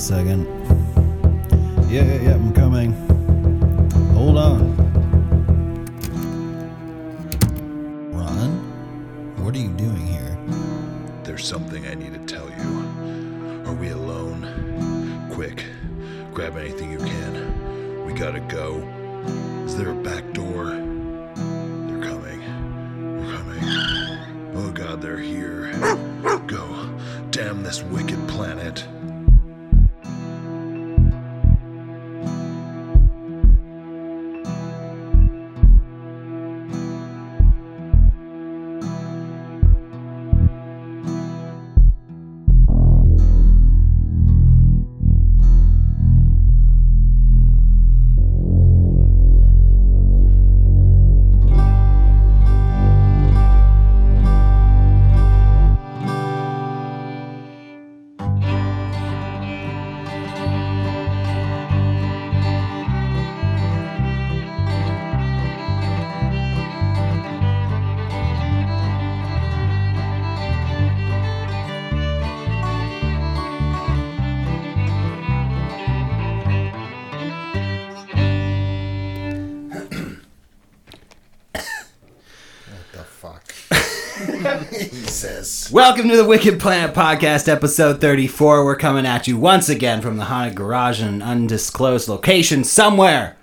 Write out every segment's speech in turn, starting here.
second. Yeah, yeah, yeah, I'm coming. Hold on. Ron? What are you doing here? There's something I need to tell you. Are we alone? Quick, grab anything you can. We gotta go. Is there a back Welcome to the Wicked Planet Podcast, episode 34. We're coming at you once again from the haunted garage in an undisclosed location somewhere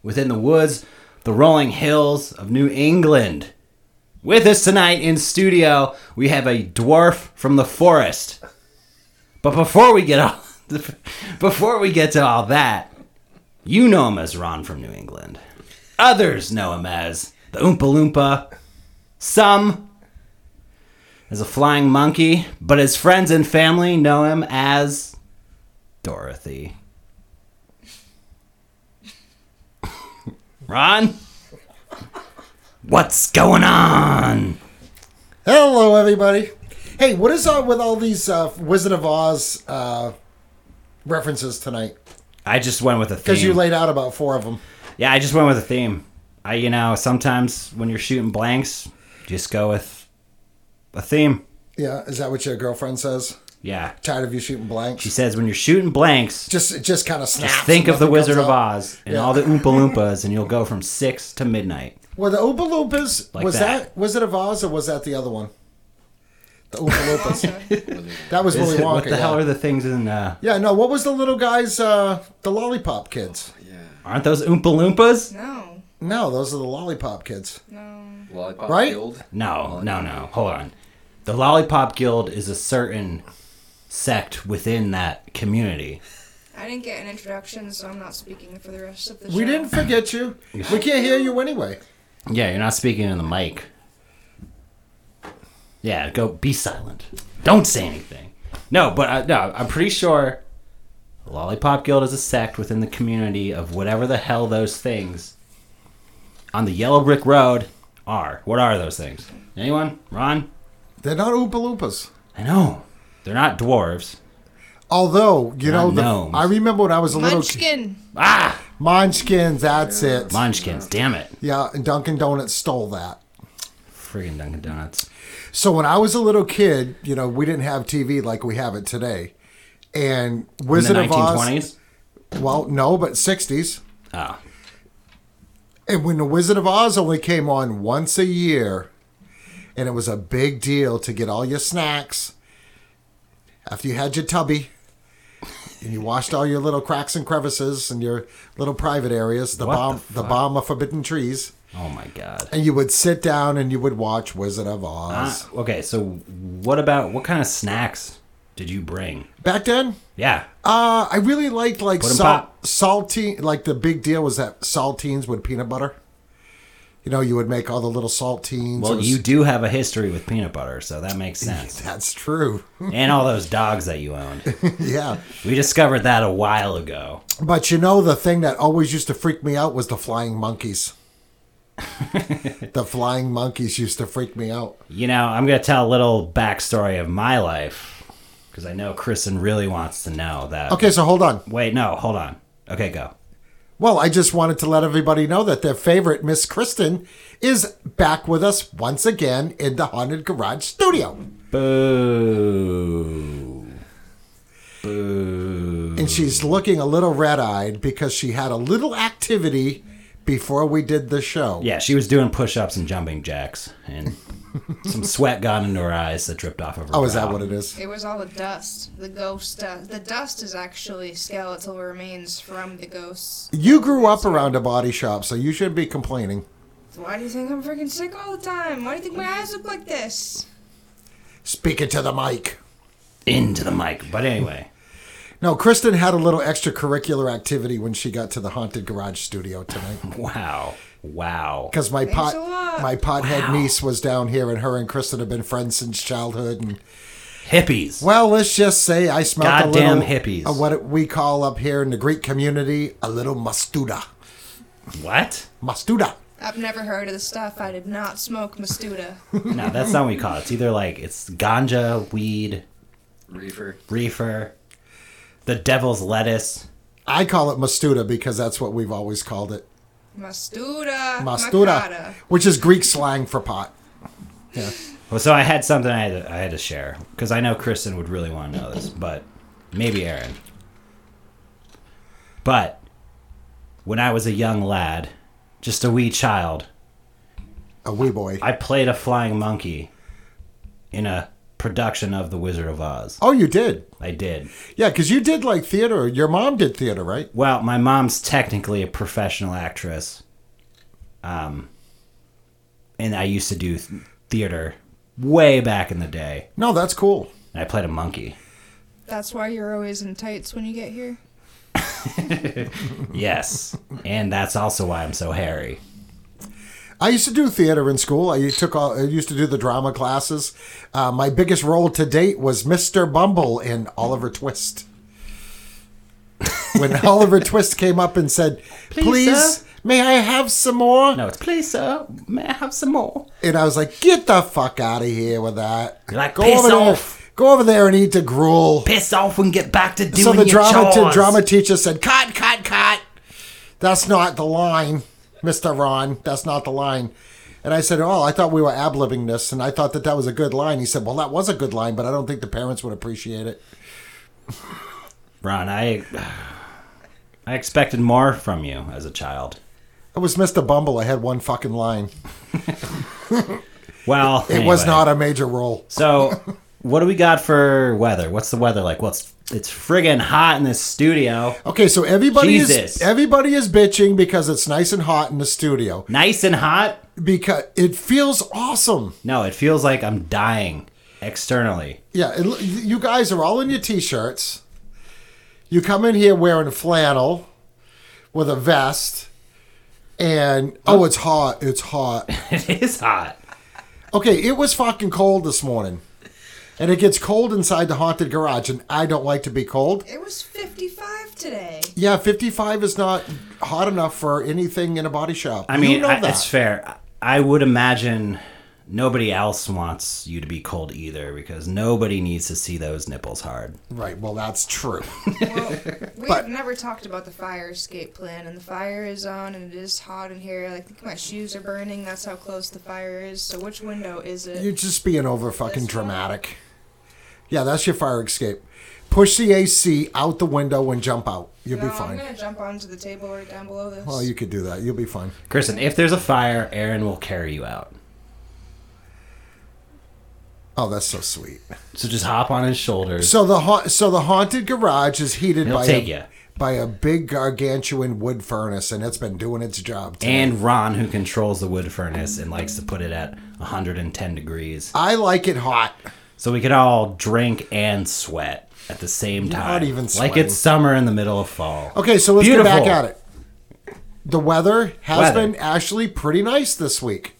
within the woods, the rolling hills of New England. With us tonight in studio, we have a dwarf from the forest. But before we get all before we get to all that, you know him as Ron from New England. Others know him as the Oompa Loompa. Some as a flying monkey, but his friends and family know him as Dorothy. Ron? What's going on? Hello, everybody. Hey, what is up with all these uh, Wizard of Oz uh, references tonight? I just went with a theme. Because you laid out about four of them. yeah, I just went with a theme. I, you know, sometimes when you're shooting blanks, just go with a theme. Yeah, is that what your girlfriend says? Yeah. Tired of you shooting blanks? She says when you're shooting blanks, just just kind of snaps. just think of the Wizard of. Oz and Yeah. all the Oompa Loompas, and you'll go from six to midnight. Were the Oompa Loompas Like was that. that. Wizard of Oz or was that the other one? The Oompa Loompas. that was Is Willy Wonka. what the yeah. hell are the things in? Uh, yeah, no. What was the little guys? Uh, the lollipop kids. Yeah. Aren't those Oompa Loompas? No, No, those are the lollipop kids. no. Lollipop Right? Guild. No, no, no. Hold on. The Lollipop Guild is a certain sect within that community. I didn't get an introduction, so I'm not speaking for the rest of the show. We didn't forget you. We can't hear you anyway. Yeah, you're not speaking in the mic. Yeah, go be silent. Don't say anything. No, but uh, no, I'm pretty sure Lollipop Guild is a sect within the community of whatever the hell those things on the Yellow Brick Road are. What are those things? Anyone? Ron? They're not Oompa Loompas. I know. They're not dwarves. Although, you know, Not the, gnomes. I remember when I was a little Munchkin. Ah! Munchkins, that's it. Munchkins, damn it. yeah, and Dunkin' Donuts stole that. Friggin' Dunkin' Donuts. So when I was a little kid, you know, we didn't have TV like we have it today. And In Wizard the of Oz, 1920s? well, no, but 60s. Oh. And when the Wizard of Oz only came on once a year, and it was a big deal to get all your snacks after you had your tubby and you washed all your little cracks and crevices and your little private areas, the What bomb the the, bomb of forbidden trees, Oh my god. and you would sit down and you would watch Wizard of Oz. Ah, okay, so what about what kind of snacks did you bring? Back then, Yeah. uh, I really liked like Puddin' salt, pop. saltine. Like the big deal was that saltines with peanut butter. You know, you would make all the little saltines. Well, was- you do have a history with peanut butter, so that makes sense. That's true. and all those dogs that you owned. yeah. We discovered that a while ago. But you know, the thing that always used to freak me out was the flying monkeys. the flying monkeys used to freak me out. You know, I'm going to tell a little backstory of my life because I know Kristen really wants to know that. Okay, so hold on. Wait, no, hold on. Okay, go. Well, I just wanted to let everybody know that their favorite Miss Kristen is back with us once again in the Haunted Garage studio. Boo. Boo. and she's looking a little red eyed because she had a little activity before we did the show. Yeah, she was doing push ups and jumping jacks, and some sweat got into her eyes that dripped off of her. Oh, is that what it is? It was all the dust, the ghost dust. The dust is actually skeletal remains from the ghosts. You grew up around a body shop, so you shouldn't be complaining. Why do you think I'm freaking sick all the time? Why do you think my eyes look like this? Speaking to the mic. Into the mic. But anyway, No, Kristen had a little extracurricular activity when she got to the haunted garage studio tonight. wow. Wow. Because my Thanks pot, my pothead Wow. niece was down here, and her and Kristen have been friends since childhood. And Hippies. well, let's just say I smelled a little hippies. of what we call up here in the Greek community a little mastuda. What? Mastuda. I've never heard of the stuff. I did not smoke Mastuda. No, that's not what we call it. It's either like it's ganja, weed, Reefer. reefer, the devil's lettuce. I call it mastuda because that's what we've always called it. Mastuda. Mastura, Macada. which is Greek slang for pot. Yeah. Well, so I had something I had to, I had to share because I know Kristen would really want to know this, but maybe Aaron. But when I was a young lad, just a wee child, A wee boy. I played a flying monkey in a production of The Wizard of Oz. oh, you did? I did. Yeah, because you did like theater. Your mom did theater, right? Well, my mom's technically a professional actress. Um, and I used to do theater way back in the day. No, that's cool. And I played a monkey. That's why you're always in tights when you get here. Yes. and that's also why I'm so hairy. I used to do theater in school. I took all, I used to do the drama classes. Uh, my biggest role to date was Mr. Bumble in Oliver Twist. when Oliver Twist came up and said, Please, "Please, may I have some more?" No, it's please, sir. May I have some more? And I was like, "Get the fuck out of here with that! You're like, go "Piss over there, off." go over there and eat the gruel." Piss off and get back to doing so the your drama chores. drama teacher said, "Cut, cut, cut." That's not the line, Mister Ron. That's not the line. And I said, "Oh, I thought we were ab libbing this, and I thought that that was a good line." He said, "Well, that was a good line, but I don't think the parents would appreciate it." Ron, I I expected more from you as a child. It was Mister Bumble. I had one fucking line. Well, It was not a major role. So, what do we got for weather? What's the weather like? Well, it's, it's friggin' hot in this studio. Okay, so everybody Jesus. is everybody is bitching because it's nice and hot in the studio Nice and hot? because it feels awesome. No, it feels like I'm dying externally. Yeah, it, you guys are all in your t-shirts. You come in here wearing a flannel with a vest, and oh, oh. it's hot. It's hot. It is hot. Okay, it was fucking cold this morning, and it gets cold inside the haunted garage, and I don't like to be cold. It was 55 today. Yeah, fifty-five is not hot enough for anything in a body shop. I mean, you know I, that. it's fair. I would imagine nobody else wants you to be cold either because nobody needs to see those nipples hard. right. Well, that's true. Well, we've But- never talked about the fire escape plan, and the fire is on, and it is hot in here. Like, I think my shoes are burning. That's how close the fire is. So, which window is it? You're just being over fucking This one? dramatic. Yeah, that's your fire escape. Push the AC out the window and jump out. You'll no, be fine. I'm gonna jump onto the table right down below this. Well, you could do that. You'll be fine. Kristen, if there's a fire, Aaron will carry you out. Oh, that's so sweet. So just hop on his shoulders. So the ha- so the haunted garage is heated He'll by take a, ya. by a big gargantuan wood furnace, and it's been doing its job. and Ron, who controls the wood furnace and likes to put it at 110 degrees. I like it hot. So we can all drink and sweat at the same time. not even like sweating. it's summer in the middle of fall. Okay, so let's get back at it. The weather has Weather. been actually pretty nice this week.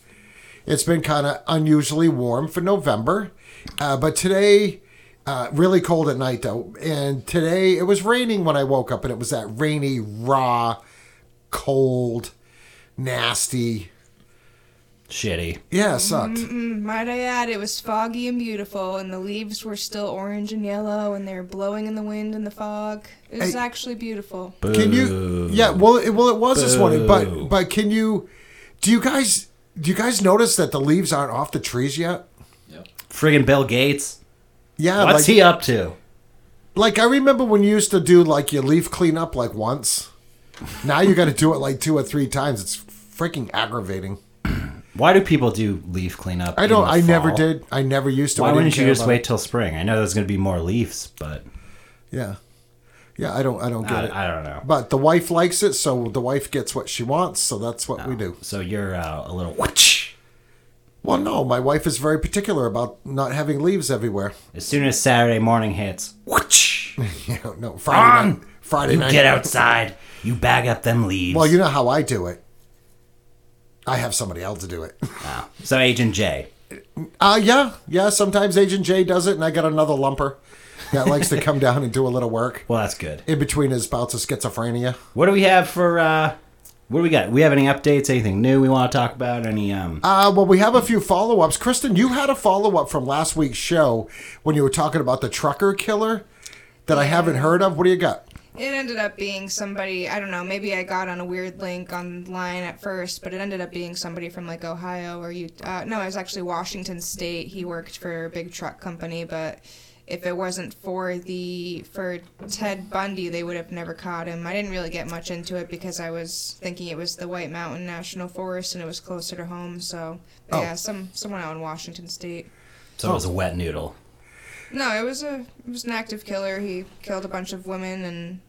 It's been kind of unusually warm for November, uh, but today, uh, really cold at night though. And today it was raining when I woke up, and it was that rainy, raw, cold, nasty. Shitty. Yeah, it sucked. Mm, Might I add, it was foggy and beautiful, and the leaves were still orange and yellow, and they were blowing in the wind and the fog. It was Hey. actually beautiful. Can you? Yeah. Well, it, well, it was this morning, but but can you? Do you guys? Do you guys notice that the leaves aren't off the trees yet? Friggin' Bill Gates. Yeah. What's like, he up to? Like I remember when you used to do like your leaf cleanup like once. Now you got to do it like two or three times. It's freaking aggravating. Why do people do leaf cleanup? I don't. the I never did. I never used to. I Why didn't wouldn't you just wait it. till spring? I know there's going to be more leaves, but Yeah, yeah. I don't. I don't get it. I, I don't know. But the wife likes it, so the wife gets what she wants. So that's what we do. So you're uh, a little whoosh. Well, no, my wife is very particular about not having leaves everywhere. As soon as Saturday morning hits, You know, no Friday on, night. Friday you night. get outside, you bag up them leaves. Well, you know how I do it. I have somebody else to do it. Oh. So Agent J. Uh yeah, yeah. Sometimes Agent J does it, and I got another lumper that likes to come down and do a little work Well, that's good. in between his bouts of schizophrenia. What do we have for? uh What do we got? We have any updates? Anything new we want to talk about? Any? um Uh, well, we have a few follow ups. Kristen, you had a follow up from last week's show when you were talking about the trucker killer that I haven't heard of. What do you got? It ended up being somebody, I don't know, maybe I got on a weird link online at first, but it ended up being somebody from like Ohio or you uh, no, it was actually Washington State. He worked for a big truck company, but if it wasn't for the for Ted Bundy, they would have never caught him. I didn't really get much into it because I was thinking it was the White Mountain National Forest and it was closer to home, so Oh. yeah, some someone out in Washington State. So it was a wet noodle. No, it was a it was an active killer. He killed a bunch of women and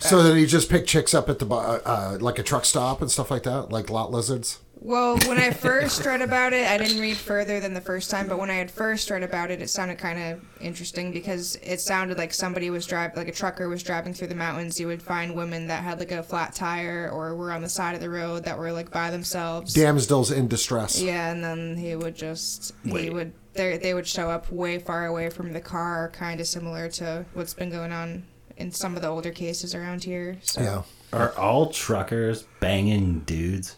So that he just picked chicks up at the uh, uh, like a truck stop and stuff like that, like lot lizards. Well, when I first read about it, I didn't read further than the first time. But when I had first read about it, it sounded kind of interesting because it sounded like somebody was driving, like a trucker was driving through the mountains. You would find women that had like a flat tire or were on the side of the road that were like by themselves. Damsels in distress. Yeah, and then he would just he Wait. would they they would show up way far away from the car, kind of similar to what's been going on in some of the older cases around here. So. Yeah. Are all truckers banging dudes?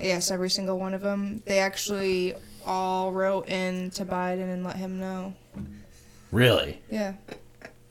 Yes, every single one of them. They actually all wrote in to Biden and let him know. Really? Yeah,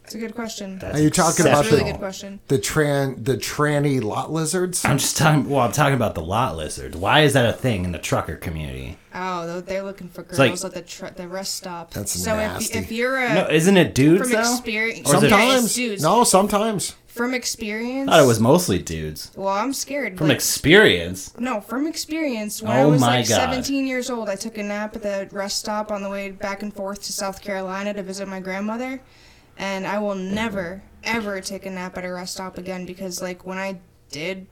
it's a good question. That's Are you talking about a really the- good question. The tran the tranny lot lizards. I'm just talking. Well, I'm talking about the lot lizards. Why is that a thing in the trucker community? Oh, they're- they're looking for girls like- at the tr- the rest stop. That's so nasty. if if you're a No, isn't it dudes from though? experience, Or it- sometimes. dudes. No, sometimes. From experience. I thought it was mostly dudes. Well, I'm scared. From like, experience. No, from experience. When oh I Oh was my like God. 17 years old, I took a nap at the rest stop on the way back and forth to South Carolina to visit my grandmother. And I will never, ever take a nap at a rest stop again because, like, when I did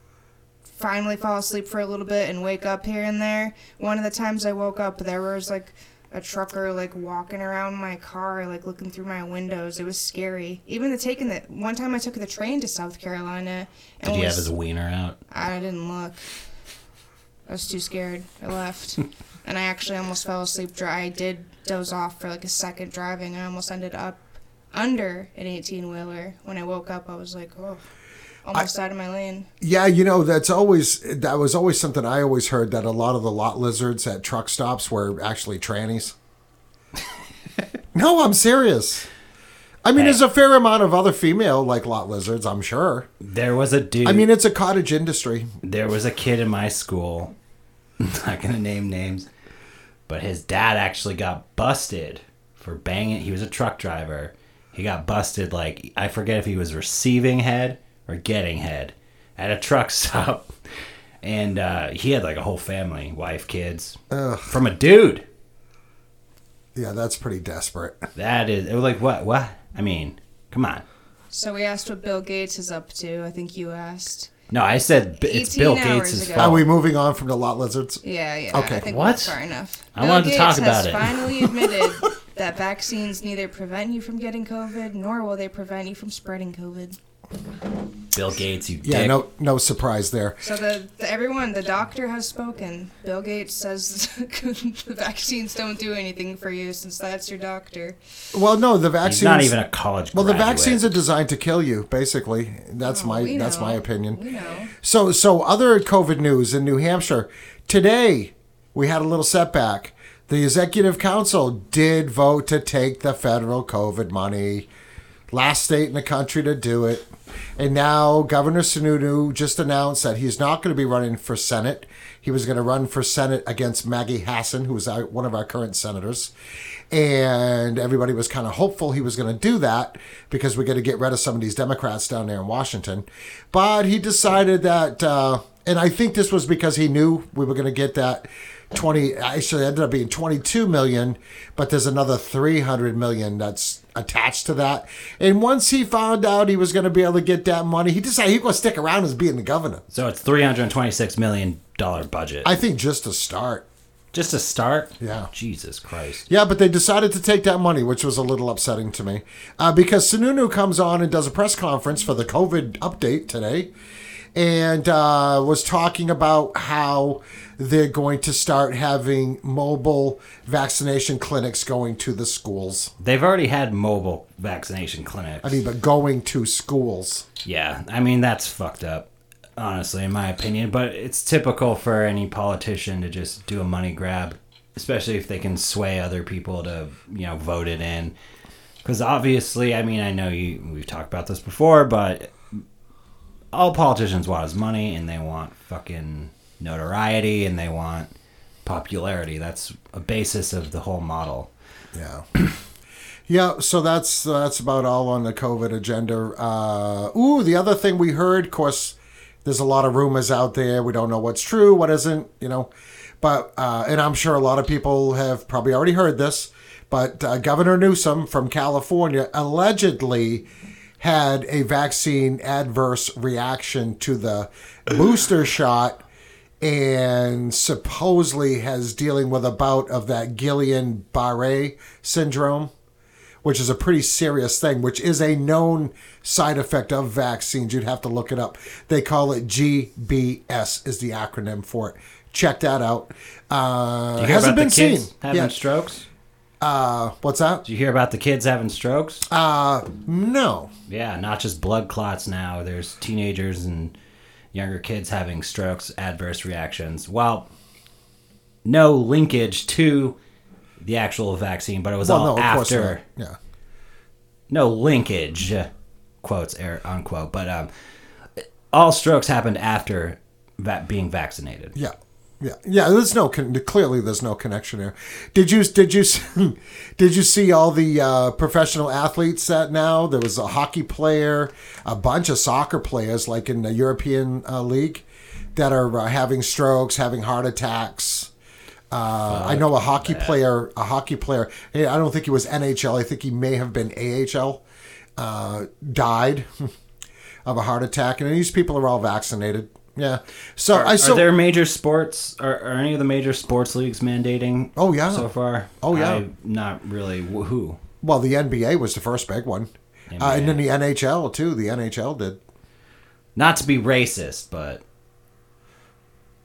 finally fall asleep for a little bit and wake up here and there, one of the times I woke up, there was like a trucker like walking around my car, like looking through my windows. It was scary. Even the taking the one time I took the train to South Carolina. And Did he have his wiener out? I didn't look. I was too scared. I left. and I actually almost fell asleep. Dri- I did doze off for like a second driving. I almost ended up under an 18 wheeler. When I woke up, I was like, oh, almost out of my lane. Yeah, you know that's always that was always something I always heard that a lot of the lot lizards at truck stops were actually trannies. no, I'm serious. I mean, Hey. there's a fair amount of other female like lot lizards. I'm sure. There was a dude. I mean, it's a cottage industry. there was a kid in my school. I'm not gonna name names, but his dad actually got busted for banging. He was a truck driver. He got busted like I forget if he was receiving head or getting head at a truck stop, and uh, he had like a whole family, wife, kids, Ugh. from a dude. Yeah, that's pretty desperate. That is, it was like what? What? I mean, come on. So we asked what Bill Gates is up to. I think you asked. No, I said b- it's 18 Bill hours Gates' ago. Are we moving on from the lot lizards? Yeah, yeah. Okay. I think What? that's far enough. I Bill wanted to Gates talk about has it. finally admitted that vaccines neither prevent you from getting COVID nor will they prevent you from spreading COVID. Bill Gates, you Yeah, dick. no, no surprise there. So the, the everyone, the doctor has spoken. Bill Gates says the vaccines don't do anything for you since that's your doctor. Well, no, the vaccines. He's not even a college. Well, the vaccines are designed to kill you, basically. That's Oh, my that's my opinion. We know. So, so other COVID news in New Hampshire today, we had a little setback. The executive council did vote to take the federal COVID money. last state in the country to do it. And now Governor Sununu just announced that he's not going to be running for Senate. He was going to run for Senate against Maggie Hassan, who is one of our current senators. And everybody was kind of hopeful he was going to do that because we're going to get rid of some of these Democrats down there in Washington. But he decided that, uh, and I think this was because he knew we were going to get that 20 actually ended up being 22 million but there's another 300 million that's attached to that and once he found out he was going to be able to get that money he decided he was going to stick around as being the governor So it's three hundred twenty-six million dollar budget. i think just to start Just to start. Yeah. Jesus Christ. Yeah, but they decided to take that money, which was a little upsetting to me. Uh, because Sununu comes on and does a press conference for the COVID update today and uh, was talking about how they're going to start having mobile vaccination clinics going to the schools. They've already had mobile vaccination clinics. I mean, but going to schools. Yeah, I mean that's fucked up, honestly, in my opinion. But it's typical for any politician to just do a money grab, especially if they can sway other people to you know vote it in. Because obviously, I mean, I know you we've talked about this before, but all politicians want is money, and they want fucking notoriety, and they want popularity. That's a basis of the whole model. Yeah. Yeah, so that's that's about all on the COVID agenda. Uh, ooh, the other thing we heard, of course, there's a lot of rumors out there. We don't know what's true, what isn't, you know. But uh, and I'm sure a lot of people have probably already heard this. But uh, Governor Newsom from California allegedly had a vaccine adverse reaction to the booster shot and supposedly has dealing with a bout of that Guillain-Barré syndrome which is a pretty serious thing, which is a known side effect of vaccines. You'd have to look it up. They call it GBS is the acronym for it. Check that out. Uh, Did you hear hasn't been seen. having Yeah. strokes? Uh, what's that? Did you hear about the kids having strokes? Uh, no. Yeah, not just blood clots now. There's teenagers and younger kids having strokes, adverse reactions. Well, no linkage to the actual vaccine, but it was Well, all no, after. Yeah. No linkage, quotes air unquote, but um, all strokes happened after va- being vaccinated. Yeah. Yeah, yeah. There's no con- clearly there's no connection there. Did you did you see- did you see all the uh, professional athletes that now there was a hockey player, a bunch of soccer players like in the European uh, League that are uh, having strokes, having heart attacks. Uh, I know a hockey player, a hockey player. I don't think he was NHL. I think he may have been AHL. Uh, died of a heart attack, and these people are all vaccinated. Yeah. So I Are there major sports? Are, are any of the major sports leagues mandating? Oh, yeah. So far. Oh, yeah. I, not really. Who? Well, the NBA was the first big one, uh, and then the NHL too. The NHL did. not to be racist, but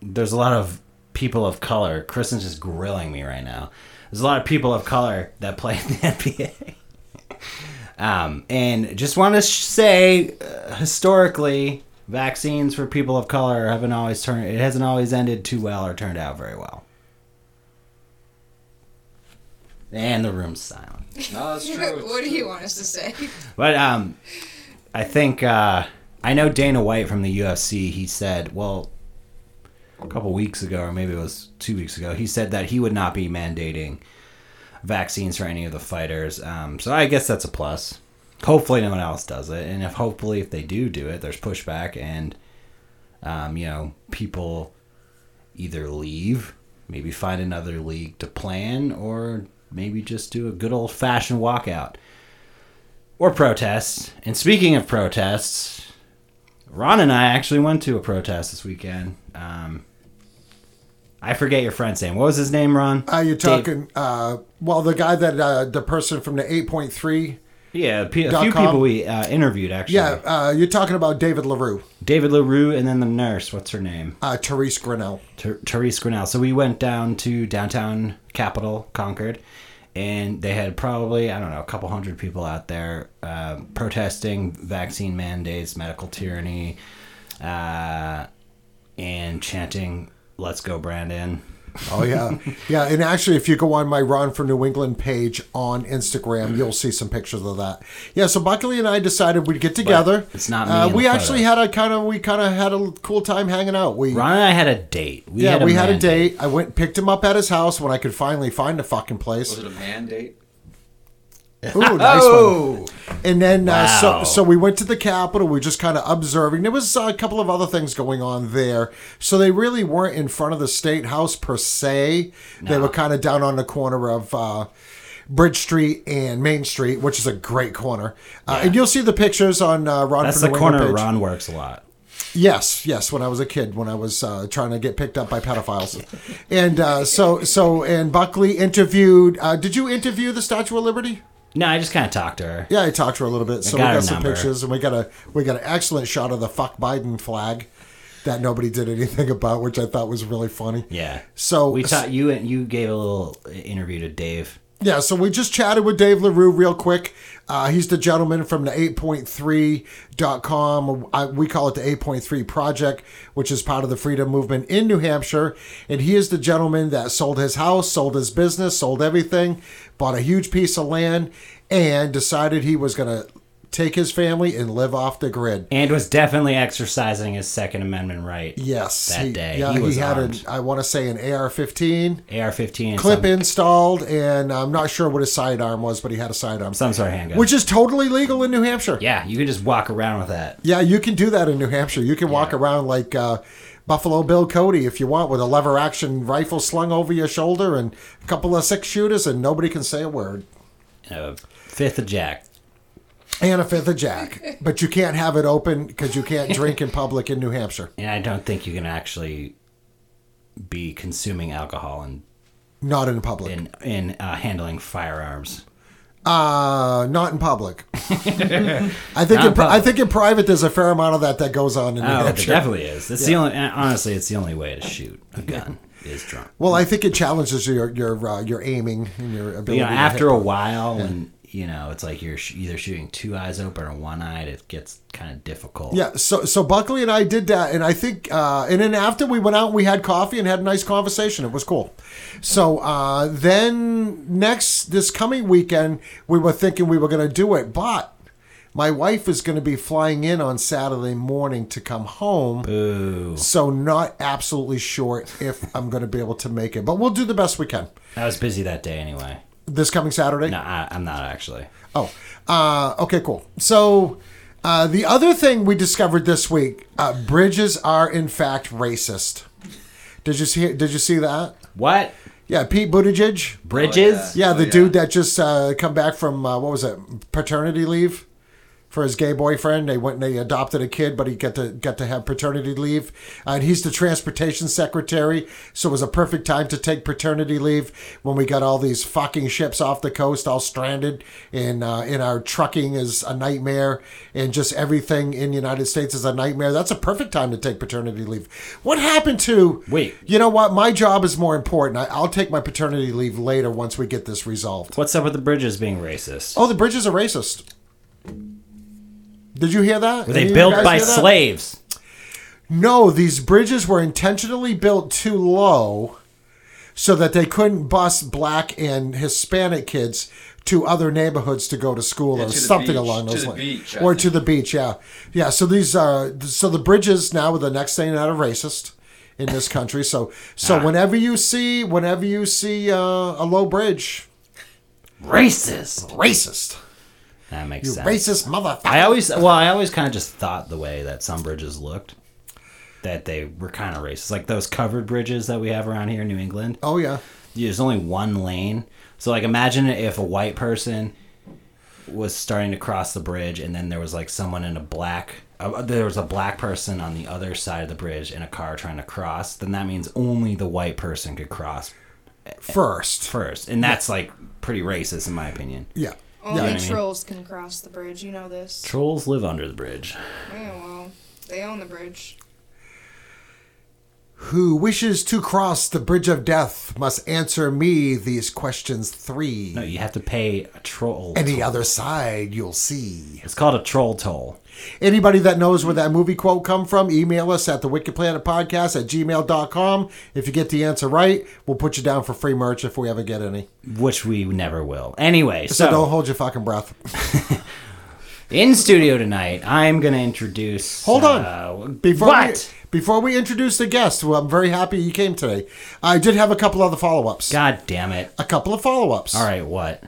there's a lot of people of color. Kristen's just grilling me right now. There's a lot of people of color that play in the NBA. um, and just want to say, uh, historically, vaccines for people of color haven't always turned. It hasn't always ended too well or turned out very well. And the room's silent. No, that's true. what do you want us to say? But um, I think uh, I know Dana White from the UFC. He said, well, a couple weeks ago, or maybe it was two weeks ago, he said that he would not be mandating vaccines for any of the fighters. Um, so I guess that's a plus. Hopefully, no one else does it, and if hopefully if they do do it, there's pushback, and um, you know people either leave, maybe find another league to plan, or maybe just do a good old fashioned walkout or protests. And speaking of protests, Ron and I actually went to a protest this weekend. Um, I forget your friend's name. What was his name, Ron? Are you Dave- talking? Uh, well, the guy that uh, the person from the eight point three. Yeah, a pe- a Dot few com? people we uh, interviewed actually. Yeah, uh, you're talking about David Larue, David LaRue and then the nurse. What's her name? uh, Therese Grinnell. Ter- Therese Grinnell. So we went down to downtown capital, Concord, and they had probably, I don't know, a couple hundred people out there um, protesting vaccine mandates, medical tyranny, uh, and chanting, Let's go, Brandon. Oh yeah, yeah. And actually, if you go on my Ron for New England page on Instagram, you'll see some pictures of that. Yeah. So Buckley and I decided we'd get together. it's not me Uh, we actually photos. had a kind of we kind of had a cool time hanging out. We Ron and I had a date. We yeah had a we had a man date. I went picked him up at his house when I could finally find a fucking place. Was it a mandate? Ooh, nice one. Oh, And then uh, so so we went to the Capitol. We were just kind of observing. There was uh, a couple of other things going on there. So they really weren't in front of the state house per se. They were kind of down on the corner of uh, Bridge Street and Main Street, which is a great corner. Uh, And you'll see the pictures on uh, Ron. that's the New corner page. Ron works a lot. Yes, yes. When I was a kid, when I was uh, trying to get picked up by pedophiles, and uh, so so and Buckley interviewed. Uh, did you interview the Statue of Liberty? No, I just kind of talked to her. Yeah, I talked to her a little bit. So we got her got some number. pictures, and we got a we got an excellent shot of the fuck Biden flag that nobody did anything about, which I thought was really funny. Yeah. So We taught you and you gave a little interview to Dave. Yeah, so we just chatted with Dave LaRue real quick. Uh, he's the gentleman from the 8.3.com. I, we call it the 8.3 Project, which is part of the freedom movement in New Hampshire. And he is the gentleman that sold his house, sold his business, sold everything, bought a huge piece of land, and decided he was going to take his family and live off the grid. And was definitely exercising his Second Amendment right. Yes. That he, day. Yeah, He he, had armed. an, I want to say, an AR 15 AR 15. clip some, installed, and I'm not sure what his sidearm was, but he had a sidearm. Some sort of handgun. which is totally legal in New Hampshire. yeah, you can just walk around with that. Yeah, you can do that in New Hampshire. You can walk around like uh, Buffalo Bill Cody if you want, with a lever action rifle slung over your shoulder and a couple of six shooters, and nobody can say a word. A fifth of Jack. And a fifth of Jack, but you can't have it open because you can't drink in public in New Hampshire. And I don't think you can actually be consuming alcohol and Not in public. in in uh, handling firearms. Uh, not in public. I think in, pri- I think in private there's a fair amount of that that goes on in New Oh, there Hampshire. definitely is. It's the only. Honestly, it's the only way to shoot a gun is drunk. Well, I think it challenges your your uh, your aiming and your ability. you know, to after hit. a while, when you know, it's like you're sh- either shooting two eyes open or one eyed. It gets kind of difficult. Yeah, so so Buckley and I did that, and I think, uh, and then after we went out, we had coffee and had a nice conversation. It was cool. So uh, then next this coming weekend, we were thinking we were going to do it, but my wife is going to be flying in on Saturday morning to come home. Ooh, So not absolutely sure if I'm going to be able to make it, but we'll do the best we can. I was busy that day anyway. This coming Saturday. No, I, I'm not actually. Oh, uh, okay, cool. So uh, the other thing we discovered this week: uh, bridges are in fact racist. Did you see? Did you see that? What Yeah, Pete Buttigieg. bridges? Yeah, Oh, the yeah. dude that just uh, come back from uh, what was it, paternity leave for his gay boyfriend. They went and they adopted a kid, but he got to got to have paternity leave. Uh, and he's the transportation secretary, so it was a perfect time to take paternity leave when we got all these fucking ships off the coast, all stranded, and uh, in our trucking is a nightmare, and just everything in the United States is a nightmare. That's a perfect time to take paternity leave. What happened to? Wait. You know what? My job is more important. I, I'll take my paternity leave later once we get this resolved. What's up with the bridges being racist? Oh, the bridges are racist. Did you hear that? Were they of you built by slaves? No, these bridges were intentionally built too low so that they couldn't bus black and Hispanic kids to other neighborhoods to go to school Yeah, or to something beach. along To those the lines. beach, or think. to the beach, yeah. Yeah, so these are so the bridges now are the next thing that are racist in this country. So so Ah. whenever you see whenever you see uh, a low bridge, Racist. racist. That makes You sense. racist motherfucker. I always, well, I always kind of just thought the way that some bridges looked, that they were kind of racist. Like those covered bridges that we have around here in New England. Oh yeah. There's only one lane. So, like, imagine if a white person was starting to cross the bridge, and then there was like someone in a black. Uh, there was a black person on the other side of the bridge in a car trying to cross. Then that means only the white person could cross First. first, and that's like pretty racist in my opinion. Yeah. Only Yeah. what I mean? trolls can cross the bridge. You know this. Trolls live under the bridge. Yeah, well, they own the bridge. Who wishes to cross the bridge of death must answer me these questions three. No, you have to pay a troll. Any toll. other side you'll see. It's called a troll toll. Anybody that knows where that movie quote come from, email us at the Wicked Planet Podcast at gmail.com. If you get the answer right, we'll put you down for free merch if we ever get any. which we never will. Anyway, So, so, don't hold your fucking breath. in studio tonight, I'm going to introduce. Hold on. uh, Before what? We, before we introduce the guest, well, I'm very happy you came today. I did have a couple other follow ups. God damn it! A couple of follow ups. All right, what?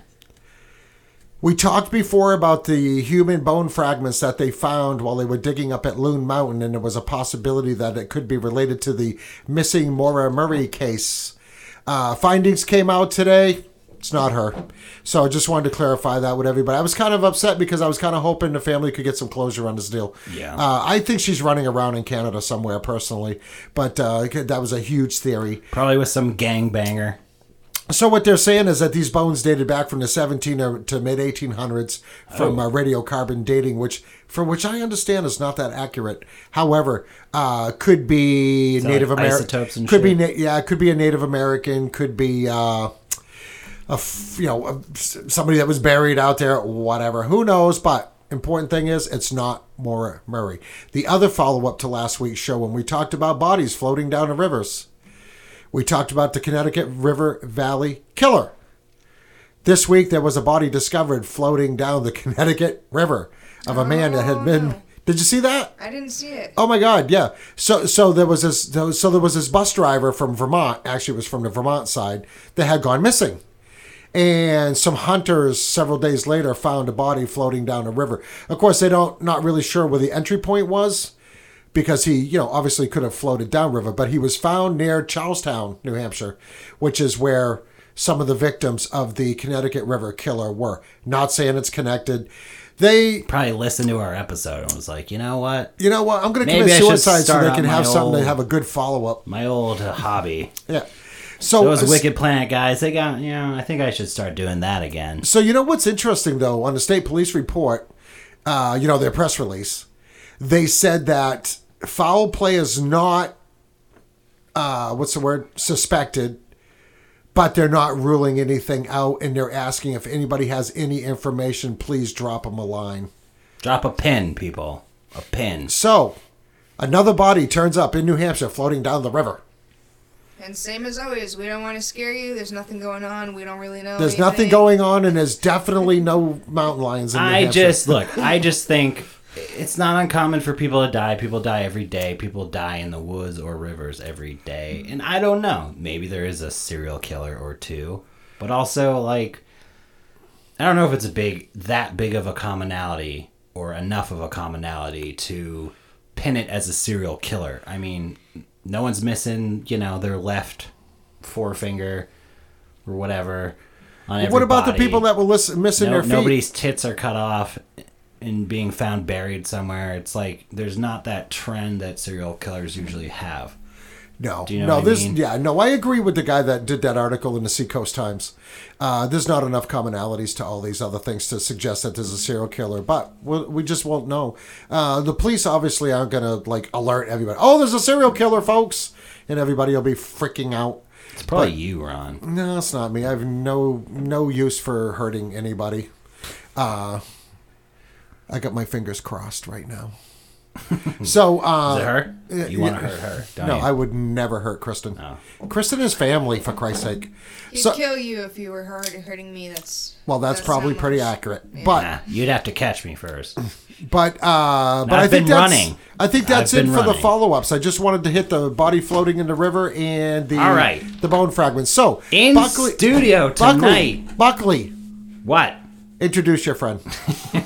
We talked before about the human bone fragments that they found while they were digging up at Loon Mountain, and there was a possibility that it could be related to the missing Maura Murray case. Uh, findings came out today. It's not her. So I just wanted to clarify that with everybody. I was kind of upset because I was kind of hoping the family could get some closure on this deal. Yeah. Uh, I think she's running around in Canada somewhere personally, but uh, that was a huge theory. Probably with some gangbanger. So what they're saying is that these bones dated back from the 17 to mid 1800s from uh, radiocarbon dating, which for which I understand is not that accurate. However, uh, could be that Native like American, could be shit? na- yeah, could be a Native American, could be uh, a f- you know a, somebody that was buried out there, whatever. Who knows? But important thing is it's not Maura Murray. The other follow up to last week's show when we talked about bodies floating down the rivers. We talked about the Connecticut River Valley Killer. This week, there was a body discovered floating down the Connecticut River of a man that had oh, been. Did you see that? I didn't see it. Oh my God! Yeah. So so there was this so there was this bus driver from Vermont. Actually, it was from the Vermont side that had gone missing, and some hunters several days later found a body floating down a river. Of course, they don't not really sure where the entry point was because he, you know, obviously could have floated downriver, but he was found near Charlestown, New Hampshire, which is where some of the victims of the Connecticut River killer were. Not saying it's connected. They, Probably listened to our episode and was like, you know what? you know what? I'm going to commit I suicide so they can have something to have a good follow up. My old uh, hobby. Yeah. So Those uh, Wicked Planet guys, they got, you know, I think I should start doing that again. So you know what's interesting though on the state police report, uh, you know their press release, they said that foul play is not, uh, what's the word, suspected, but they're not ruling anything out, and they're asking if anybody has any information, please drop them a line. Drop a pin, people. A pin. So, another body turns up in New Hampshire, floating down the river. And same as always, we don't want to scare you. There's nothing going on. We don't really know. There's anything. nothing going on, and there's definitely no mountain lions in New I Hampshire. just look. I just think it's not uncommon for people to die. People die every day. People die in the woods or rivers every day. And I don't know. Maybe there is a serial killer or two, but also like I don't know if it's a big that big of a commonality or enough of a commonality to pin it as a serial killer. I mean, no one's missing, you know, their left forefinger or whatever. On what about the people that were listen, missing No, their feet? nobody's tits are cut off and being found buried somewhere. It's like there's not that trend that serial killers usually have. No, Do you know no, what I this, mean? yeah, no, I agree with the guy that did that article in the Seacoast Times. Uh, there's not enough commonalities to all these other things to suggest that there's a serial killer, but we'll, we just won't know. Uh, the police obviously aren't gonna like alert everybody. Oh, there's a serial killer, folks, and everybody will be freaking out. It's probably you, Ron. No, it's not me. I have no no use for hurting anybody. Uh, I got my fingers crossed right now. so, uh, Is it her? You want to hurt her? Don't no, you? I would never hurt Kristen. Oh. Kristen is family, for Christ's sake. He'd So, kill you if you were hurt, hurting me. That's well, that's, probably pretty much. accurate. But, Nah, you'd have to catch me first. but, uh, but I've I think been that's, running. I think that's I've it been for the follow-ups. I just wanted to hit the body floating in the river and the All right. the bone fragments. So, In Buckley, studio Buckley, tonight. Buckley, What? introduce your friend.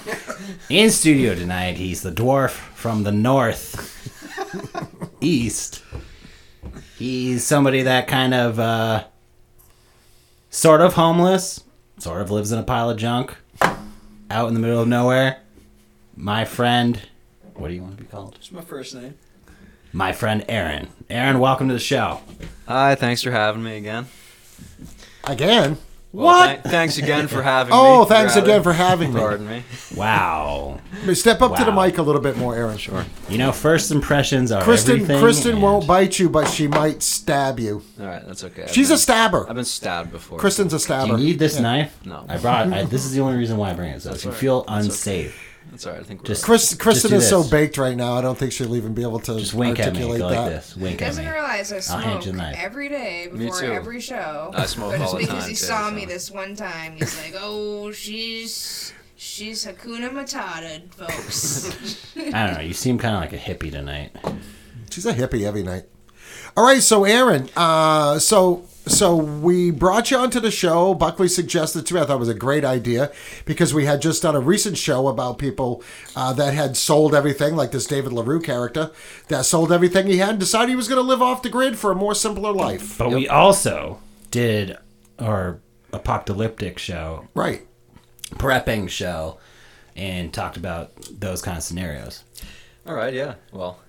In studio tonight, he's the dwarf from the north east. He's somebody that kind of uh sort of homeless, sort of lives in a pile of junk out in the middle of nowhere. My friend, what do you want to be called? It's my first name. My friend Aaron. Aaron, welcome to the show. Hi, thanks for having me again. Again, Well, What? thank- thanks again for having oh, me. Oh, thanks Rather. again for having me. Pardon me. Wow. Step up to the Wow. mic a little bit more, Aaron. Sure. You know, first impressions are Kristen, everything. Kristen and- won't bite you, but she might stab you. All right, that's okay. I've She's been- a stabber. I've been stabbed before. Kristen's a stabber. Do stabber. you need this knife? No. I brought. I, this is the only reason why I bring it. So if you all right. feel That's okay. unsafe, That's all right. I think we're Just- Chris, Kristen do is so baked right now. I don't think she'll even be able to just wink at me. Go that. like this. Wink at doesn't me. realize I I'll hand you smoke every day before every show. I smoke but all it's the because he too, saw so. me this one time. He's like, "Oh, she's she's Hakuna Matata, folks." I don't know. You seem kind of like a hippie tonight. She's a hippie every night. All right, so Aaron, uh, so so we brought you onto the show. Buckley suggested to me. I thought it was a great idea because we had just done a recent show about people uh, that had sold everything, like this David Larue character that sold everything he had and decided he was going to live off the grid for a more simpler life. But we also did our apocalyptic show, Right. prepping show, and talked about those kind of scenarios. All right, yeah. Well,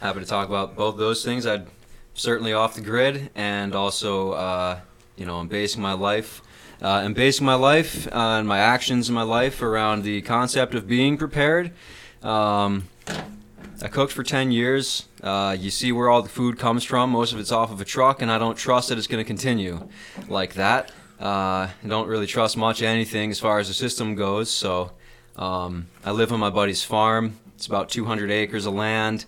happy to talk about both those things. I'd certainly off the grid, and also, uh, you know, I'm basing my life, uh, I'm basing my life and my actions in my life around the concept of being prepared. Um, I cooked for 10 years. Uh, you see where all the food comes from. Most of it's off of a truck, and I don't trust that it's going to continue like that. Uh, I don't really trust much anything as far as the system goes. So um, I live on my buddy's farm. It's about 200 acres of land,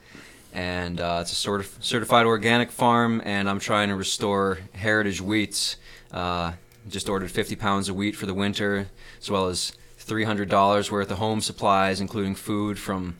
and uh, it's a sort of certified organic farm. And I'm trying to restore heritage wheats. Uh, just ordered 50 pounds of wheat for the winter, as well as $300 worth of home supplies, including food from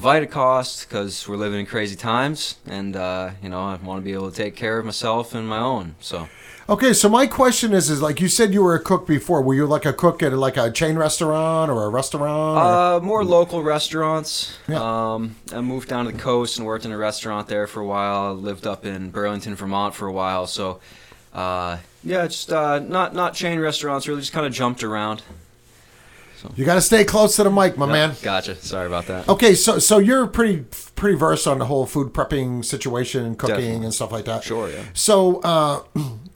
Vitacost, because we're living in crazy times, and uh, you know I want to be able to take care of myself and my own. So Okay, so my question is, is like you said you were a cook before. Were you like a cook at like a chain restaurant or a restaurant? or- Uh, more local restaurants. Yeah. Um, I moved down to the coast and worked in a restaurant there for a while. I lived up in Burlington, Vermont for a while. So, uh, yeah, just uh, not not chain restaurants. Really, just kind of jumped around. you got to stay close to the mic, my man. Gotcha. Sorry about that. Okay, so so you're pretty pretty versed on the whole food prepping situation and cooking Definitely. and stuff like that. Sure, yeah. So, uh,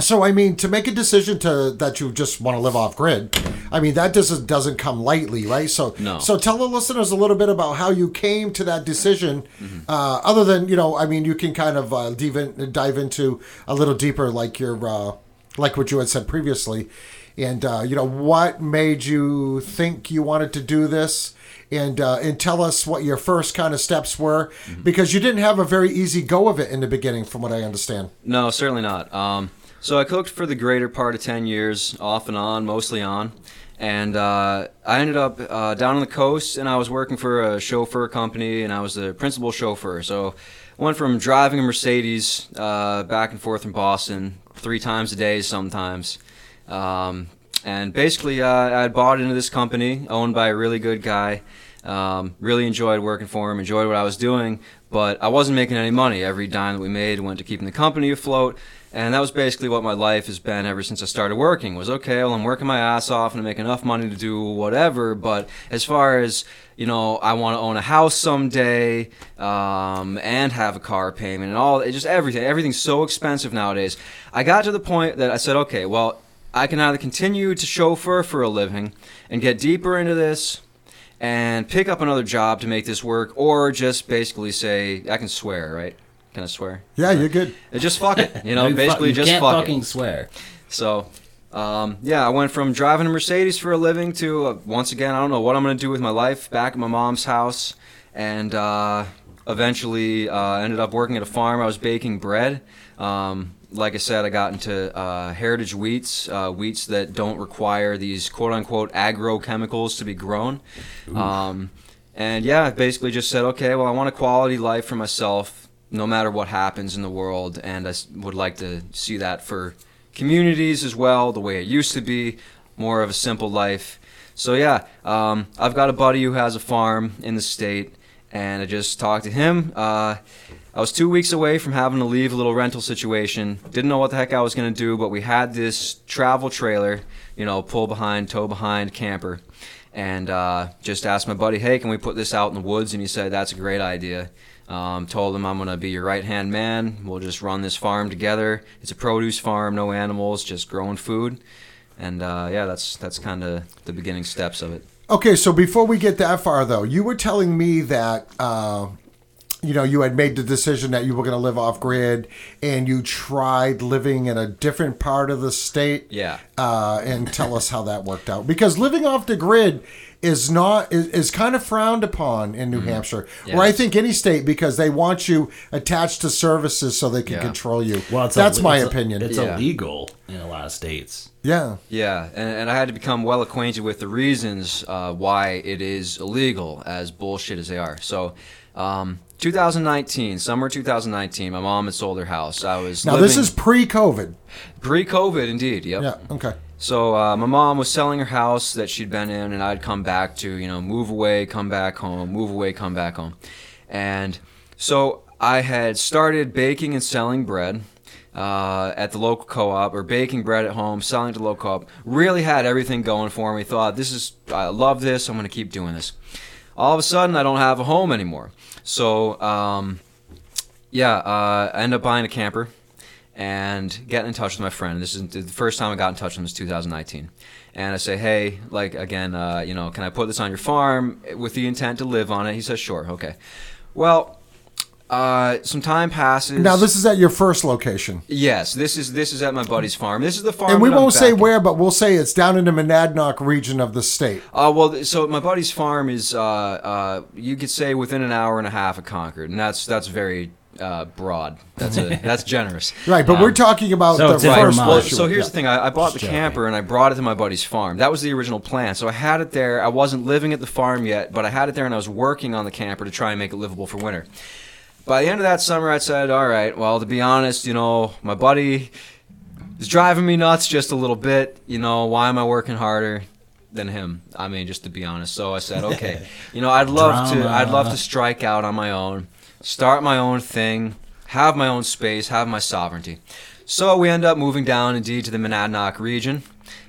so I mean, to make a decision to that you just want to live off grid, I mean that doesn't doesn't come lightly, right? So, No. So tell the listeners a little bit about how you came to that decision. Mm-hmm. Uh, other than you know, I mean, you can kind of uh, dive, in, dive into a little deeper, like your uh, like what you had said previously, and uh, you know what made you think you wanted to do this. And, uh, and tell us what your first kind of steps were because you didn't have a very easy go of it in the beginning from what I understand. No, certainly not. Um, so I cooked for the greater part of 10 years, off and on, mostly on. And uh, I ended up uh, down on the coast, and I was working for a chauffeur company, and I was the principal chauffeur. So I went from driving a Mercedes uh, back and forth in Boston three times a day sometimes. Um, and basically, uh, I had bought into this company, owned by a really good guy. Um, really enjoyed working for him, enjoyed what I was doing, but I wasn't making any money. Every dime that we made went to keeping the company afloat, and that was basically what my life has been ever since I started working. Was okay, well, I'm working my ass off and I make enough money to do whatever, but as far as you know, I want to own a house someday um, and have a car payment and all, it just everything. Everything's so expensive nowadays. I got to the point that I said, okay, well, I can either continue to chauffeur for a living and get deeper into this and pick up another job to make this work, or just basically say I can swear, right? Can I swear? Yeah, you're good. Just fuck it, you know. You fu- basically, you just can't fuck fucking it. swear. So, um, yeah, I went from driving a Mercedes for a living to uh, once again I don't know what I'm gonna do with my life. Back at my mom's house, and uh, eventually uh, ended up working at a farm. I was baking bread. Um, like I said, I got into uh, heritage wheats, uh, wheats that don't require these quote unquote agrochemicals to be grown. Um, and yeah, I basically just said, okay, well, I want a quality life for myself, no matter what happens in the world, and I would like to see that for communities as well, the way it used to be, more of a simple life. So yeah, um, I've got a buddy who has a farm in the state, and I just talked to him. Uh, I was two weeks away from having to leave a little rental situation. Didn't know what the heck I was gonna do, but we had this travel trailer, you know, pull behind, tow behind camper, and uh, just asked my buddy, "Hey, can we put this out in the woods?" And he said, "That's a great idea." Um, told him I'm gonna be your right hand man. We'll just run this farm together. It's a produce farm, no animals, just growing food. and uh, yeah, that's that's kind of the beginning steps of it. Okay, so before we get that far, though, you were telling me that uh, you know you had made the decision that you were going to live off grid, and you tried living in a different part of the state. Yeah. Uh, and tell us how that worked out because living off the grid is not is, is kind of frowned upon in New Hampshire, Mm-hmm. Yeah, or I think any state because they want you attached to services so they can Yeah. control you. Well, it's that's ill- my it's- opinion. It's Yeah. illegal in a lot of states. yeah. Yeah, and, and I had to become well acquainted with the reasons uh, why it is illegal, as bullshit as they are. So, um, 2019, summer 2019, my mom had sold her house. I was Now this is pre-COVID. pre-COVID, indeed. Yep. Yeah. Okay. So uh, my mom was selling her house that she'd been in, and I'd come back to you know move away, come back home, move away, come back home, and so I had started baking and selling bread. Uh, at the local co-op or baking bread at home selling to local co-op. Really had everything going for me. Thought this is i love this. I'm going to keep doing this. All of a sudden i don't have a home anymore. So um, yeah uh, i end up buying a camper and getting in touch with my friend. This is the first time I got in touch with him was 2019. And I say, hey, like again, uh, you know, can I put this on your farm with the intent to live on it? He says, sure, okay. Well, uh, some time passes. Now this is at your first location. yes, this is this is at my buddy's farm. This is the farm. And we won't say where, but we'll say it's down in the Monadnock region of the state. Uh, well, so my buddy's farm is, uh, uh, you could say within an hour and a half of Concord, and that's that's very uh, broad. That's a, that's generous. Right, but Um, we're talking about so the it's first Well, so here's Yeah. the thing. I, I bought the camper and I brought it to my buddy's farm. That was the original plan. So I had it there. I wasn't living at the farm yet, but I had it there and I was working on the camper to try and make it livable for winter. By the end of that summer, I said, all right, well, to be honest, you know, my buddy is driving me nuts just a little bit. You know, why am I working harder? Than him, I mean, just to be honest. So I said, okay, you know, I'd love to, I'd love to strike out on my own, start my own thing, have my own space, have my sovereignty. So we end up moving down indeed to the Monadnock region,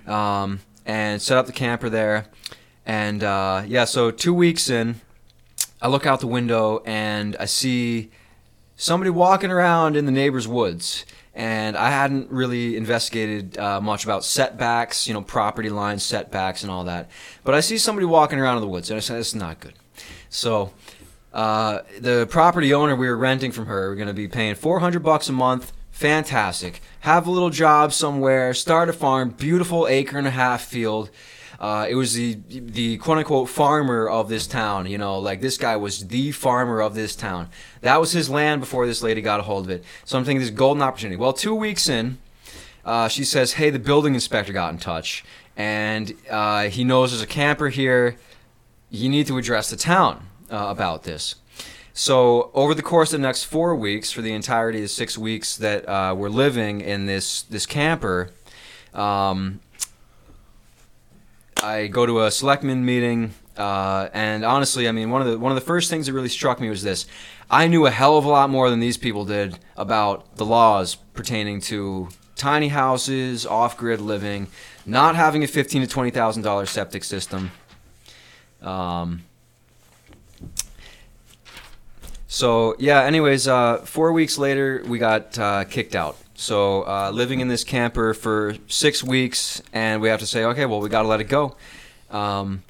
um, and set up the camper there. And uh, yeah, so two weeks in, I look out the window and I see somebody walking around in the neighbor's woods. And I hadn't really investigated uh, much about setbacks, you know, property lines, setbacks, and all that. But I see somebody walking around in the woods, and I said, "This is not good." So uh, the property owner we were renting from her, we're going to be paying 400 bucks a month. Fantastic. Have a little job somewhere. Start a farm. Beautiful acre and a half field. Uh, it was the the quote unquote farmer of this town. You know, like this guy was the farmer of this town. That was his land before this lady got a hold of it. So I'm thinking this golden opportunity. Well, two weeks in, uh, she says, "Hey, the building inspector got in touch, and uh, he knows there's a camper here. You need to address the town uh, about this." So over the course of the next four weeks, for the entirety of the six weeks that uh, we're living in this this camper, um, I go to a selectman meeting, uh, and honestly, I mean, one of the one of the first things that really struck me was this: I knew a hell of a lot more than these people did about the laws pertaining to tiny houses, off-grid living, not having a fifteen to twenty thousand dollar septic system. Um, so yeah. Anyways, uh, four weeks later, we got uh, kicked out. So uh, living in this camper for six weeks, and we have to say, okay, well, we got to let it go. Um,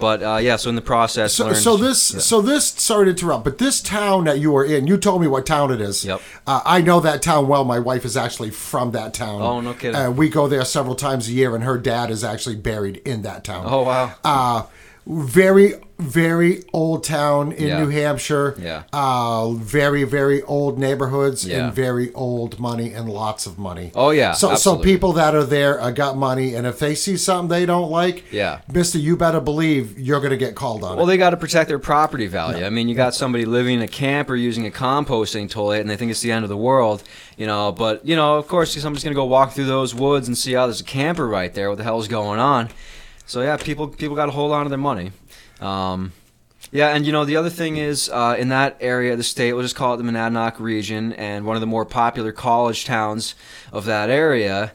but uh, yeah, so in the process, So, learned- so this, yeah. so this. Sorry to interrupt, but this town that you were in, you told me what town it is. Yep. Uh, I know that town well. My wife is actually from that town. Oh, no kidding. Uh, we go there several times a year, and her dad is actually buried in that town. Oh wow. Uh, very, very old town in Yeah. New Hampshire. Yeah. Uh, very, very old neighborhoods Yeah. and very old money and lots of money. Oh, yeah, So, absolutely. so people that are there uh, got money, and if they see something they don't like, Yeah. Mister, you better believe you're going to get called on. Well, it. they got to protect their property value. I mean, you got somebody living in a camp or using a composting toilet, and they think it's the end of the world, you know. But you know, of course, somebody's gonna go walk through those woods and see, oh, there's a camper right there. What the hell's going on? So yeah, people people got to hold on to their money. Um, yeah, and you know the other thing is uh, in that area of the state, we'll just call it the Monadnock region, and one of the more popular college towns of that area,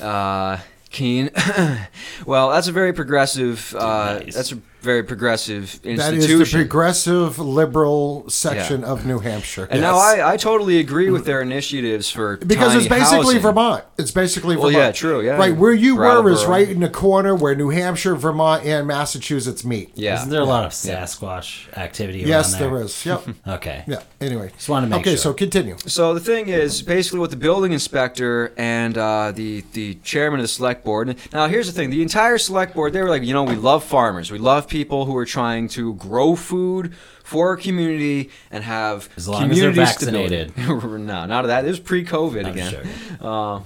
uh, Keene. well, that's a very progressive. Uh, Nice. That's a very progressive That institution. is the progressive liberal section of New Hampshire. and Yes. now I, I totally agree with their initiatives for because tiny it's basically housing. Vermont. It's basically Well, Vermont. yeah, true, yeah. Right where you were is right in the corner where New Hampshire, Vermont, and Massachusetts meet. Yeah. Isn't there a lot of Sasquatch activity Yes, there? there is. Yep. Okay. yeah. Anyway, Just wanted to make okay. sure. So continue. So the thing is, basically, what the building inspector and uh, the the chairman of the select board. Now, here's the thing: the entire select board, they were like, you know, we love farmers, we love people who are trying to grow food for our community and have As long as they're community vaccinated. stability. no, not of that. It was pre-COVID I'm again. sure. Uh,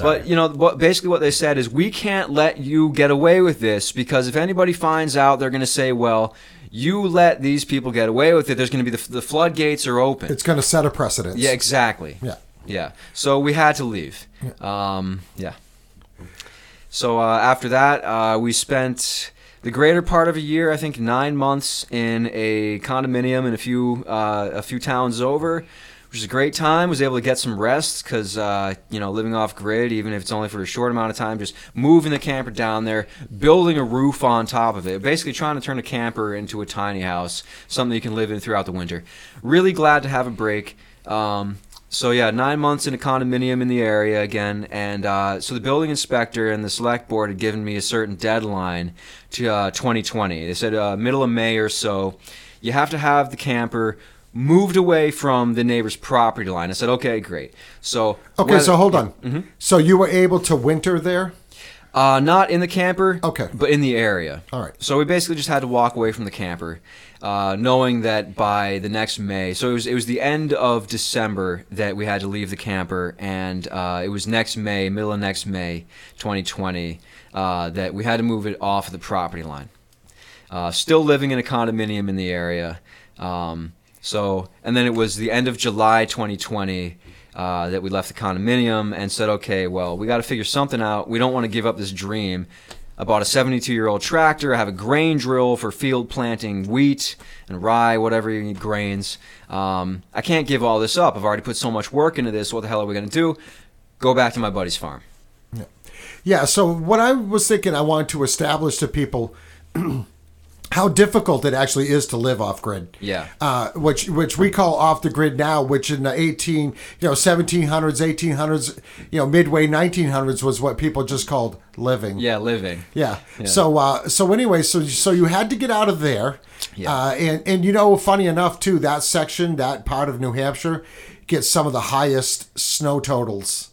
but you know, what, basically, what they said is, we can't let you get away with this because if anybody finds out, they're going to say, well. You let these people get away with it. There's going to be the, the floodgates are open. It's going to set a precedent. Yeah, exactly. Yeah. Yeah. So we had to leave. Um, yeah. So uh, after that, uh, we spent the greater part of a year, I think nine months, in a condominium in a few uh, a few towns over, which was a great time. Was able to get some rest because uh, you know living off grid, even if it's only for a short amount of time, just moving the camper down there, building a roof on top of it, basically trying to turn a camper into a tiny house, something you can live in throughout the winter. Really glad to have a break. Um, so yeah, nine months in a condominium in the area again, and uh, so the building inspector and the select board had given me a certain deadline to uh, 2020. They said uh, middle of May or so. You have to have the camper moved away from the neighbor's property line. I said, okay, great. So Okay, whether- so hold on. Mm-hmm. So you were able to winter there? Uh, not in the camper. Okay. But in the area. All right. So we basically just had to walk away from the camper, uh, knowing that by the next May. So it was it was the end of December that we had to leave the camper, and uh, it was next May, middle of next May, 2020, uh, that we had to move it off of the property line. Uh, still living in a condominium in the area. Um, so, and then it was the end of July 2020 uh, that we left the condominium and said, okay, well, we got to figure something out. We don't want to give up this dream. I bought a 72 year old tractor. I have a grain drill for field planting wheat and rye, whatever you need grains. Um, I can't give all this up. I've already put so much work into this. What the hell are we going to do? Go back to my buddy's farm. Yeah. So what I was thinking, I wanted to establish to people how difficult it actually is to live off grid. Yeah. Uh, which which we call off the grid now, which in the eighteen, you know, seventeen hundreds, eighteen hundreds, you know, midway nineteen hundreds was what people just called living. Yeah, living. Yeah. So uh, so anyway, so so you had to get out of there. Yeah. Uh, and and you know, funny enough too, that section, that part of New Hampshire, gets some of the highest snow totals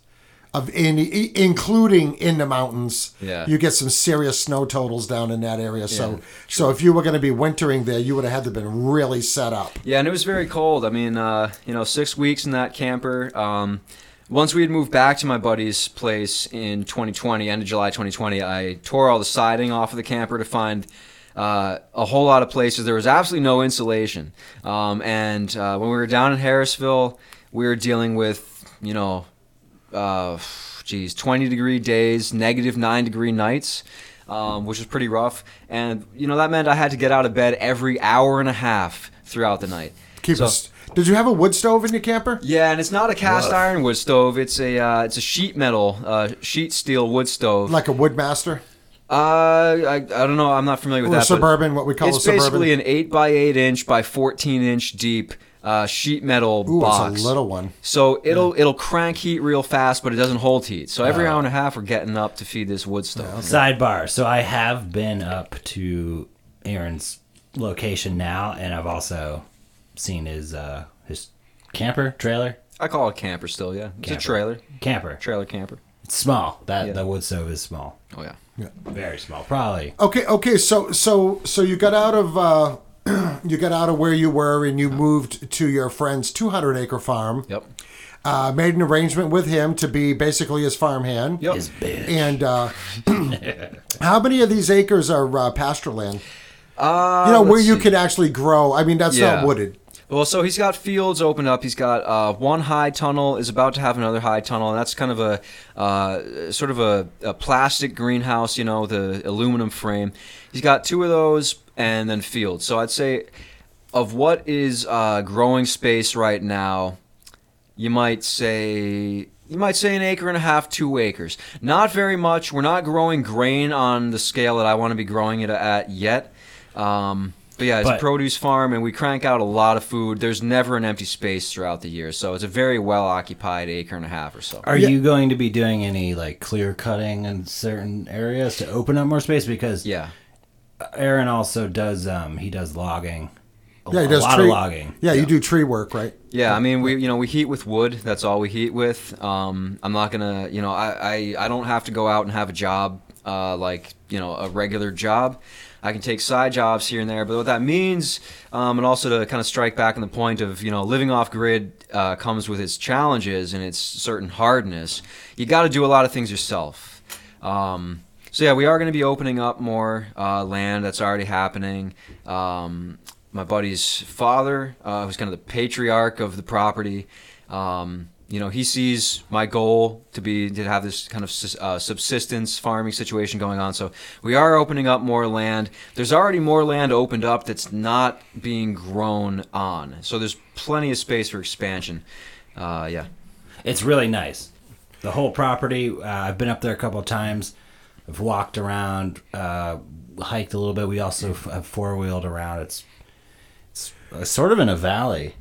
of any, including in the mountains. Yeah. You get some serious snow totals down in that area. So so if you were going to be wintering there, you would have had to been really set up. Yeah, and it was very cold. I mean, uh, you know, six weeks in that camper. Um, once we had moved back to my buddy's place in 2020, end of July 2020, I tore all the siding off of the camper to find uh, a whole lot of places. There was absolutely no insulation. Um, and uh, when we were down in Harrisville, we were dealing with, you know, uh, geez, 20 degree days, negative nine degree nights, um, which was pretty rough. And, you know, that meant I had to get out of bed every hour and a half throughout the night. Keep So- us. Did you have a wood stove in your camper? yeah, and it's not a cast iron wood stove. It's a uh, it's a sheet metal, uh, sheet steel wood stove. Like a Woodmaster uh, I, I don't know. I'm not familiar with or that. but suburban? What we call It's a suburban. basically an eight by eight inch by 14 inch deep uh, sheet metal Ooh, box. it's a little one. So it'll it'll crank heat real fast, but it doesn't hold heat. So every hour and a half, we're getting up to feed this wood stove. Sidebar. So I have been up to Aaron's location now, and I've also seen his uh, his camper trailer. I call it camper still. Yeah, it's a trailer, Camper. trailer camper. It's small. That Yeah. the wood stove is small. Oh yeah. Very small. Probably. Okay, okay. So, so, so you got out of uh, you got out of where you were, and you moved to your friend's 200 acre farm. Yep. Uh, made an arrangement with him to be basically his farmhand. Yep. His bitch. And uh, how many of these acres are uh, pasture land? Uh, You know where let's you see. can actually grow. I mean, that's Yeah. not wooded. Well, so he's got fields opened up. He's got uh, one high tunnel is about to have another high tunnel, and that's kind of a uh, sort of a, a plastic greenhouse, you know, the aluminum frame. He's got two of those, and then fields. So I'd say of what is uh, growing space right now, you might say you might say an acre and a half, two acres. Not very much. We're not growing grain on the scale that I want to be growing it at yet. Um, but yeah, it's But- a produce farm, and we crank out a lot of food. There's never an empty space throughout the year, so it's a very well occupied acre and a half or so. Are Yeah. you going to be doing any like clear cutting in certain areas to open up more space? Because Yeah, Aaron also does um he does logging. A, Yeah, he does a does lot tree of logging. Yeah, you do tree work, right? yeah. I mean, we you know we heat with wood. That's all we heat with. Um, I'm not gonna you know I, I I don't have to go out and have a job uh, like you know a regular job. I can take side jobs here and there, but what that means, um, and also to kind of strike back on the point of you know living off grid uh, comes with its challenges and its certain hardness. You got to do a lot of things yourself. Um, so yeah, we are going to be opening up more uh, land. That's already happening. Um, my buddy's father, uh, who's kind of the patriarch of the property, um, you know, he sees my goal to be to have this kind of uh, subsistence farming situation going on. So we are opening up more land. There's already more land opened up that's not being grown on. So there's plenty of space for expansion. Uh, yeah. It's really nice. The whole property. Uh, I've been up there a couple of times. I've walked around, uh, hiked a little bit. We also f- have four wheeled around. It's it's uh, sort of in a valley.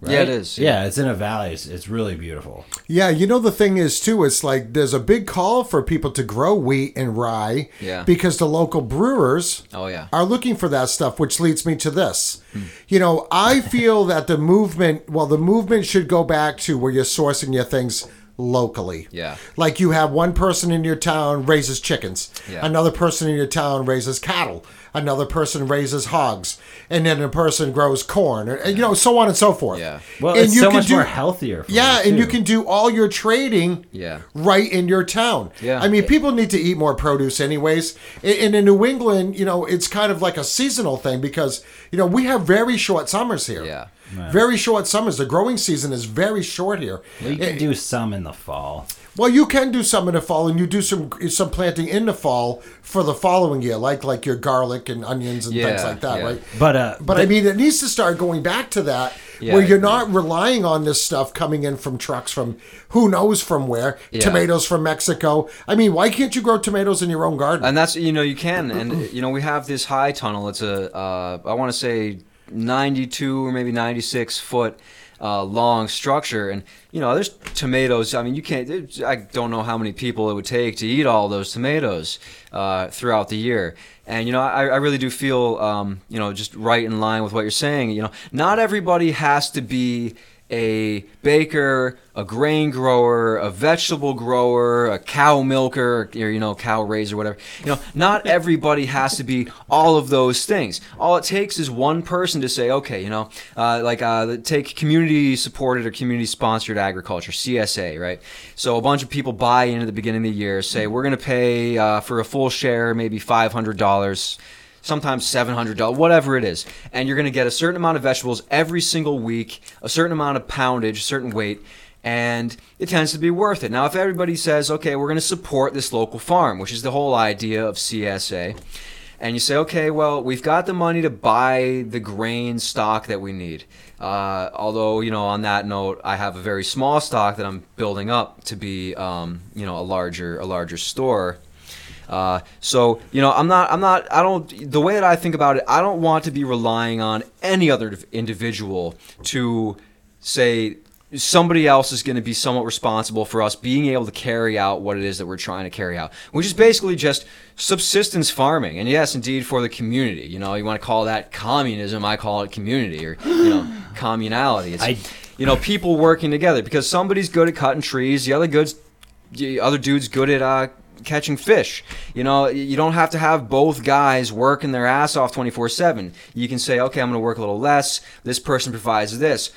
Right? Yeah, it is, Yeah. yeah. it's in a valley. It's, it's really beautiful. Yeah, you know the thing is too. It's like there's a big call for people to grow wheat and rye. Yeah. Because the local brewers. Oh yeah. are looking for that stuff, which leads me to this. You know, I feel that the movement, well, the movement should go back to where you're sourcing your things locally. Yeah. Like you have one person in your town raises chickens, Yeah. another person in your town raises cattle, another person raises hogs, and then a person grows corn, or, and, you know, so on and so forth. Yeah. Well, And it's you so can much do- more healthier. For Yeah, and you can do all your trading Yeah. right in your town. Yeah. I mean, people need to eat more produce anyways. And and in New England, you know, it's kind of like a seasonal thing because, you know, we have very short summers here. Yeah. Very short summers. The growing season is very short here. Well, you can do some in the fall. Well, you can do some in the fall, and you do some some planting in the fall for the following year, like like your garlic and onions and things like that, yeah. right? But uh, But I mean, it needs to start going back to that, Yeah, where you're agree. not relying on this stuff coming in from trucks from who knows from where. Yeah. Tomatoes from Mexico. I mean, why can't you grow tomatoes in your own garden? and that's you know you can and you know we have this high tunnel it's a uh, i want to say 92 or maybe 96 foot uh, long structure. And you know there's tomatoes. I mean you can't i don't know how many people it would take to eat all those tomatoes uh, throughout the year. And you know I, I really do feel um, you know just right in line with what you're saying. You know not everybody has to be a baker, a grain grower, a vegetable grower, a cow milker, or you know, cow raiser, whatever. You know, not everybody has to be all of those things. All it takes is one person to say, okay, you know, uh, like uh, take community supported or community sponsored agriculture, CSA, right? So a bunch of people buy in at the beginning of the year, say we're going to pay uh, for a full share, maybe five hundred dollars sometimes $700 whatever it is. And you're going to get a certain amount of vegetables every single week a certain amount of poundage a certain weight and it tends to be worth it. Now if everybody says okay we're going to support this local farm which is the whole idea of csa and you say okay well we've got the money to buy the grain stock that we need uh, although you know on that note i have a very small stock that i'm building up to be um, you know a larger a larger store uh, so you know, I'm not, I'm not, I don't. The way that I think about it, I don't want to be relying on any other individual to say somebody else is going to be somewhat responsible for us being able to carry out what it is that we're trying to carry out, which is basically just subsistence farming. And yes, indeed, for the community. You know, you want to call that communism, I call it community, or you know, communality. It's I- you know, people working together because somebody's good at cutting trees, the other goods the other dude's good at uh, catching fish. You know, you don't have to have both guys working their ass off 24 7. You can say, okay, I'm going to work a little less. This person provides this.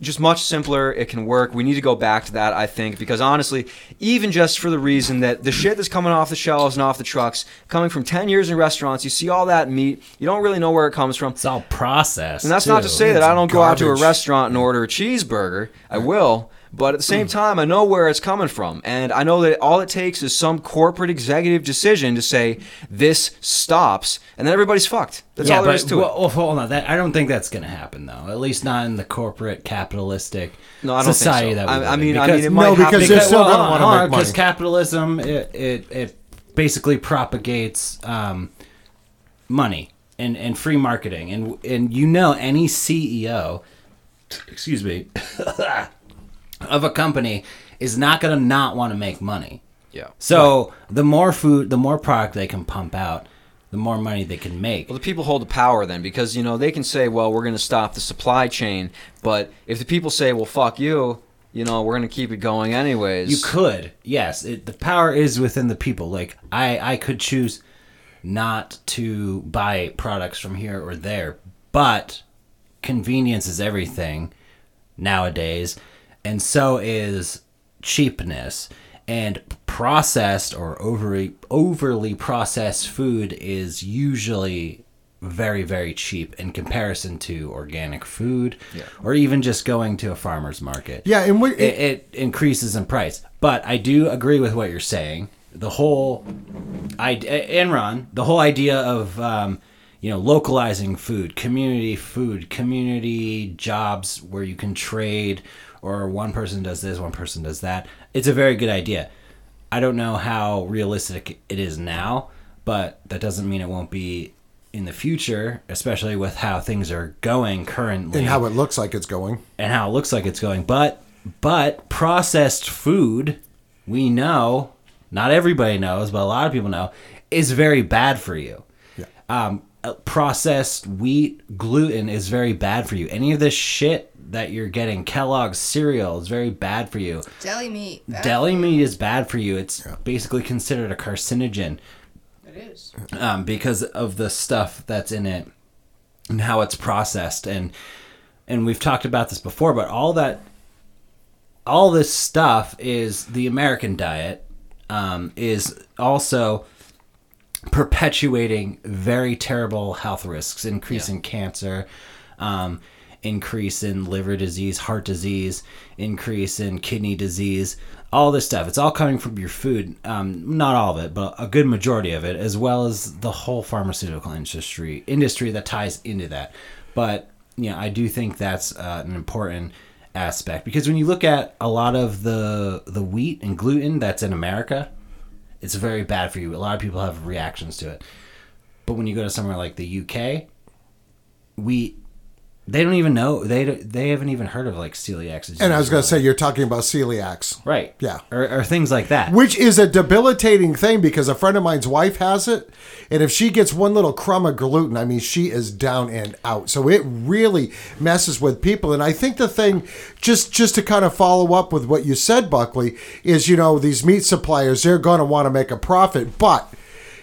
Just much simpler. It can work. We need to go back to that, I think, because honestly, even just for the reason that the shit that's coming off the shelves and off the trucks, coming from 10 years in restaurants, you see all that meat, you don't really know where it comes from. It's all processed. And that's not to too. say that I don't go out to a restaurant and order a cheeseburger. I will. But at the same time, I know where it's coming from. And I know that all it takes is some corporate executive decision to say, this stops, and then everybody's fucked. That's all there is to well, it. well, hold on. That I don't think that's going to happen though. At least not in the corporate capitalistic No, I don't think society so. that we I- live I in. mean- I mean, it no, might happen. because they're still well, going to want to hold on, Because capitalism, it, it it basically propagates um, money. and and free marketing and and you know any CEO excuse me of a company is not going to not want to make money. Yeah. So the more food, the more product they can pump out, the more money they can make. Well, the people hold the power then because, you know, they can say, well, we're going to stop the supply chain. But if the people say, well, fuck you, you know, we're going to keep it going anyways. You could, yes. It, the power is within the people. Like I, I could choose not to buy products from here or there, but convenience is everything nowadays, and so is cheapness. And processed or overly overly processed food is usually very very cheap in comparison to organic food or even just going to a farmer's market Yeah, and we, it, it increases in price. But I do agree with what you're saying. The whole, I Enron, the whole idea of um, you know localizing food, community food, community jobs where you can trade, or one person does this, one person does that. It's a very good idea. I don't know how realistic it is now, but that doesn't mean it won't be in the future, especially with how things are going currently and how it looks like it's going. and how it looks like it's going. But but processed food, we know, not everybody knows, but a lot of people know, is very bad for you. Yeah. Um, processed wheat, gluten is very bad for you. Any of this shit that you're getting, Kellogg's cereal is very bad for you. Deli meat. that- Deli meat is bad for you. It's basically considered a carcinogen It is. um, because of the stuff that's in it and how it's processed and and we've talked about this before but all that all this stuff is the american diet um, is also perpetuating very terrible health risks increase in cancer um, increase in liver disease heart disease increase in kidney disease all this stuff. It's all coming from your food um, not all of it but a good majority of it as well as the whole pharmaceutical industry industry that ties into that. But you know i do think that's uh, an important aspect because when you look at a lot of the the wheat and gluten that's in america it's very bad for you. A lot of people have reactions to it. But when you go to somewhere like the UK, we they don't even know they they haven't even heard of like celiac disease. And I was going to say, you're talking about celiacs, right, Yeah. or, or things like that. which is a debilitating thing because a friend of mine's wife has it. And if she gets one little crumb of gluten, I mean, she is down and out. So it really messes with people. And I think the thing, just just to kind of follow up with what you said, Buckley, is you know these meat suppliers they're going to want to make a profit, but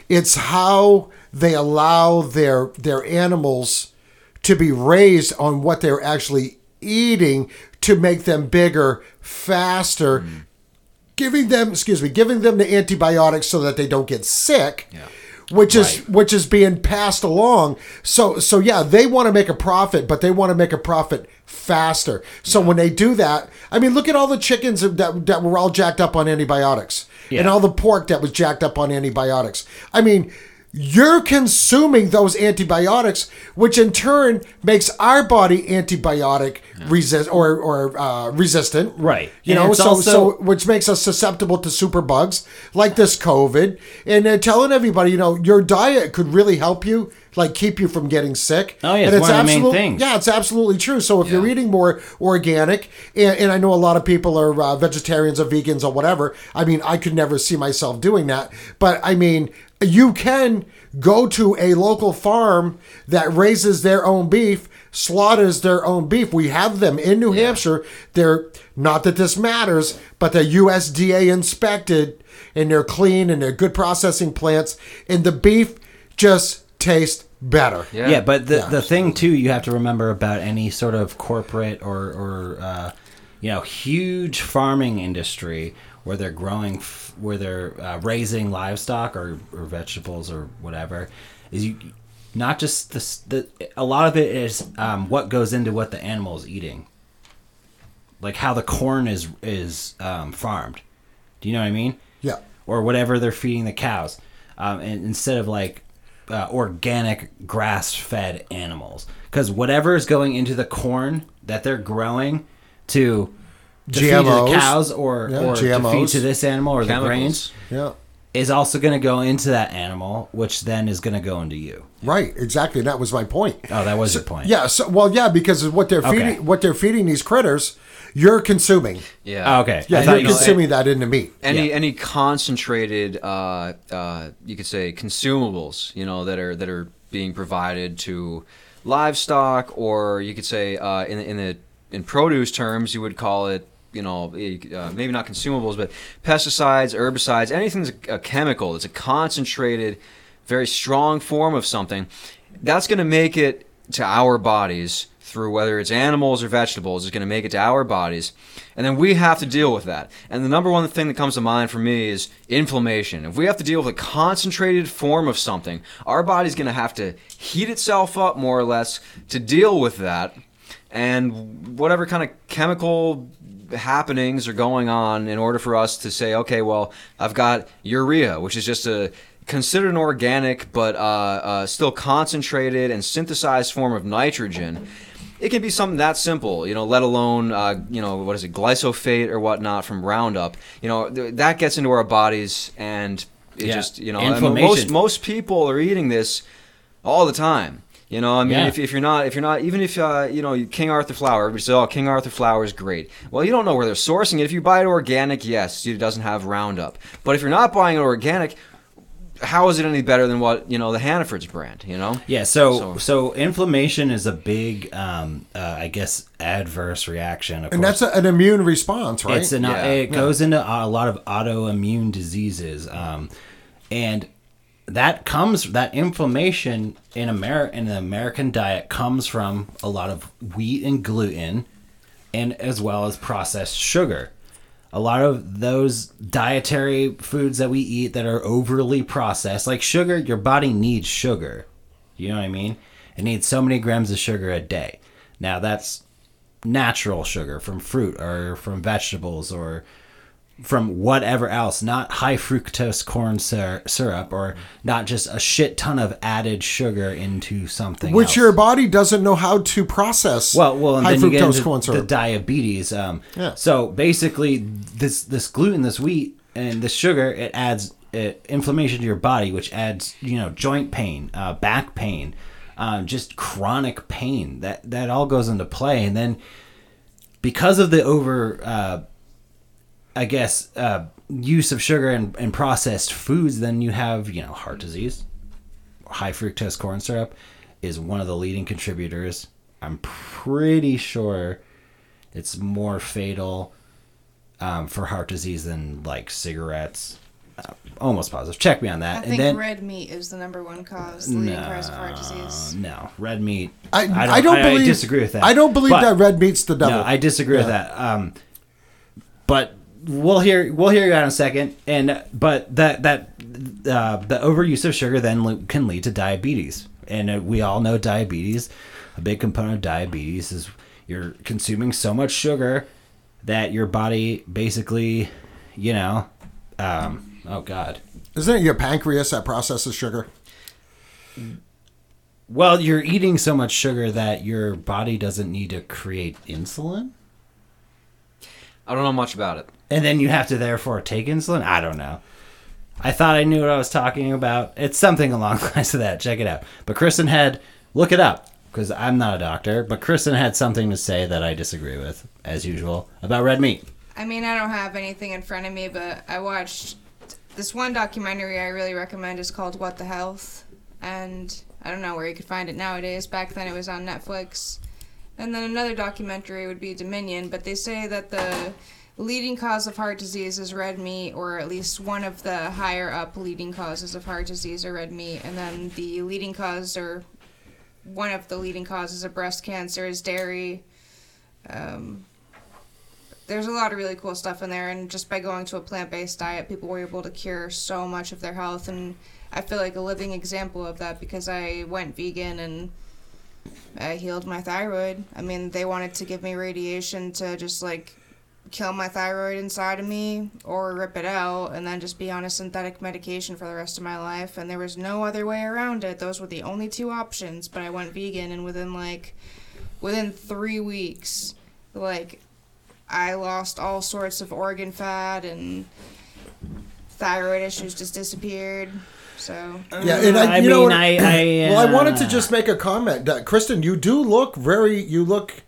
it's how they allow their their animals to be raised on what they're actually eating to make them bigger faster giving them excuse me giving them the antibiotics so that they don't get sick which is which is being passed along. So so yeah they want to make a profit but they want to make a profit faster. So when they do that i mean look at all the chickens that, that were all jacked up on antibiotics and all the pork that was jacked up on antibiotics. I mean you're consuming those antibiotics, which in turn makes our body antibiotic resist or or uh, resistant. Right. You And know, so also- so which makes us susceptible to superbugs like this COVID. And they're telling everybody, you know, your diet could really help you, like keep you from getting sick. Oh, yeah, and it's one of the main things. Yeah, it's absolutely true. So if you're eating more organic, and, and I know a lot of people are uh, vegetarians or vegans or whatever. I mean, I could never see myself doing that. But I mean, you can go to a local farm that raises their own beef, slaughters their own beef. We have them in New Hampshire. They're not that this matters, but they're USDA inspected and they're clean and they're good processing plants, and the beef just tastes better. Yeah. Yeah, but the Yeah. the thing too you have to remember about any sort of corporate or or uh, you know huge farming industry where they're growing f- where they're uh, raising livestock or, or vegetables or whatever is you not just this the a lot of it is um, what goes into what the animal is eating. Like how the corn is is um, farmed. Do you know what I mean? Yeah. or whatever they're feeding the cows, um, and instead of like uh, organic grass-fed animals, because whatever is going into the corn that they're growing to, to feed to GMOs. the cows or Yeah, or to feed to this animal or the Chemicals. grains, Yeah. is also going to go into that animal, which then is going to go into you. Right, exactly. That was my point. Oh, that was your point. Yeah. So, well, yeah, because what they're Okay. feeding, what they're feeding these critters, you're consuming. Yeah. Oh, okay. Yeah, you're you said- consuming that into meat. any Yeah. any concentrated uh, uh, you could say consumables you know that are that are being provided to livestock or you could say uh, in in the in produce terms you would call it you know eh, uh, maybe not consumables but pesticides herbicides anything that's a, chemical it's a concentrated very strong form of something that's going to make it to our bodies through whether it's animals or vegetables is going to make it to our bodies. And then we have to deal with that. And the number one thing that comes to mind for me is inflammation. If we have to deal with a concentrated form of something our body's going to have to heat itself up more or less to deal with that. And whatever kind of chemical happenings are going on in order for us to say, okay, well, I've got urea, which is just a considered an organic but uh, uh, still concentrated and synthesized form of nitrogen. It can be something that simple, you know, let alone, uh, you know, what is it, glyphosate or whatnot from Roundup. You know, th- that gets into our bodies and it Yeah. just, you know, I mean, most, most people are eating this all the time. You know, I mean, Yeah. if, if you're not, if you're not, even if uh, you know King Arthur flour, everybody says, "Oh, King Arthur flour is great." Well, you don't know where they're sourcing it. If you buy it organic, yes, it doesn't have Roundup. But if you're not buying it organic, how is it any better than what you know the Hannaford's brand? You know? Yeah, so, So- so inflammation is a big, um, uh, I guess, adverse reaction. Of And course. that's a, an immune response, right? It's an, Yeah. it goes into a lot of autoimmune diseases, um, and that comes that inflammation in America in the American diet comes from a lot of wheat and gluten, and as well as processed sugar. A lot of those dietary foods that we eat that are overly processed, like sugar, your body needs sugar. You know what I mean? It needs so many grams of sugar a day. Now that's natural sugar from fruit or from vegetables or from whatever else, not high fructose corn syr- syrup or not just a shit ton of added sugar into something. Which else. your body doesn't know how to process. Well, well, and high then fructose corn the syrup. diabetes. Um, Yeah. So basically, this this gluten, this wheat, and this sugar, it adds uh, inflammation to your body, which adds you know joint pain, uh, back pain, um, just chronic pain. That that all goes into play, and then because of the over, uh, I guess, uh, use of sugar and, and processed foods, then you have you know heart disease, high fructose corn syrup is one of the leading contributors. I'm pretty sure it's more fatal um, for heart disease than like cigarettes. Uh, almost positive. Check me on that. I that. think and then red meat is the number one cause, the leading cause of heart disease. no, red meat. I, I, don't, believe. disagree with that. I don't believe But- that red meat's the devil. no, I disagree with that. Um, but we'll hear we'll hear you out in a second. And but that that uh, the overuse of sugar then can lead to diabetes, and uh, we all know diabetes. A big component of diabetes is you're consuming so much sugar that your body basically, you know, um, oh god. Isn't it your pancreas that processes sugar? Well, you're eating so much sugar that your body doesn't need to create insulin. I don't know much about it. And then you have to therefore take insulin? I don't know. I thought I knew what I was talking about. It's something along the lines of that. Check it out. But Kristen had, look it up, because I'm not a doctor, but Kristen had something to say that I disagree with, as usual, about red meat. I mean, I don't have anything in front of me, but I watched this one documentary I really recommend. is called What the Health, and I don't know where you could find it nowadays. Back then, it was on Netflix. And then another documentary would be Dominion, but they say that the leading cause of heart disease is red meat, or at least one of the higher up leading causes of heart disease are red meat, and then the leading cause or one of the leading causes of breast cancer is dairy. Um, there's a lot of really cool stuff in there. And just by going to a plant-based diet people were able to cure so much of their health. And i feel like a living example of that because i went vegan and i healed my thyroid. I mean they wanted to give me radiation to just like kill my thyroid inside of me or rip it out and then just be on a synthetic medication for the rest of my life and there was no other way around it those were the only two options but i went vegan and within like within three weeks like I lost all sorts of organ fat and thyroid issues just disappeared. So Yeah, and I, I you know, mean, what- I- I, well, I wanted to uh, just make a comment. Uh, Kristen, you do look very, you look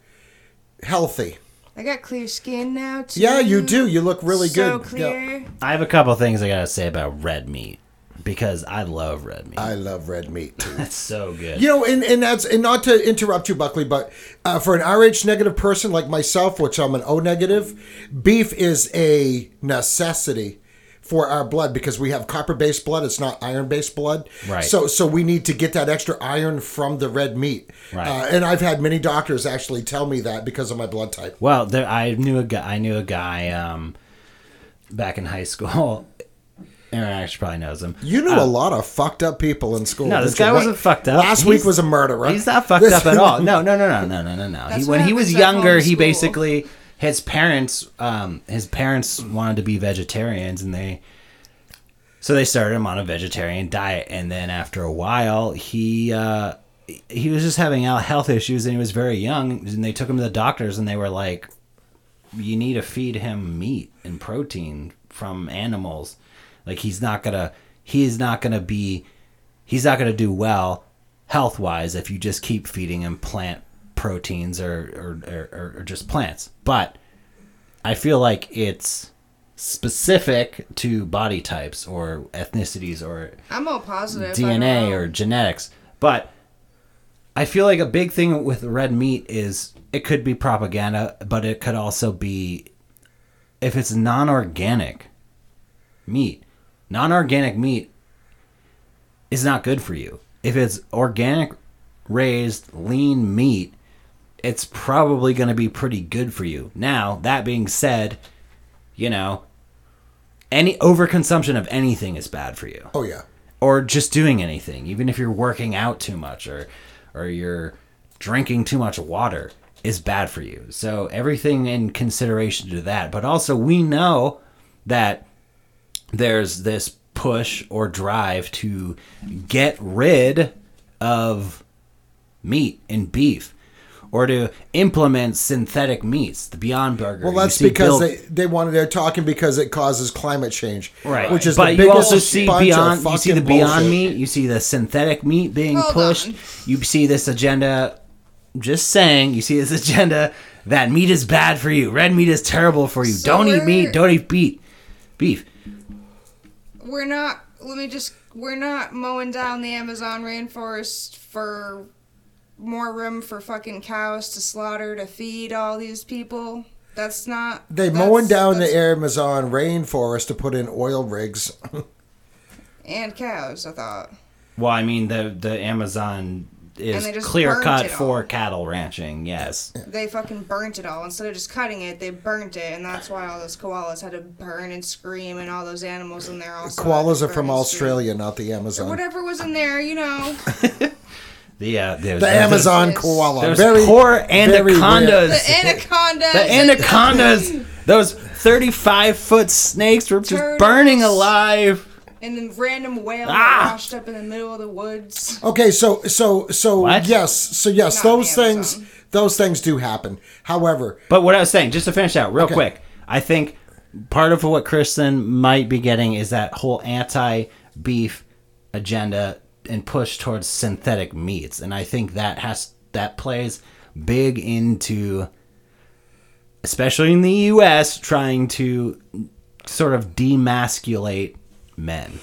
healthy. I got clear skin now too. Yeah, you do. You look really so good. Yeah. clear. I have a couple things I gotta say about red meat because I love red meat. I love red meat too. That's so good. You know, and, and that's and not to interrupt you, Buckley, but uh, for an Rh negative person like myself, which I'm an O negative, beef is a necessity for our blood because we have copper based blood. It's not iron based blood. Right. So so we need to get that extra iron from the red meat. Right. Uh, and I've had many doctors actually tell me that because of my blood type. Well, there, I knew a guy. I knew a guy um, back in high school. Aaron actually probably knows him. You knew a lot of fucked up people in school. Uh, No, this didn't you? guy wasn't fucked up. Last He's- week was a murderer. He's not fucked up at all. No, no, no, no, no, no, no, no. He, when he was younger, he basically his parents, um, his parents wanted to be vegetarians, and they, so they started him on a vegetarian diet, and then after a while, he. Uh, he was just having health issues and he was very young and they took him to the doctors and they were like you need to feed him meat and protein from animals like he's not gonna he's not gonna be he's not gonna do well health wise if you just keep feeding him plant proteins or or, or, or just plants but i feel like it's specific to body types or ethnicities or I'm all positive. DNA or genetics. But I feel like a big thing with red meat is it could be propaganda, but it could also be if it's non-organic meat. Non-organic meat is not good for you. If it's organic raised lean meat, it's probably going to be pretty good for you. Now, that being said, you know, any overconsumption of anything is bad for you oh yeah. or just doing anything, even if you're working out too much or or you're drinking too much water is bad for you. So everything in consideration to that. But also we know that there's this push or drive to get rid of meat and beef or to implement synthetic meats, the Beyond Burger. Well, that's see because Bill- they, they wanted. They're talking because it causes climate change, Right. Which is but the you biggest also see beyond you see the fucking beyond meat, you see the synthetic meat being Hold pushed. on. You see this agenda just saying, you see this agenda that meat is bad for you. Red meat is terrible for you. So don't eat meat, don't eat beef. Beef. We're not. Let me just. We're not mowing down the Amazon rainforest for more room for fucking cows to slaughter to feed all these people. That's not. They that's- mowing down the Amazon rainforest to put in oil rigs. and cows. I thought. Well, I mean the the Amazon is clear cut for cattle ranching, yes. They fucking burnt it all. Instead of just cutting it, they burnt it, and that's why all those koalas had to burn and scream, and all those animals in there also. had Koalas are from burn scream. Australia, not the Or Amazon. whatever was in there, you know. The uh, there's, The Amazon Yes. koala. There's very, poor anacondas. The anacondas. The anacondas, those 35 foot snakes were just Turtles. burning alive. And then random whale Ah! washed up in the middle of the woods. Okay, so so so What? yes, so yes, Not those things those things do happen. However, But what I was saying, just to finish out real Okay. quick, I think part of what Kristen might be getting is that whole anti beef agenda and push towards synthetic meats. And I think that has that plays big into especially in the US trying to sort of demasculate men.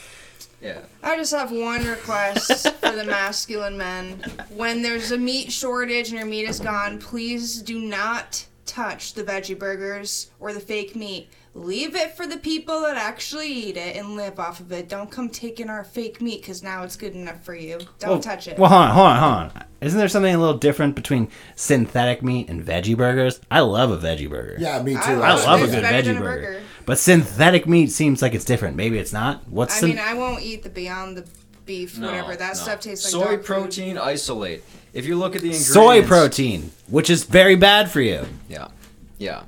Yeah. I just have one request for the masculine men. When there's a meat shortage and your meat is gone, please do not touch the veggie burgers or the fake meat. Leave it for the people that actually eat it and live off of it. Don't come taking our fake meat because now it's good enough for you. Don't Well- touch it. Well, hold on, hold on, hold on. Isn't there something a little different between synthetic meat and veggie burgers? I love a veggie burger. yeah, me too. I I love a good veggie a burger. burger. But synthetic meat seems like it's different. Maybe it's not. What's I syn- mean, I won't eat the Beyond the Beef, whatever. That stuff tastes like soy dog food. protein isolate. If you look at the ingredients, soy protein, which is very bad for you. Yeah, yeah.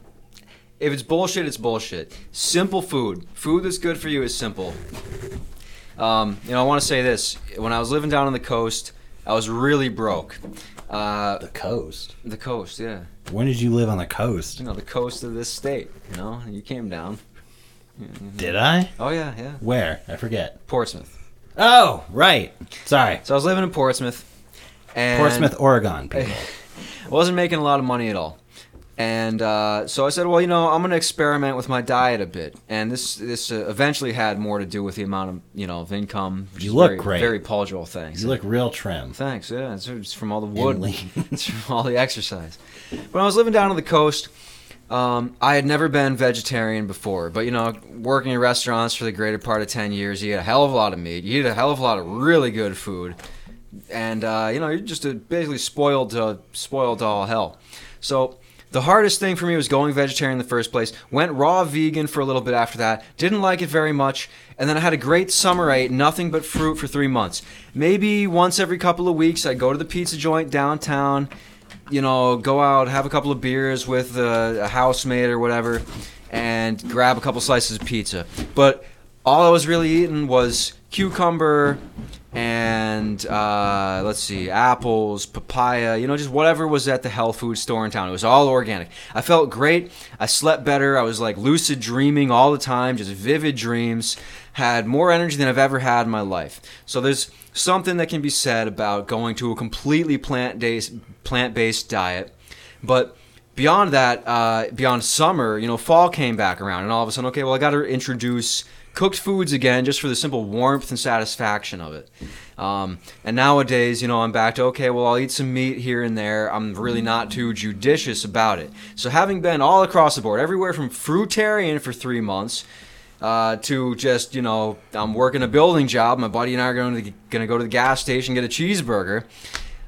If it's bullshit, it's bullshit. Simple food. Food that's good for you is simple. Um, you know, I want to say this. When I was living down on the coast, I was really broke. Uh, The coast. the coast, yeah. When did you live on the coast? You know, the coast of this state. You know, you came down. Did I? Oh yeah, yeah. Where? I forget. Portsmouth. Oh, right. Sorry. So I was living in Portsmouth. And Portsmouth, Oregon. People. wasn't making a lot of money at all. And uh, so I said, well, you know, I'm going to experiment with my diet a bit. And this this uh, eventually had more to do with the amount of you know of income. You look very, great. Very Paul things. You look real trim. Thanks. Yeah, it's, it's from all the wood. it's from all the exercise. When I was living down on the coast, um, I had never been vegetarian before. But you know, working in restaurants for the greater part of ten years, you eat a hell of a lot of meat. You eat a hell of a lot of really good food, and uh, you know, you're just uh basically spoiled to spoiled to all hell. So. The hardest thing for me was going vegetarian in the first place. Went raw vegan for a little bit after that. Didn't like it very much. And then I had a great summer. I ate nothing but fruit for three months. Maybe once every couple of weeks, I'd go to the pizza joint downtown, you know, go out, have a couple of beers with a, a housemate or whatever, and grab a couple slices of pizza. But all I was really eating was cucumber and uh, let's see, apples, papaya, you know, just whatever was at the health food store in town. It was all organic. I felt great. I slept better. I was like lucid dreaming all the time, just vivid dreams. Had more energy than I've ever had in my life. So there's something that can be said about going to a completely plant-based plant-based diet, but beyond that, uh, beyond summer, you know, fall came back around, and all of a sudden, okay, well, I got to introduce cooked foods again, just for the simple warmth and satisfaction of it. Um, and nowadays, you know, I'm back to okay, well, I'll eat some meat here and there. I'm really not too judicious about it. So, having been all across the board, everywhere from fruitarian for three months. Uh, to just you know, I'm working a building job. My buddy and I are going to going to go to the gas station get a cheeseburger.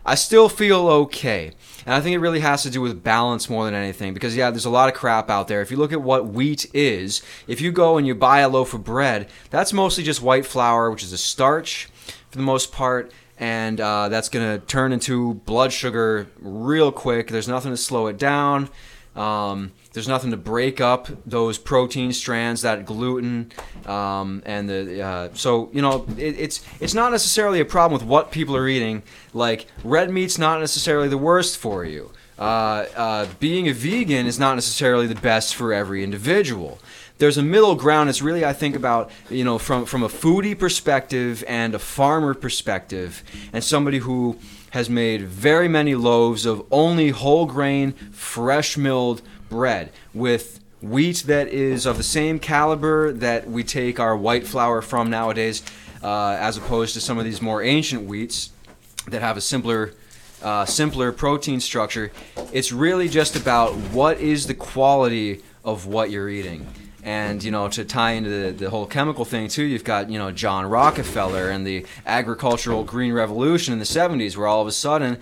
I still feel okay. And I think it really has to do with balance more than anything because, yeah, there's a lot of crap out there. If you look at what wheat is, if you go and you buy a loaf of bread, that's mostly just white flour, which is a starch for the most part. And uh, that's going to turn into blood sugar real quick. There's nothing to slow it down. Um, there's nothing to break up those protein strands, that gluten, um, and the uh, so you know it, it's it's not necessarily a problem with what people are eating. Like red meat's not necessarily the worst for you. Uh, uh, being a vegan is not necessarily the best for every individual. There's a middle ground. It's really I think about you know from from a foodie perspective and a farmer perspective, and somebody who has made very many loaves of only whole grain, fresh milled bread with wheat that is of the same caliber that we take our white flour from nowadays, uh, as opposed to some of these more ancient wheats that have a simpler. Uh, simpler protein structure. It's really just about what is the quality of what you're eating. And you know, to tie into the, the whole chemical thing too, you've got you know John Rockefeller and the agricultural green revolution in the '70s, where all of a sudden,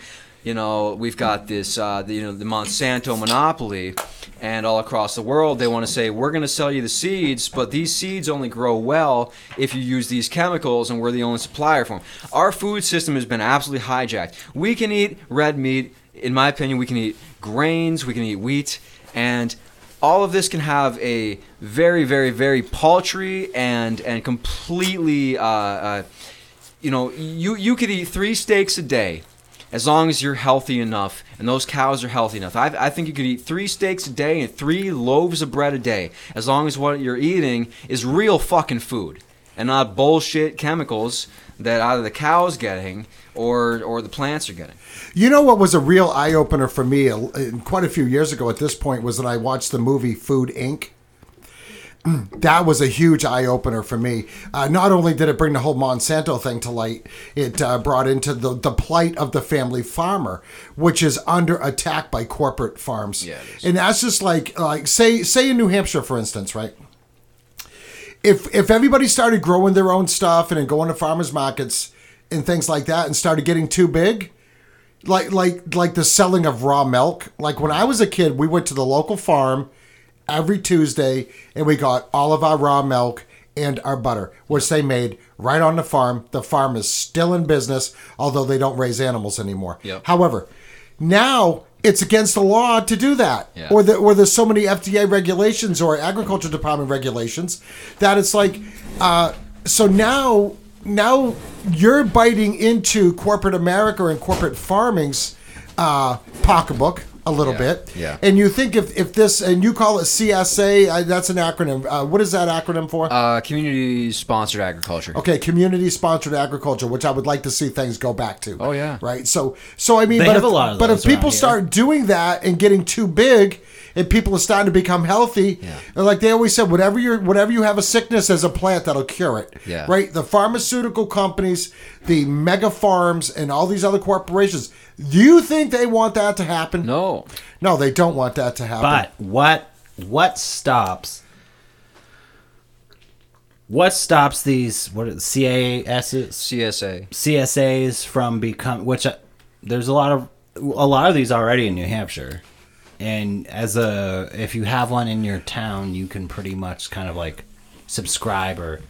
you know, we've got this uh, the, you know the Monsanto monopoly, and all across the world they want to say we're going to sell you the seeds, but these seeds only grow well if you use these chemicals, and we're the only supplier for them. Our food system has been absolutely hijacked. We can eat red meat. In my opinion, we can eat grains, we can eat wheat, and all of this can have a very, very, very paltry and and completely, uh, uh, you know, you you could eat three steaks a day, as long as you're healthy enough and those cows are healthy enough. I, I think you could eat three steaks a day and three loaves of bread a day, as long as what you're eating is real fucking food and not bullshit chemicals that either the cow's getting or or the plants are getting. You know what was a real eye opener for me uh, quite a few years ago at this point was that I watched the movie Food Inc. That was a huge eye opener for me. Uh, not only did it bring the whole Monsanto thing to light, it uh, brought into the, the plight of the family farmer, which is under attack by corporate farms. Yeah, and that's just like like say say in New Hampshire, for instance, right? if if everybody started growing their own stuff and then going to farmers markets and things like that and started getting too big like like like the selling of raw milk like when i was a kid we went to the local farm every tuesday and we got all of our raw milk and our butter which they made right on the farm the farm is still in business although they don't raise animals anymore Yep. however now it's against the law to do that Yeah. or the, or there's so many fda regulations or agriculture department regulations that it's like uh, so now now you're biting into corporate america and corporate farming's uh, pocketbook a little Yeah. bit. Yeah. And you think if, if this, and you call it CSA, uh, that's an acronym. Uh, what is that acronym for? Uh, community sponsored agriculture. Okay, community sponsored agriculture, which I would like to see things go back to. Oh, yeah. right. So, so I mean, They but have if, a lot of but if people here. start doing that and getting too big, and people are starting to become healthy, and like they always said, whatever you whatever you have a sickness as a plant that'll cure it. Yeah. Right. The pharmaceutical companies, the mega farms, and all these other corporations. Do you think they want that to happen? No. No, they don't want that to happen. But what what stops what stops these what are the CASs CSA. CSAs from become which uh, there's a lot of a lot of these already in New Hampshire. And as a if you have one in your town, you can pretty much kind of like subscribe or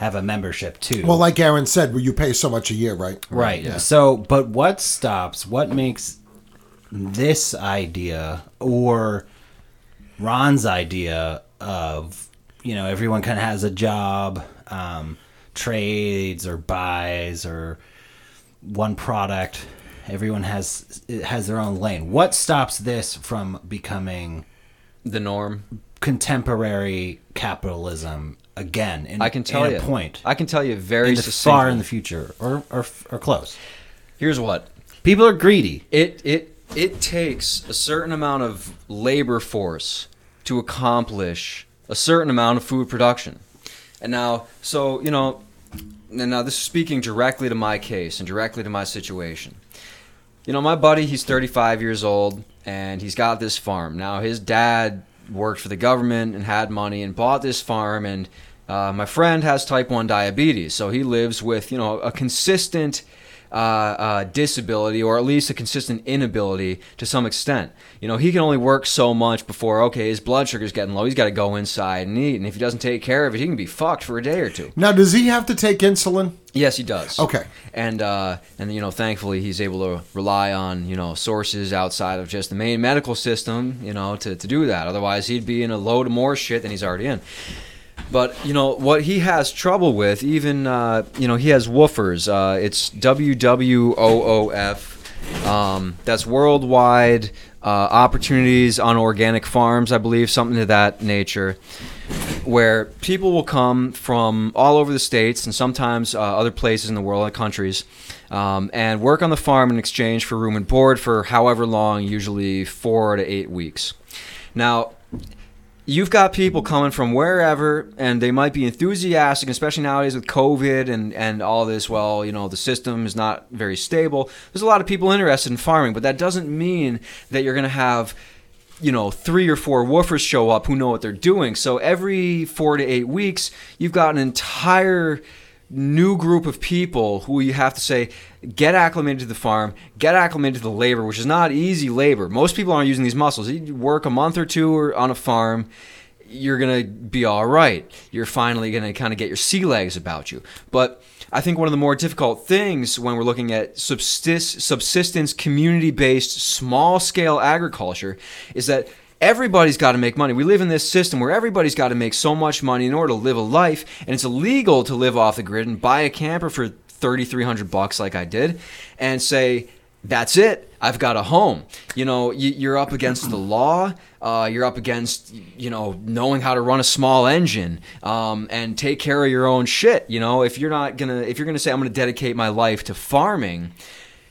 have a membership too. well, like Aaron said, well, you pay so much a year, right? Right. yeah. So, but what stops? What makes this idea or Ron's idea of you know everyone kind of has a job, um, trades or buys or one product. Everyone has has their own lane. What stops this from becoming The norm. contemporary capitalism again? In, I can tell you. a point I can tell you very in the far in the future or or, or close. Here's what. People are greedy. It it it takes a certain amount of labor force to accomplish a certain amount of food production. And now, so you know, and now this is speaking directly to my case and directly to my situation. You know, my buddy, he's 35 years old and he's got this farm. Now, his dad worked for the government and had money and bought this farm. And uh, my friend has type 1 diabetes, so he lives with, you know, a consistent uh, uh, disability or at least a consistent inability to some extent. You know, he can only work so much before, okay, his blood sugar's getting low. He's got to go inside and eat. And if he doesn't take care of it, he can be fucked for a day or two. Now, does he have to take insulin? Yes, he does. Okay. And uh, and you know, thankfully, he's able to rely on you know sources outside of just the main medical system, you know, to, to do that. Otherwise, he'd be in a load of more shit than he's already in. But you know what he has trouble with, even uh, you know he has woofers. Uh, it's WWOOF. Um, that's worldwide uh, opportunities on organic farms, I believe, something to that nature where people will come from all over the states and sometimes uh, other places in the world, like countries, um, and work on the farm in exchange for room and board for however long, usually four to eight weeks. Now, you've got people coming from wherever, and they might be enthusiastic, especially nowadays with COVID and, and all this. Well, you know, the system is not very stable. There's a lot of people interested in farming, but that doesn't mean that you're going to have you know, three or four woofers show up who know what they're doing. So every four to eight weeks, you've got an entire new group of people who you have to say, get acclimated to the farm, get acclimated to the labor, which is not easy labor. Most people aren't using these muscles. You work a month or two or on a farm, you're going to be all right. You're finally going to kind of get your sea legs about you. But I think one of the more difficult things when we're looking at subsist- subsistence, community based, small scale agriculture is that everybody's got to make money. We live in this system where everybody's got to make so much money in order to live a life, and it's illegal to live off the grid and buy a camper for 3300 bucks like I did and say, that's it. I've got a home. You know, you- you're up against the law. Uh, you're up against, you know, knowing how to run a small engine um, and take care of your own shit. You know, if you're not gonna, if you're gonna say I'm gonna dedicate my life to farming,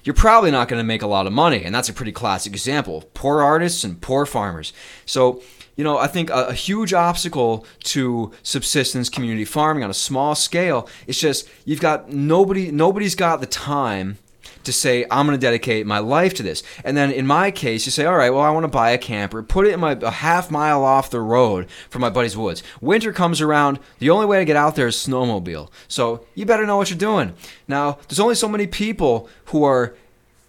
you're probably not gonna make a lot of money. And that's a pretty classic example: poor artists and poor farmers. So. You know, I think a, a huge obstacle to subsistence community farming on a small scale is just you've got nobody. Nobody's got the time to say I'm going to dedicate my life to this. And then in my case, you say, all right, well, I want to buy a camper, put it in my a half mile off the road from my buddy's woods. Winter comes around, the only way to get out there is snowmobile. So you better know what you're doing. Now, there's only so many people who are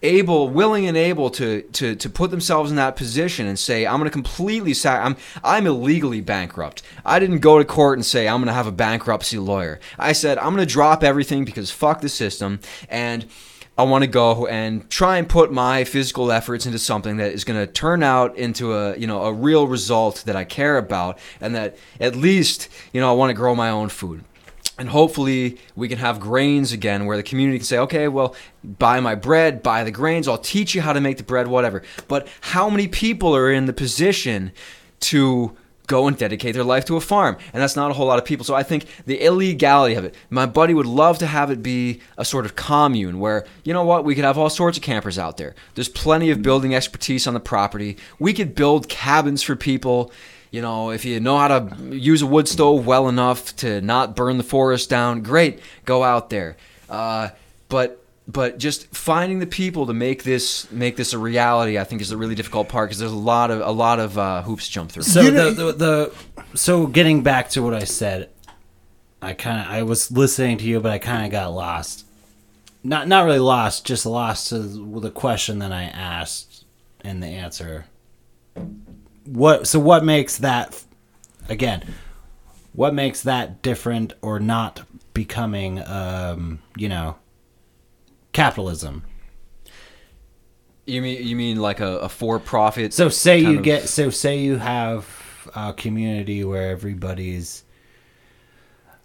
able, willing, and able to to to put themselves in that position and say, "I'm going to completely sac- I'm I'm illegally bankrupt." I didn't go to court and say I'm going to have a bankruptcy lawyer. I said I'm going to drop everything because fuck the system and. I want to go and try and put my physical efforts into something that is going to turn out into a you know a real result that I care about and that at least you know I want to grow my own food. and hopefully we can have grains again where the community can say okay well buy my bread buy the grains i'll teach you how to make the bread whatever but how many people are in the position to go and dedicate their life to a farm and that's not a whole lot of people. So i think the illegality of it my buddy would love to have it be a sort of commune where you know what we could have all sorts of campers out there. There's plenty of building expertise on the property. We could build cabins for people. You know, if you know how to use a wood stove well enough to not burn the forest down, great, go out there. Uh, but but just finding the people to make this make this a reality, I think, is a really difficult part because there's a lot of a lot of uh, hoops to jump through. So the, the the so getting back to what I said, I kind of I was listening to you, but I kind of got lost. Not not really lost, just lost to the question that I asked and the answer. What so what makes that again? What makes that different or not becoming um, you know capitalism? You mean you mean like a, a for-profit? So say you of- get so say you have a community where everybody's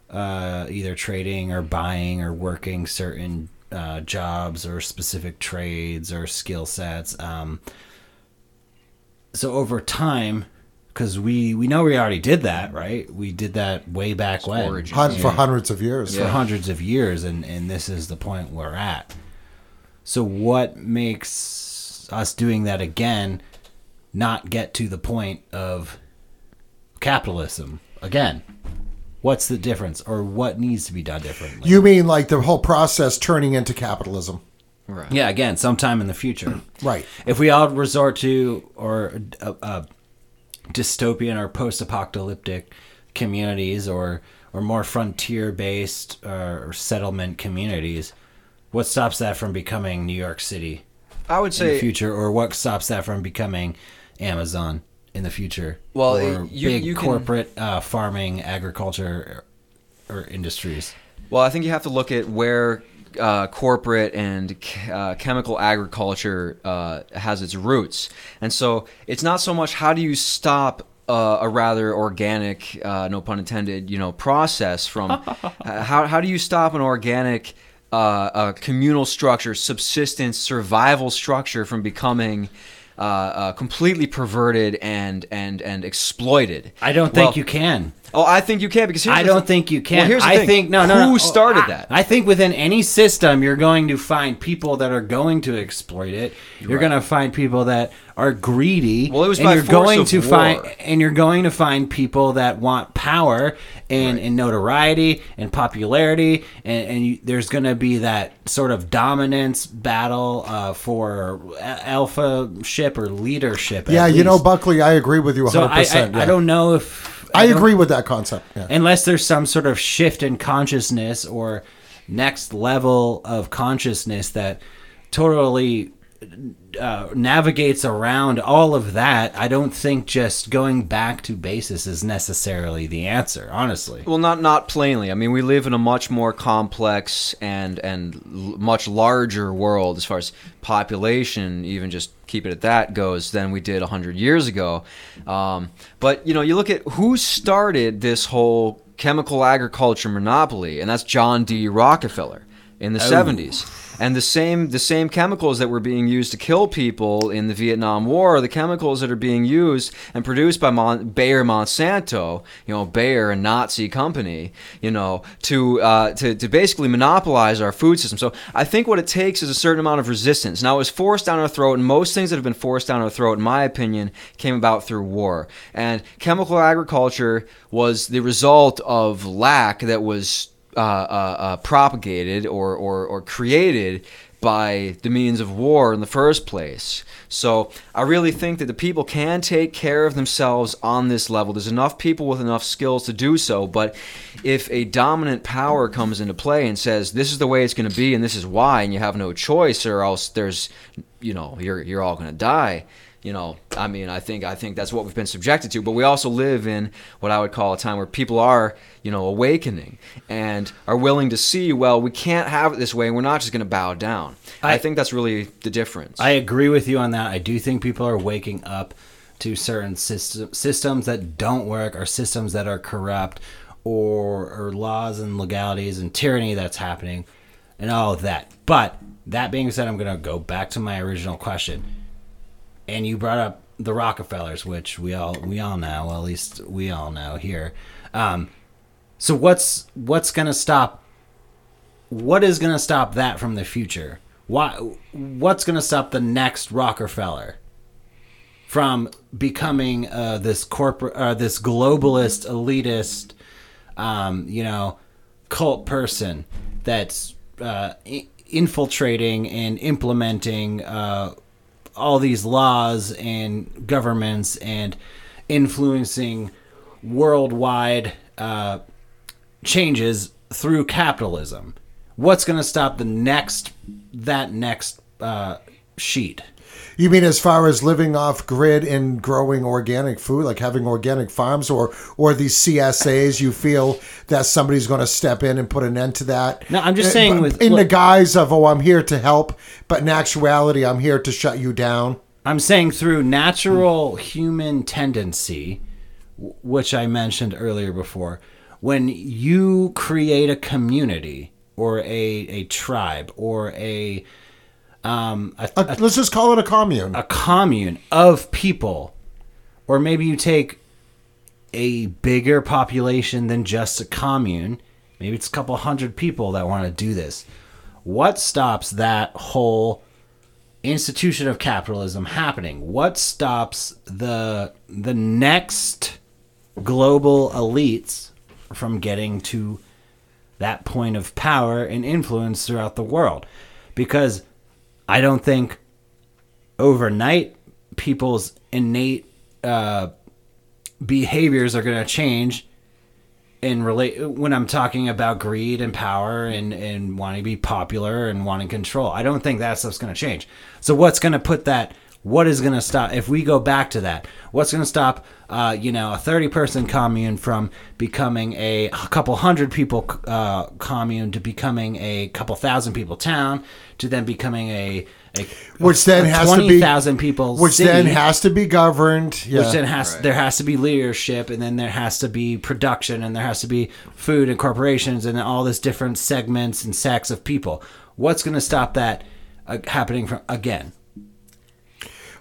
uh, either trading or buying or working certain uh, jobs or specific trades or skill sets. Um, so over time, because we we know we already did that, right? We did that way back when origins. Hun- for hundreds of years. for hundreds of years, and and this is the point we're at. So what makes us doing that again not get to the point of capitalism again? What's the difference, or what needs to be done differently? You mean like the whole process turning into capitalism? right. yeah, again, sometime in the future. Right. If we all resort to or a, a dystopian or post-apocalyptic communities, or or more frontier-based uh, or settlement communities, what stops that from becoming New York City I would in the say future, or what stops that from becoming Amazon in the future? Well, or you- big you can- corporate uh, farming, agriculture, or, or industries. Well, I think you have to look at where uh, corporate and ch- uh, chemical agriculture uh, has its roots, and so it's not so much how do you stop uh, a rather organic, uh, no pun intended, you know, process from uh, how how do you stop an organic uh, a communal structure, subsistence, survival structure from becoming uh, uh, completely perverted and and and exploited? I don't think Well, you can. Oh, I think you can because here's I the don't thi- think you can. Well, here's the I thing. think no, no. Who no. started I- that? I think within any system, you're going to find people that are going to exploit it. You're going to find people that are greedy. Well, it was and by you're force going of to war. find and you're going to find people that want power and, and notoriety and popularity, and, and you, there's going to be that sort of dominance battle uh, for alpha ship or leadership. Yeah, you know. Buckley, I agree with you 100%. So I, I, yeah. I don't know if I don't- agree with that concept. Yeah. unless there's some sort of shift in consciousness or next level of consciousness that totally uh, navigates around all of that i don't think just going back to basis is necessarily the answer honestly Well, not not plainly. I mean, we live in a much more complex and and l- much larger world as far as population, even just keep it at that goes, than we did hundred years ago. Um, but you know, you look at who started this whole chemical agriculture monopoly, and that's John D. Rockefeller in the seventies. And the same the same chemicals that were being used to kill people in the Vietnam War are the chemicals that are being used and produced by Mon- Bayer Monsanto, you know, Bayer, a Nazi company, you know, to, uh, to to basically monopolize our food system. So I think what it takes is a certain amount of resistance. Now it was forced down our throat, and most things that have been forced down our throat, in my opinion, came about through war. And chemical agriculture was the result of lack that was uh, uh, uh, propagated or, or, or created by the means of war in the first place. So I really think that the people can take care of themselves on this level. There's enough people with enough skills to do so. But if a dominant power comes into play and says this is the way it's going to be and this is why, and you have no choice, or else there's, you know, you're you're all going to die you know i mean i think i think that's what we've been subjected to but we also live in what i would call a time where people are you know awakening and are willing to see well we can't have it this way and we're not just going to bow down I, I- think that's really the difference I agree with you on that. I do think people are waking up to certain system, systems that don't work or systems that are corrupt or or laws and legalities and tyranny that's happening and all of that. But that being said, I'm gonna go back to my original question. And you brought up the Rockefellers, which we all we all know, well, at least we all know here. Um, so what's what's gonna stop? What is gonna stop that from the future? Why? What's gonna stop the next Rockefeller from becoming uh, this corporate, uh, this globalist, elitist, um, you know, cult person that's uh, i- infiltrating and implementing uh, all these laws and governments and influencing worldwide uh, changes through capitalism. What's going to stop the next that next uh, sheet? You mean as far as living off grid and growing organic food, like having organic farms, or or these CSAs? You feel that somebody's going to step in and put an end to that? No, I'm just Uh, saying but with- in the guise of oh, I'm here to help, but in actuality, I'm here to shut you down. I'm saying through natural human tendency, which I mentioned earlier before, when you create a community or a, a tribe or a um, a, Uh, let's just call it a commune. a commune of people, or maybe you take a bigger population than just a commune, maybe it's a couple hundred people that want to do this. What stops that whole institution of capitalism happening? What stops the the next global elites from getting to that point of power and influence throughout the world? Because I don't think overnight people's innate uh, behaviors are going to change in relate when I'm talking about greed and power and and wanting to be popular and wanting control. I don't think that stuff's going to change. So what's going to put that? What is going to stop if we go back to that? What's going to stop, uh, you know, a thirty-person commune from becoming a, a couple hundred people uh, commune to becoming a couple thousand people town to then becoming a, a Which then a has to be- twenty thousand people which city then has to be governed. Yeah. which then has there has to be leadership and then there has to be production and there has to be food and corporations and all this different segments and sects of people what's going to stop that uh, happening from again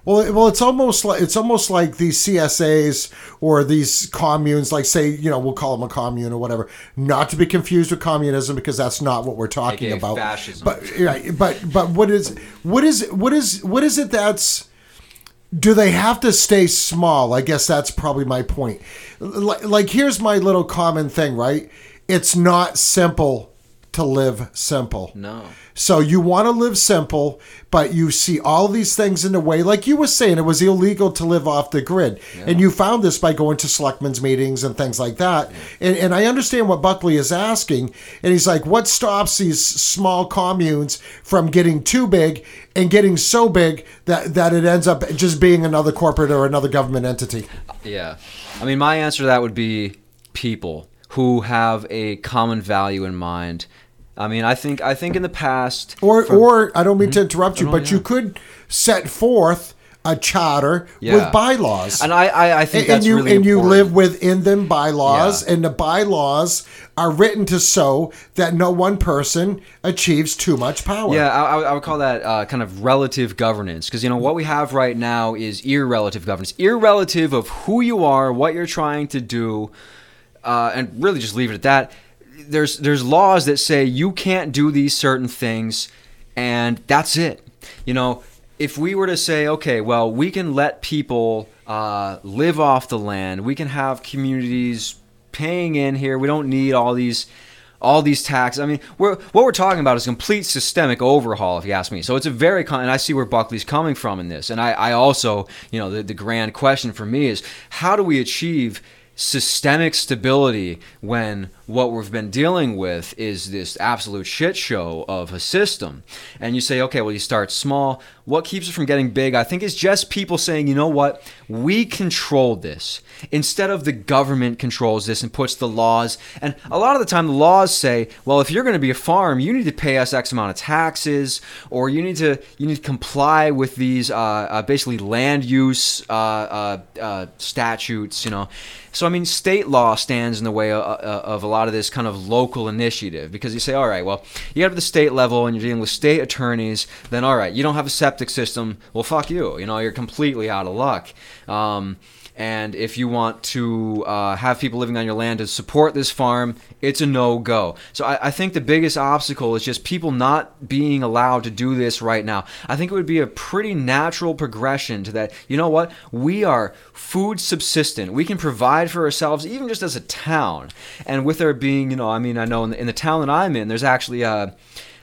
Well, well, it's almost like it's almost like these CSAs or these communes, like say, you know, we'll call them a commune or whatever, not to be confused with communism because that's not what we're talking AKA about. fascism. But right, but but what is what is what is what is it that's do they have to stay small? I guess that's probably my point. Like, like here's my little common thing, right? It's not simple to live simple. No. So you want to live simple, but you see all these things in the way. Like you were saying, it was illegal to live off the grid. And you found this by going to selectmen's meetings and things like that. And, and I understand what Buckley is asking. And he's like, what stops these small communes from getting too big and getting so big that, that it ends up just being another corporate or another government entity? Yeah. I mean, my answer to that would be people who have a common value in mind. I mean, I think I think in the past Or, or I don't mean to interrupt you, but you could set forth a charter Yeah. with bylaws. and I I, I think and, that's you really and you live within them bylaws, Yeah. and the bylaws are written to so that no one person achieves too much power. Yeah, I, I would call that uh, kind of relative governance because you know what we have right now is irrelative governance, irrelative of who you are, what you're trying to do, uh, and really just leave it at that. There's there's laws that say you can't do these certain things, and that's it. You know, if we were to say, okay, well, we can let people uh, live off the land, we can have communities paying in here. We don't need all these all these taxes. I mean, we're, what we're talking about is complete systemic overhaul, if you ask me. So it's a very, con- and I see where Buckley's coming from in this. And I, I also, you know, the, the grand question for me is how do we achieve systemic stability when what we've been dealing with is this absolute shit show of a system? And you say, okay, well, you start small. What keeps it from getting big? I think is just people saying, you know what, we control this instead of the government controls this and puts the laws. And a lot of the time, the laws say, well, if you're going to be a farm, you need to pay us X amount of taxes, or you need to you need to comply with these uh, uh, basically land use uh, uh, uh, statutes. You know, so I mean, state law stands in the way of, of a lot of this kind of local initiative because you say, all right, well, you get to the state level and you're dealing with state attorneys. Then all right, you don't have a septic system. Well, fuck you. You know, you're completely out of luck. Um, and if you want to uh, have people living on your land to support this farm, it's a no go. So I, I, think the biggest obstacle is just people not being allowed to do this right now. I think it would be a pretty natural progression to that. You know what? We are food subsistent. We can provide for ourselves, even just as a town. And with there being, you know, I mean, I know in the, in the town that I'm in, there's actually uh,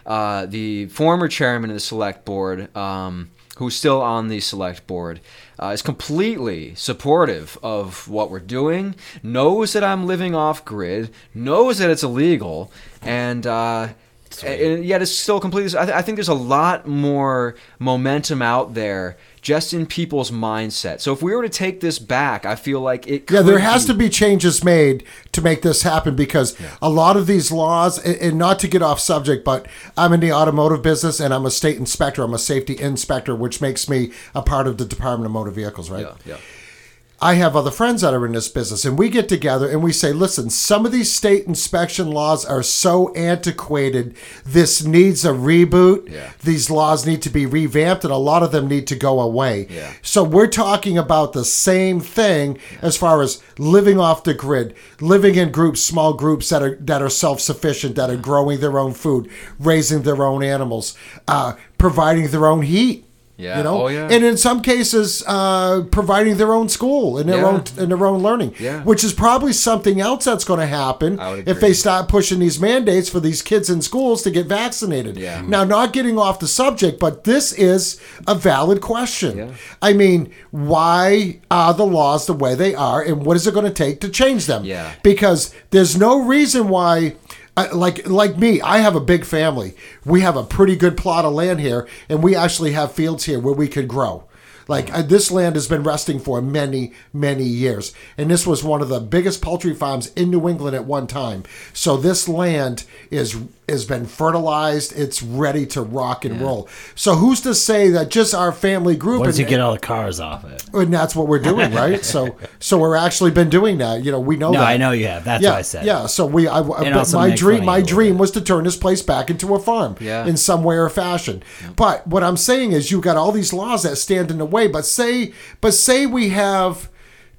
uh, the former chairman of the select board. Um, who's still on the select board, uh, is completely supportive of what we're doing, knows that I'm living off grid, knows that it's illegal, and. Uh, and yet it's still completely. I, th- I think there's a lot more momentum out there just in people's mindset. So if we were to take this back, I feel like it. yeah, there has be. to be changes made to make this happen because yeah. a lot of these laws, and not to get off subject, but I'm in the automotive business and I'm a state inspector. I'm a safety inspector, which makes me a part of the Department of Motor Vehicles, right? Yeah, yeah. I have other friends that are in this business, and we get together and we say, listen, some of these state inspection laws are so antiquated. This needs a reboot. Yeah. These laws need to be revamped, and a lot of them need to go away. Yeah. So we're talking about the same thing yeah. as far as living off the grid, living in groups, small groups that are that are self sufficient, that are growing their own food, raising their own animals, uh, providing their own heat. Yeah. You know, oh, yeah. and in some cases, uh, providing their own school and their Yeah. own and their own learning, Yeah. which is probably something else that's going to happen if they start pushing these mandates for these kids in schools to get vaccinated. Yeah. Now, not getting off the subject, but this is a valid question. Yeah. I mean, why are the laws the way they are, and what is it going to take to change them? Yeah. Because there's no reason why Like like me, I have a big family. We have a pretty good plot of land here, and we actually have fields here where we could grow. Like uh, this land has been resting for many, many years, and this was one of the biggest poultry farms in New England at one time. So this land is has been fertilized. It's ready to rock and roll. So who's to say that just our family group? Once and, you get all the cars off it. and that's what we're doing, right? so so we're actually been doing that. You know, we know No, that. I know you have. That's yeah, why I said. Yeah, so we. I, but my dream, my you a little dream bit. was to turn this place back into a farm, Yeah. in some way or fashion. But what I'm saying is, you've got all these laws that stand in the way. But say, but say we have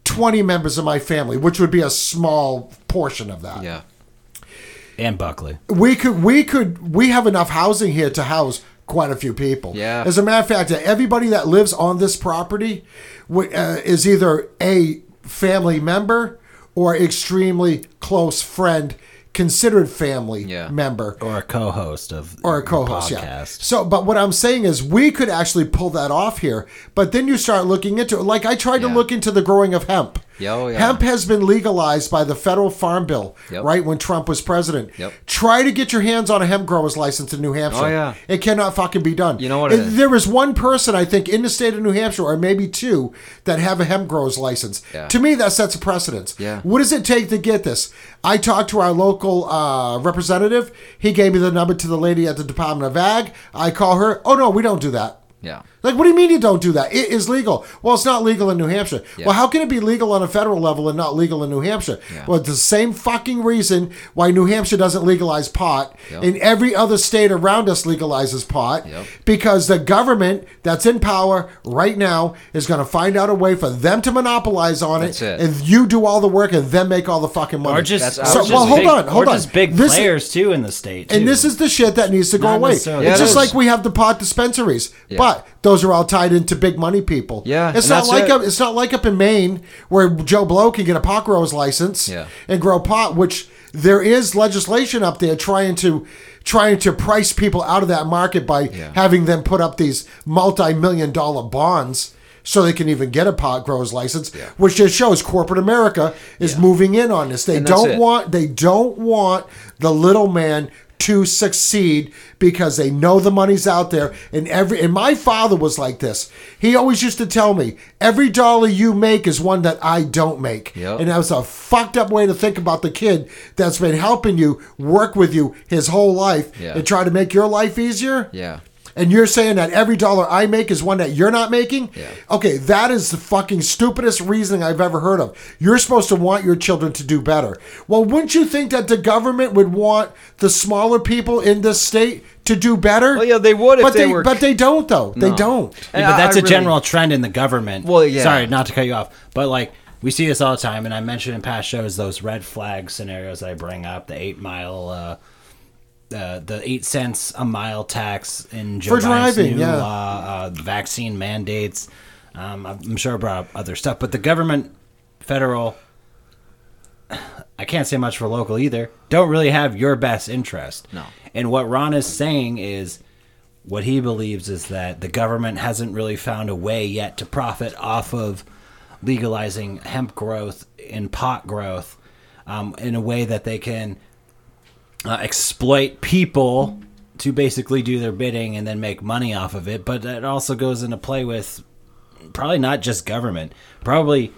20 members of my family, which would be a small portion of that. Yeah. And Buckley. We could, we could, we have enough housing here to house quite a few people. Yeah. As a matter of fact, everybody that lives on this property uh, is either a family member or extremely close friend, considered family Yeah. member Or a co-host of or a co-host. Yeah. So, but what I'm saying is, we could actually pull that off here. But then you start looking into it. Like I tried to look into the growing of hemp. Oh, yeah. Hemp has been legalized by the federal farm bill, Yep. right when Trump was president. Yep. Try to get your hands on a hemp grower's license in New Hampshire. Oh, yeah. It cannot fucking be done. You know what it is? There is one person I think in the state of New Hampshire, or maybe two, that have a hemp grower's license. Yeah. To me, that sets a precedence. Yeah. What does it take to get this? I talked to our local uh, representative. He gave me the number to the lady at the Department of Ag. I call her. Oh no, we don't do that. Yeah. Like, what do you mean you don't do that? It is legal. Well, it's not legal in New Hampshire. Yeah. Well, how can it be legal on a federal level and not legal in New Hampshire? Yeah. Well, it's the same fucking reason why New Hampshire doesn't legalize pot Yep. and every other state around us legalizes pot Yep. because the government that's in power right now is going to find out a way for them to monopolize on it, it. and you do all the work and then make all the fucking money. Or just, That's- or So- just well, hold big, on, hold or on. just big This is- players too in the state. And this is the shit that needs to go Not away. necessarily. It's just it like we have the pot dispensaries, Yeah. But those are all tied into big money people. Yeah, it's not like it. up, it's not like up in Maine where Joe Blow can get a pot grower's license Yeah. and grow pot, which there is legislation up there trying to trying to price people out of that market by Yeah. having them put up these multi-million dollar bonds. So they can even get a pot grower's license, Yeah. which just shows corporate America is Yeah. moving in on this. They don't it. want they don't want the little man to succeed because they know the money's out there and every and my father was like this he always used to tell me every dollar you make is one that i don't make Yep. and that was a fucked up way to think about the kid that's been helping you work with you his whole life Yeah. and try to make your life easier Yeah. And you're saying that every dollar I make is one that you're not making? Yeah. Okay, that is the fucking stupidest reasoning I've ever heard of. You're supposed to want your children to do better. Well, wouldn't you think that the government would want the smaller people in this state to do better? Well, yeah, they would if but they they were- But they don't, though. They don't. Yeah, but that's I a really- general trend in the government. Well, yeah. Sorry, not to cut you off, but like we see this all the time, and I mentioned in past shows those red flag scenarios that I bring up, the eight mile, uh, uh, the eight cents a mile tax in Joe For Biden's driving, new yeah. law, uh, vaccine mandates. Um, I'm sure I brought up other stuff, but the government, federal, I can't say much for local either. Don't really have your best interest. No. And what Ron is saying is what he believes is that the government hasn't really found a way yet to profit off of legalizing hemp growth and pot growth um, in a way that they can uh, exploit people to basically do their bidding and then make money off of it. But it also goes into play with probably not just government, probably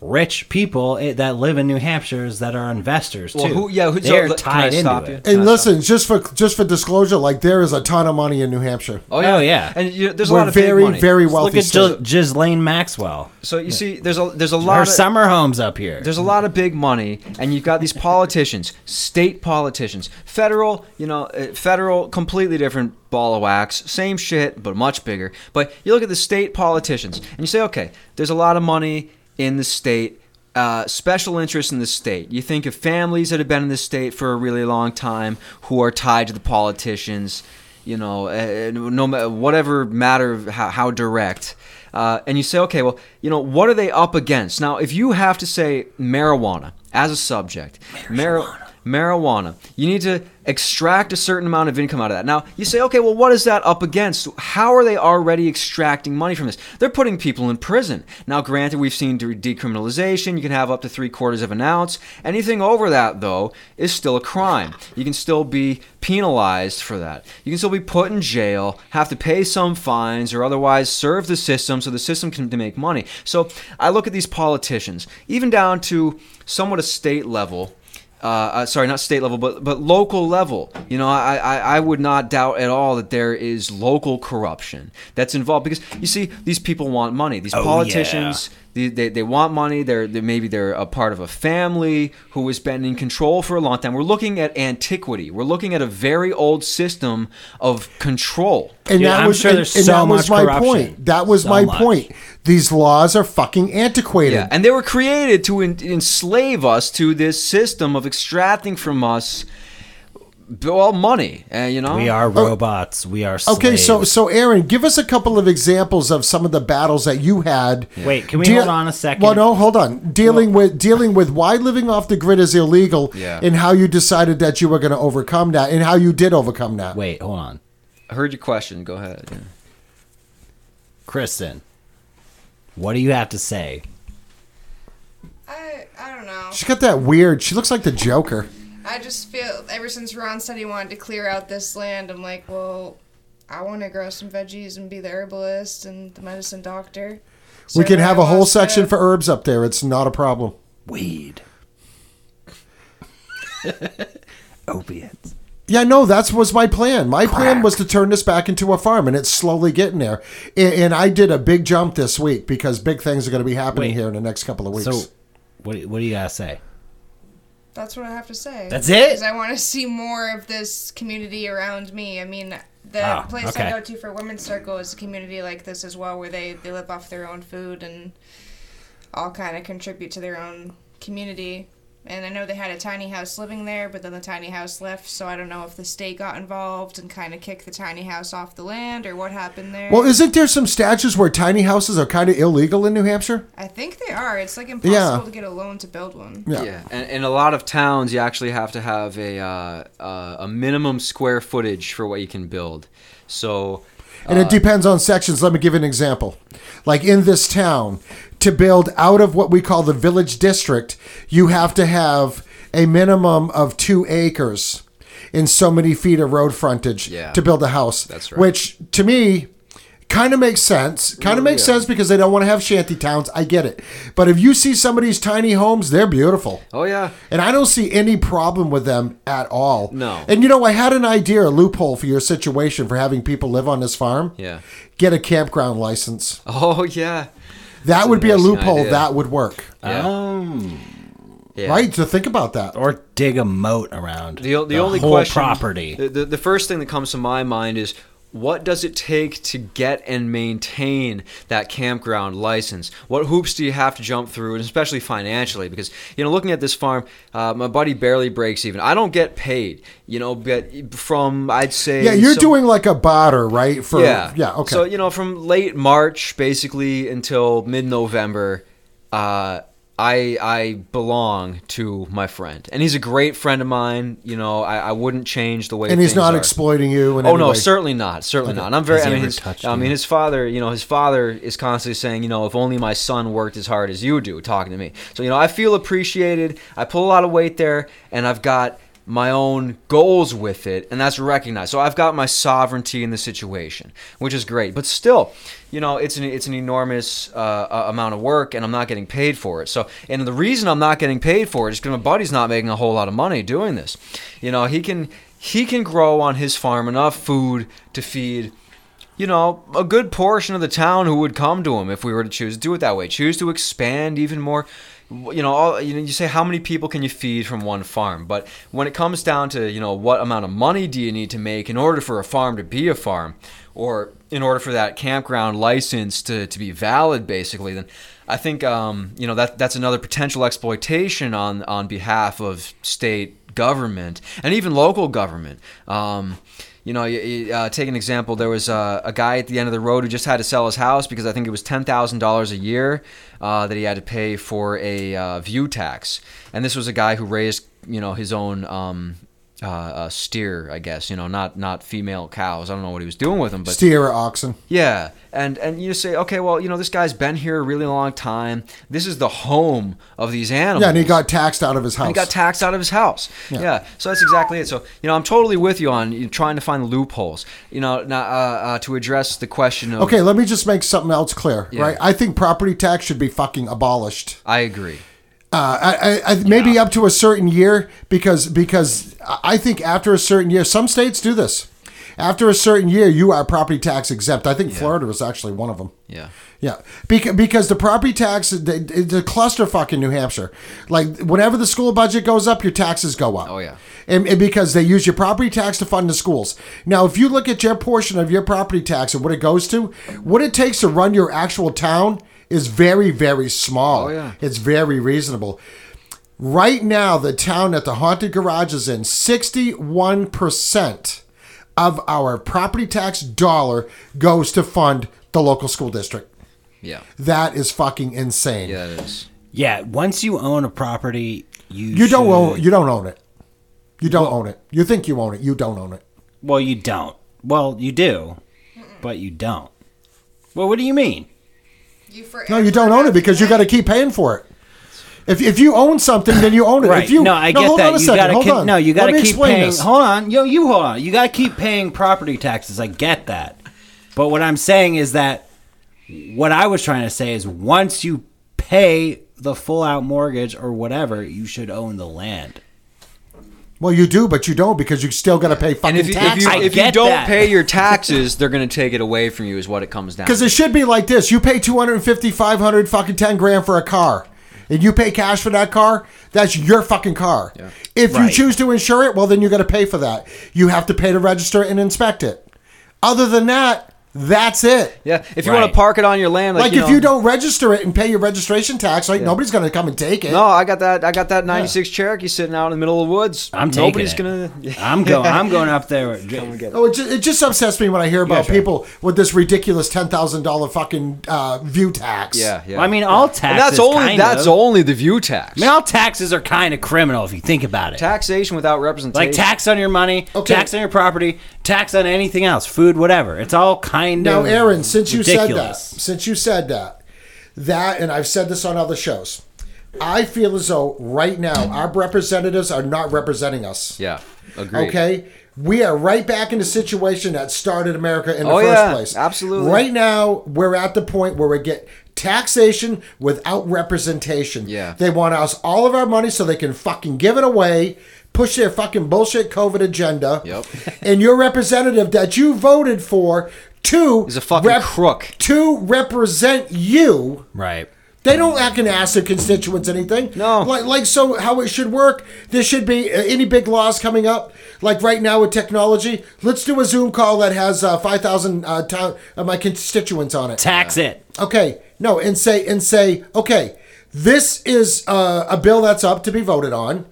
rich people eh, that live in New Hampshire's that are investors Well, too. who- yeah, who- they're let- can I tied into it. And Can I listen, just for just for disclosure, like there is a ton of money in New Hampshire. Oh yeah, Oh, yeah. And you, there's a We're lot of very, big money. very Look wealthy. at state. Gis- Ghislaine Maxwell. So you see, there's a there's a Her lot of summer homes up here. there's a lot of big money, and you've got these politicians, state politicians, federal, you know, uh, federal, completely different ball of wax, same shit, but much bigger. But you look at the state politicians, and you say, okay, there's a lot of money in the state. Uh, special interests in the state. You think of families that have been in the state for a really long time who are tied to the politicians, you know, uh, no ma- whatever matter how, how direct. Uh, and you say, okay, well, you know, what are they up against? Now, if you have to say marijuana as a subject, marijuana. Marijuana, you need to extract a certain amount of income out of that. Now, you say, okay, well, what is that up against? How are they already extracting money from this? They're putting people in prison. Now, granted, we've seen decriminalization. You can have up to three quarters of an ounce. Anything over that, though, is still a crime. You can still be penalized for that. You can still be put in jail, have to pay some fines, or otherwise serve the system so the system can make money. So I look at these politicians, even down to somewhat a state level. Uh, uh, sorry, not state level, but but local level. You know, I, I I would not doubt at all that there is local corruption that's involved because you see, these people want money. These Oh, politicians, they, they, they want money. They're, they maybe they're a part of a family who has been in control for a long time. We're looking at antiquity. We're looking at a very old system of control. And Dude, that I'm was sure and, there's and so that was my corruption. point. That was So my much. point. These laws are fucking antiquated. Yeah, and they were created to en- enslave us to this system of extracting from us, well, money. Uh, you know, we are robots. We are slaves. Oh. Okay, so so Aaron, give us a couple of examples of some of the battles that you had. Wait, can we Deal- hold on a second? Well, no, hold on. Dealing with dealing with why living off the grid is illegal, Yeah. and how you decided that you were going to overcome that, and how you did overcome that. Wait, hold on. I heard your question. Go ahead. yeah. Kristen, what do you have to say? I I don't know. She got that weird. She looks like the Joker. I just feel ever since Ron said he wanted to clear out this land, I'm like, well, I want to grow some veggies and be the herbalist and the medicine doctor. we can have a whole ayahuasca. section for herbs up there. It's not a problem. Weed. Opiates. Yeah, no, that was my plan. My plan was to turn this back into a farm, and it's slowly getting there. And, and I did a big jump this week because big things are going to be happening Wait. here in the next couple of weeks. So, what, what do you gotta say? That's what I have to say. That's it? Because I want to see more of this community around me. I mean, the Ah, place okay. I go to for Women's Circle is a community like this as well, where they, they live off their own food and all kind of contribute to their own community. And I know they had a tiny house living there, but then the tiny house left, so I don't know if the state got involved and kind of kicked the tiny house off the land or what happened there. well, isn't there some statutes where tiny houses are kind of illegal in New Hampshire? I think they are. It's like impossible Yeah. to get a loan to build one. Yeah. Yeah, and in a lot of towns, you actually have to have a uh, uh, a minimum square footage for what you can build. So, And it depends on sections. Let me give an example. Like in this town, to build out of what we call the village district, you have to have a minimum of two acres in so many feet of road frontage Yeah. to build a house. That's right. Which to me kind of makes sense. Kind of oh, makes yeah. sense because they don't want to have shanty towns. I get it. But if you see some of these tiny homes, they're beautiful. Oh yeah. And I don't see any problem with them at all. No. And you know, I had an idea, a loophole for your situation for having people live on this farm. Yeah. Get a campground license. Oh yeah. That would be a loophole. idea. That would work. Yeah. Um, yeah. Right? so think about that. or dig a moat around The, the, only whole question, property. The, the, the first thing that comes to my mind is what does it take to get and maintain that campground license? What hoops do you have to jump through, and especially financially? Because you know, looking at this farm, uh, my buddy barely breaks even. I don't get paid, you know, but from I'd say Yeah, you're some- doing like a barter, right? For yeah, yeah, okay. So you know, from late March basically until mid-November, uh, I I belong to my friend, and he's a great friend of mine. You know, I, I wouldn't change the way. and he's not are. exploiting you. In Oh no, way. certainly not, certainly not. And I'm very. Has I mean, his, I mean, his father. You know, his father is constantly saying, you know, if only my son worked as hard as you do, talking to me. So you know, I feel appreciated. I pull a lot of weight there, and I've got my own goals with it, and that's recognized. So I've got my sovereignty in the situation, which is great. But still, you know, it's an it's an enormous uh, amount of work, and I'm not getting paid for it. So, and the reason I'm not getting paid for it is because my buddy's not making a whole lot of money doing this. You know, he can he can grow on his farm enough food to feed you know, a good portion of the town who would come to him if we were to choose to do it that way. Choose to expand even more. You know, all, you know, you say how many people can you feed from one farm, but when it comes down to you know what amount of money do you need to make in order for a farm to be a farm, or in order for that campground license to, to be valid, basically, then I think um, you know that that's another potential exploitation on on behalf of state government and even local government. Um, you know, you, uh, take an example. There was uh, a guy at the end of the road who just had to sell his house because I think it was ten thousand dollars a year uh, that he had to pay for a uh, view tax. And this was a guy who raised, you know, his own um, uh, uh, steer, I guess. You know, not not female cows. I don't know what he was doing with them, but steer or oxen. yeah, and and you say, okay, well, you know, this guy's been here a really long time. This is the home of these animals. Yeah, and he got taxed out of his house. And he got taxed out of his house. Yeah. so that's exactly it. So you know, I'm totally with you on trying to find loopholes. You know, now uh, uh, to address the question of. okay, let me just make something else clear. Yeah. Right, I think property tax should be fucking abolished. I agree. Uh, I, I, maybe up to a certain year because because I think after a certain year, some states do this. After a certain year, you are property tax exempt. I think Florida was actually one of them. Yeah. Yeah, because, because the property tax, the, the clusterfuck in New Hampshire. Like, whenever the school budget goes up, your taxes go up. Oh, yeah. And, and because they use your property tax to fund the schools. Now, if you look at your portion of your property tax and what it goes to, what it takes to run your actual town is very, very small. Oh, yeah. It's very reasonable. Right now, the town that the haunted garage is in, 61% of our property tax dollar goes to fund the local school district. Yeah. That is fucking insane. Yeah, it is. Yeah, once you own a property, you You don't should- own you don't own it. You don't own it. You think you own it. You don't own it. Well, you don't. Well, you do, but you don't. Well, what do you mean? You forever No, you don't own it because you got to keep paying for it. If, if you own something, then you own it. Right. If you no, I get hold that. On a you second. gotta hold keep, on. no, you gotta keep explain paying. this. Hold on, yo, you hold on. You gotta keep paying property taxes. I get that, but what I'm saying is that what I was trying to say is once you pay the full out mortgage or whatever, you should own the land. Well, you do, but you don't because you still got to pay And fucking if you, if taxes. you, if you don't that. pay your taxes, they're going to take it away from you, is what it comes down Because it should be like this: you pay 250, 500, fucking ten grand for a car, and you pay cash for that car. That's your fucking car. If you choose to insure it, well, then you got to pay for that. You have to pay to register it and inspect it. Other than that, that's it. Yeah, if you Right. want to park it on your land, like, Like, you if know- you don't register it and pay your registration tax, like nobody's going to come and take it. No, I got that. I got that '96 Cherokee sitting out in the middle of the woods. I'm taking Nobody's it. gonna. I'm going. I'm going up there. Oh, it, just, it just upsets me when I hear about sure. people with this ridiculous ten thousand dollar fucking uh, view tax. Yeah, yeah. Well, I mean, all And taxes. that's only kind that's of. only the view tax. I mean, all taxes are kind of criminal if you think about it. Taxation without representation. like tax on your money, Okay. tax on your property, tax on anything else, food, whatever. It's all kind Now, of. Aaron, since you said that, since you said that, that, and I've said this on other shows, I feel as though right now our representatives are not representing us. Yeah, agreed. Okay, we are right back in the situation that started America in the Oh, first yeah, place. absolutely. Right now, we're at the point where we get taxation without representation. Yeah. They want us all of our money so they can fucking give it away, push their fucking bullshit COVID agenda. Yep. and your representative that you voted for to He's a fucking crook. to represent you. Right. They don't act and ask their constituents anything. No. Like, like so, how it should work. There should be uh, any big laws coming up. Like right now with technology, let's do a Zoom call that has uh, five thousand uh, town of my constituents on it. Tax it. Okay, no, and say and say, okay, this is uh, a bill that's up to be voted on.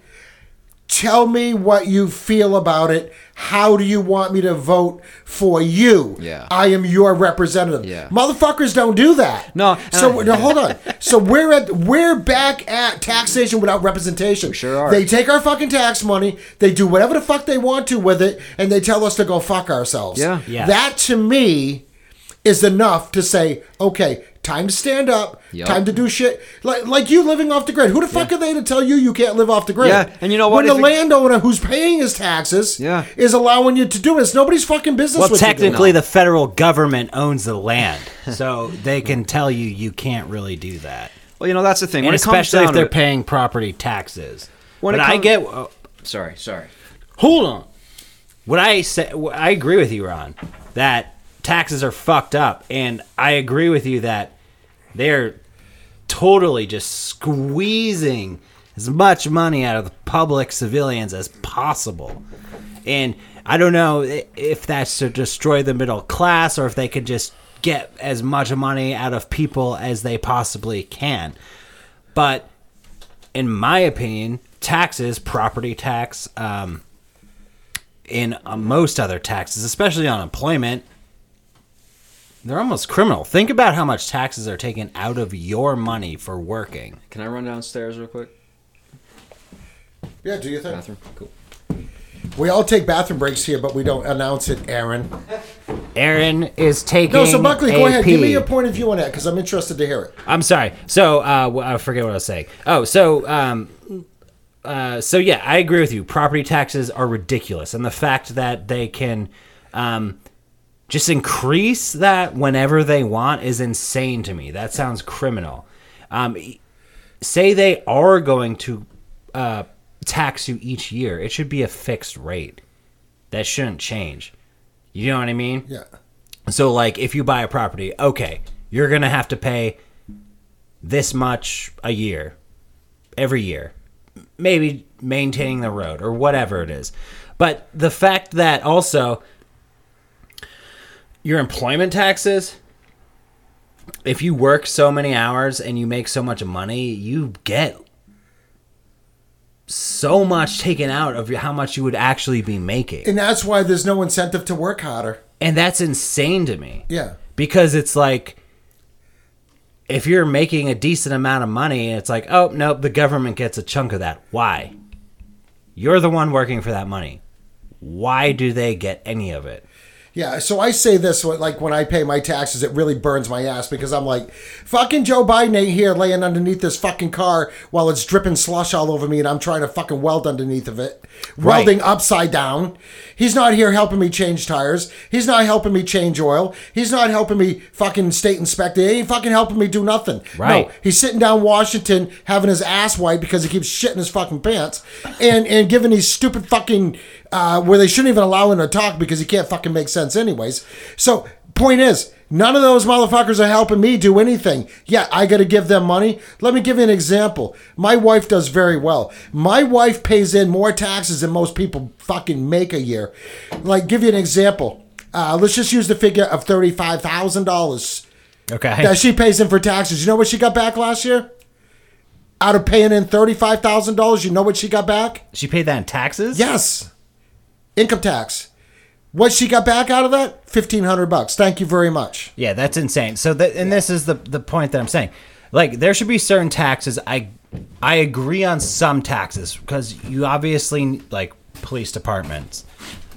Tell me what you feel about it. How do you want me to vote for you? Yeah. I am your representative. Yeah. Motherfuckers don't do that. No, So I- no, hold on. So we're at we're back at taxation without representation. sure are. They take our fucking tax money, they do whatever the fuck they want to with it, and they tell us to go fuck ourselves. Yeah. Yeah. That to me is enough to say, okay, time to stand up, Yep. time to do shit. Like like you living off the grid. Who the fuck are they to tell you you can't live off the grid? Yeah, and you know what? When the it- landowner who's paying his taxes Yeah. is allowing you to do it, it's nobody's fucking business. Well, what technically, the federal government owns the land, so they can tell you you can't really do that, Well, you know that's the thing. and When it comes especially if they're it- paying property taxes. When but it I get. oh, Sorry, sorry. hold on. What I say, I agree with you, Ron, that taxes are fucked up, and I agree with you that they're totally just squeezing as much money out of the public civilians as possible. And I don't know if that's to destroy the middle class or if they could just get as much money out of people as they possibly can. But in my opinion, taxes, property tax, um, in uh, most other taxes, especially unemployment, they're almost criminal. Think about how much taxes are taken out of your money for working. Can I run downstairs real quick? Yeah, do you think? Bathroom. Cool. We all take bathroom breaks here, but we don't announce it, Aaron. Aaron is taking. No, so Buckley, go a ahead. Give me your point of view on that because I'm interested to hear it. I'm sorry. So uh, I forget what I was saying. Oh, so um, uh, so yeah, I agree with you. Property taxes are ridiculous, and the fact that they can um, just increase that whenever they want is insane to me. That sounds criminal. Um, say they are going to uh, tax you each year, it should be a fixed rate. That shouldn't change. You know what I mean? Yeah. So, like, if you buy a property, okay, you're gonna have to pay this much a year, every year, maybe maintaining the road or whatever it is. But the fact that also your employment taxes, if you work so many hours and you make so much money, you get so much taken out of how much you would actually be making. And that's why there's no incentive to work harder. And that's insane to me. Yeah. Because it's like if you're making a decent amount of money, it's like, oh nope, the government gets a chunk of that. Why? You're the one working for that money. Why do they get any of it? Yeah, so I say this like when I pay my taxes, it really burns my ass because I'm like, fucking Joe Biden ain't here laying underneath this fucking car while it's dripping slush all over me and I'm trying to fucking weld underneath of it, Right. welding upside down. He's not here helping me change tires. He's not helping me change oil. He's not helping me fucking state inspect. He ain't fucking helping me do nothing. Right. No, he's sitting down Washington having his ass wiped because he keeps shitting his fucking pants and and giving these stupid fucking uh, where they shouldn't even allow him to talk because he can't fucking make sense anyways. So point is, none of those motherfuckers are helping me do anything. Yeah, I got to give them money. Let me give you an example. My wife does very well. My wife pays in more taxes than most people fucking make a year. Like, give you an example. Uh, let's just use the figure of thirty-five thousand dollars Okay. that she pays in for taxes. You know what she got back last year? Out of paying in thirty-five thousand dollars, you know what she got back? she paid that in taxes? Yes, income tax. What she got back out of that? Fifteen hundred bucks. Thank you very much. Yeah, that's insane. So that and this is the the point that I'm saying. Like there should be certain taxes. I I agree on some taxes because you obviously like police departments,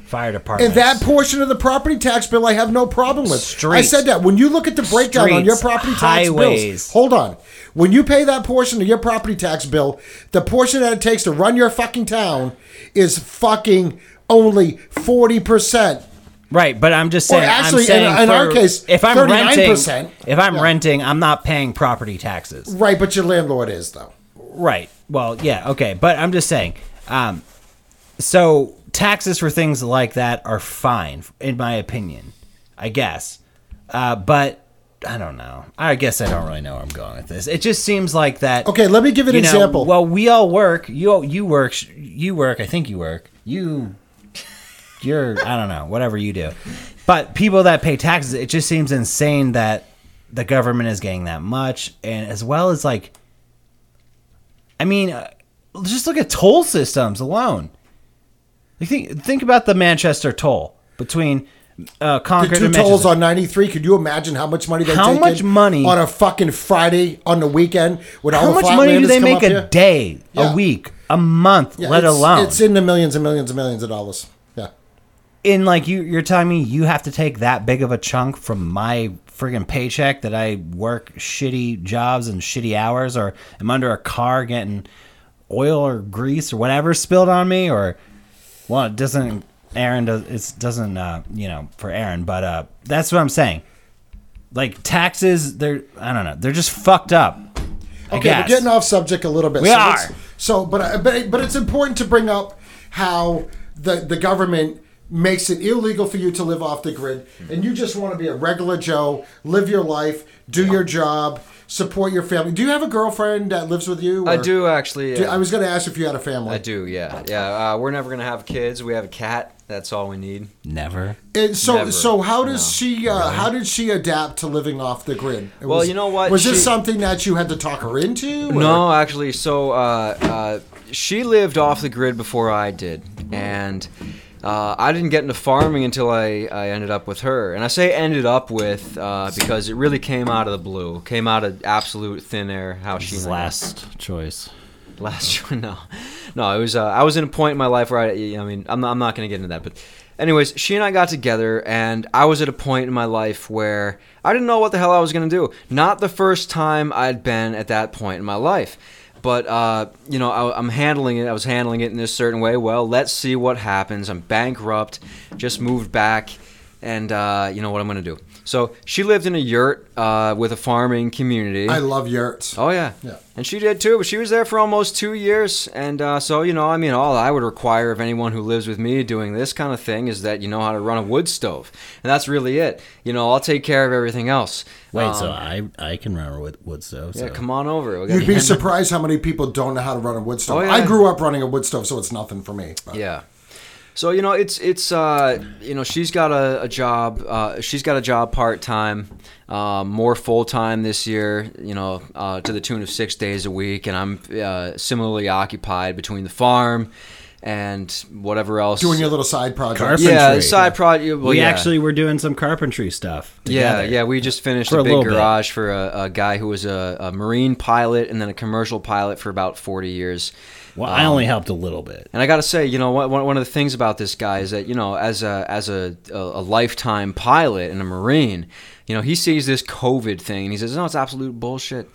fire departments. And that portion of the property tax bill, I have no problem with. I said that when you look at the breakdown on your property tax highways. bills. Hold on. When you pay that portion of your property tax bill, the portion that it takes to run your fucking town is fucking only forty percent. Right, but I'm just Or saying. actually, I'm saying in- in our case, if I'm 39%, renting, if I'm yeah. renting, I'm not paying property taxes. Right, but your landlord is though. Right. Well, yeah, okay, but I'm just saying. Um, so taxes for things like that are fine, in my opinion. I guess, uh, but I don't know. I guess I don't really know where I'm going with this. It just seems like that. Okay, let me give you an you know, example. Well, we all work. You you work. You work. I think you work. You you're I don't know whatever you do, but people that pay taxes, it just seems insane that the government is getting that much, and as well as like, I mean, uh, just look at toll systems alone. Like think think about the Manchester toll between uh, the two tolls on 93 could you imagine how much money they How take much money- on a fucking friday on the weekend all How much money do they make a here? day, Yeah. a week, a month, Yeah, let it's, alone? it's in the millions and millions and millions of dollars in like you you're telling me you have to take that big of a chunk from my friggin' paycheck that I work shitty jobs and shitty hours or I'm under a car getting oil or grease or whatever spilled on me or well it doesn't Aaron does it doesn't uh you know for Aaron but uh that's what I'm saying like taxes they're I don't know they're just fucked up I Okay, guess. we're getting off subject a little bit. We so are. So, but but but it's important to bring up how the the government makes it illegal for you to live off the grid, and you just want to be a regular Joe, live your life, do your job, support your family. Do you have a girlfriend that lives with you? I do actually. do- I was going to ask if you had a family. I do, yeah, yeah. Uh, we're never gonna have kids. We have a cat. That's all we need. never And so, Never. so how does No. she? Uh, How did she adapt to living off the grid? It Well, was- you know what? Was this something that you had to talk her into? or- No, actually, so uh, uh, she lived off the grid before I did, and uh, I didn't get into farming until I, I ended up with her. And I say ended up with uh, because it really came out of the blue, came out of absolute thin air. How she his and I- last choice last year. No, no, it was. Uh, I was in a point in my life where I. I mean, I'm not, I'm not going to get into that, but. Anyways, she and I got together, and I was at a point in my life where I didn't know what the hell I was going to do. Not the first time I'd been at that point in my life, but uh, you know, I, I'm handling it. I was handling it in this certain way. Well, let's see what happens. I'm bankrupt, just moved back, and uh, you know what I'm to do. So she lived in a yurt uh, with a farming community. I love yurts. Oh yeah. Yeah. And she did too. But she was there for almost two years, and uh, so you know, I mean, all I would require of anyone who lives with me doing this kind of thing is that you know how to run a wood stove, and that's really it. You know, I'll take care of everything else. wait Um, so I I can run with wood stove yeah, so. come on over. We got- You'd be surprised how many people don't know how to run a wood stove. Oh, yeah. I grew up running a wood stove, so it's nothing for me. but- Yeah. So you know it's it's uh, you know she's got a, a job uh, she's got a job part time um, more full time this year you know uh, to the tune of six days a week and I'm uh, similarly occupied between the farm and whatever else Doing your little side project. Carpentry. yeah side project well, we yeah. actually were doing some carpentry stuff Yeah, together. yeah, we just finished For a a big bit. garage for a, a guy who was a, a marine pilot and then a commercial pilot for about 40 years. Well I only helped a little bit And I got to say, you know, one, one of the things about this guy is that, you know, as a as a, a, a lifetime pilot and a Marine, you know, he sees this COVID thing and he says, no, it's absolute bullshit.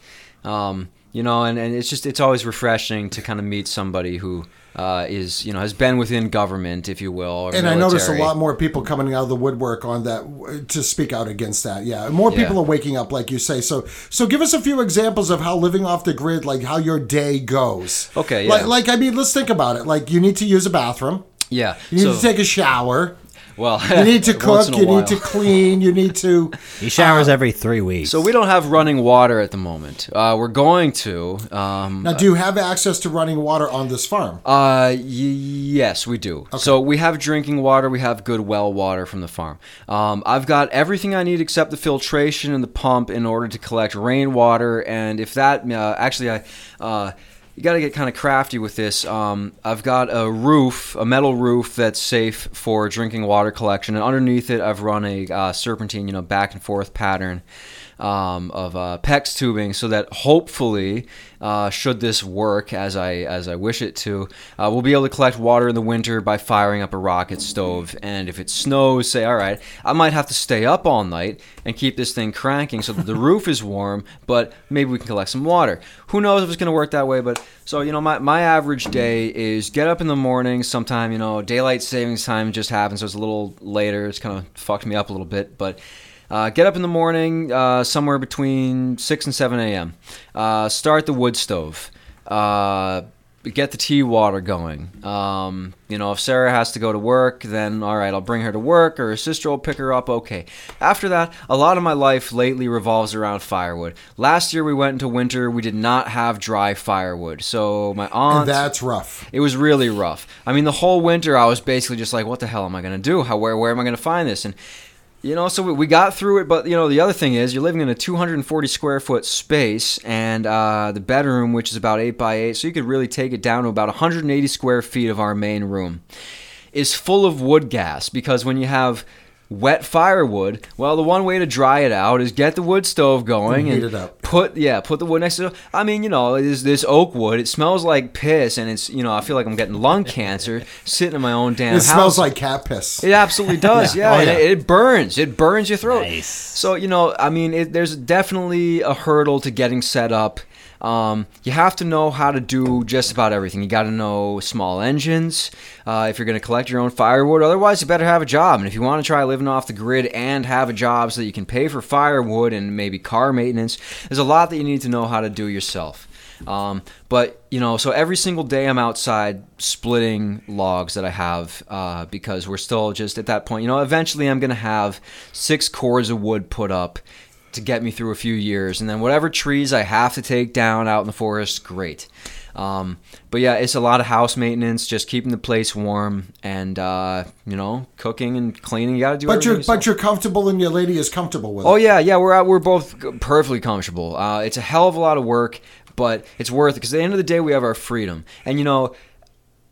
Um, you know, and, and it's just, it's always refreshing to kind of meet somebody who uh, is, you know, has been within government, if you will. And I noticed a lot more people coming out of the woodwork on that to speak out against that. Yeah, more Yeah. people are waking up, like you say. So, so give us a few examples of how living off the grid, like how your day goes. Okay, Like, yeah. like I mean, let's think about it. Like you need to use a bathroom. Yeah. You need so- to take a shower. Well, You need to cook. You while. need to clean. You need to. he showers every three weeks So we don't have running water at the moment. Uh, we're going to. Um, Now, do you have access to running water on this farm? Uh, y- yes, we do. So we have drinking water. We have good well water from the farm. Um, I've got everything I need except the filtration and the pump in order to collect rainwater. And if that, uh, actually, I. You got to get kind of crafty with this. Um, I've got a roof, a metal roof that's safe for drinking water collection, and underneath it, I've run a uh, serpentine, you know, back and forth pattern um, of uh, PEX tubing, so that hopefully, uh, should this work as I as I wish it to, uh, we'll be able to collect water in the winter by firing up a rocket stove. And if it snows, say, all right, I might have to stay up all night and keep this thing cranking so that the roof is warm, but maybe we can collect some water. Who knows if it's going to work that way? But so you know, my my average day is get up in the morning. Sometime you know, daylight savings time just happens, so it's a little later. It's kind of fucked me up a little bit, but. Uh, get up in the morning, uh, somewhere between 6 and 7 a.m. Uh, start the wood stove. Uh, get the tea water going. Um, you know, if Sarah has to go to work, then all right, I'll bring her to work, or her sister will pick her up. Okay. After that, a lot of my life lately revolves around firewood. Last year we went into winter, we did not have dry firewood, so my aunt. And that's rough. It was really rough. I mean, the whole winter I was basically just like, what the hell am I gonna do? How where where am I gonna find this? And you know, so we, got through it, but you know, the other thing is you're living in a 240 square foot space, and uh, the bedroom, which is about eight by eight, so you could really take it down to about 180 square feet of our main room, is full of wood gas because when you have wet firewood, well, the one way to dry it out is get the wood stove going And and, heat it up. put yeah, put the wood next to. it. I mean, you know, this this oak wood. It smells like piss, and it's you know, I feel like I'm getting lung cancer sitting in my own damn It house. smells like cat piss. It absolutely does, Yeah. Oh, yeah. Oh, yeah. It, it burns. It burns your throat. Nice. So you know, I mean, it, there's definitely a hurdle to getting set up. Um, you have to know how to do just about everything. You got to know small engines uh, if you're going to collect your own firewood. Otherwise, you better have a job. And if you want to try living off the grid and have a job so that you can pay for firewood and maybe car maintenance, there's a lot that you need to know how to do yourself. Um, but you know, so every single day I'm outside splitting logs that I have uh, because we're still just at that point. You know, eventually I'm gonna have six cores of wood put up to get me through a few years, and then whatever trees I have to take down out in the forest, great. Um, but yeah, it's a lot of house maintenance, just keeping the place warm, and uh, you know, cooking and cleaning. You got to do. But you're yourself. but you're comfortable and your lady is comfortable with it. Oh it. yeah, yeah, we're out, we're both perfectly comfortable. Uh, it's a hell of a lot of work, but it's worth it because at the end of the day, we have our freedom. And you know,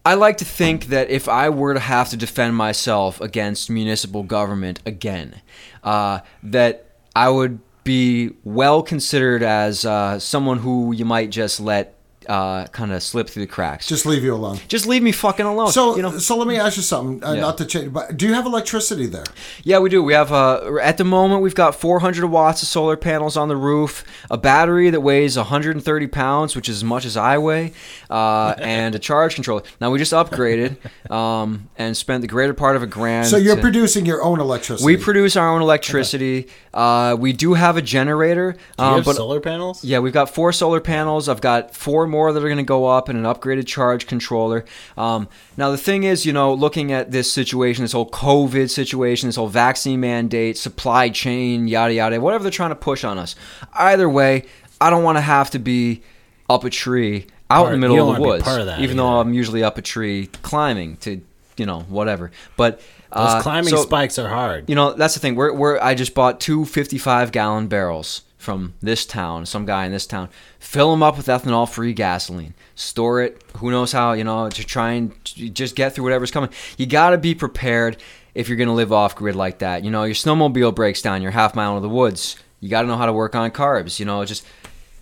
I like to think that if I were to have to defend myself against municipal government again, uh, that I would be well considered as uh, someone who you might just let uh, kind of slip through the cracks. Just, Just leave you alone. Just leave me fucking alone. So you know, so let me ask you something. Uh, Yeah. Not to change, but do you have electricity there? Yeah, we do. We have uh, at the moment we've got 400 watts of solar panels on the roof, a battery that weighs 130 pounds, which is as much as I weigh, uh, and a charge controller. Now we just upgraded um, and spent the greater part of a grand. So you're to- producing your own electricity. we produce our own electricity. Uh, we do have a generator, Do you um, have but solar panels? yeah, we've got four solar panels. I've got four more that are going to go up and an upgraded charge controller. Um, now, the thing is, you know, looking at this situation, this whole COVID situation, this whole vaccine mandate, supply chain, yada, yada, whatever they're trying to push on us. Either way, I don't want to have to be up a tree out Part- in the middle of the woods, of even though. I'm usually up a tree climbing to, you know, whatever. But Those uh, climbing so- spikes are hard. you know, that's the thing. We're, we're, I just bought two 55 gallon barrels from this town, some guy in this town. Fill them up with ethanol free gasoline. Store it. Who knows how, you know, to try and just get through whatever's coming. You got to be prepared if you're going to live off grid like that. You know, your snowmobile breaks down, you're half mile into the woods. You got to know how to work on carbs, you know, just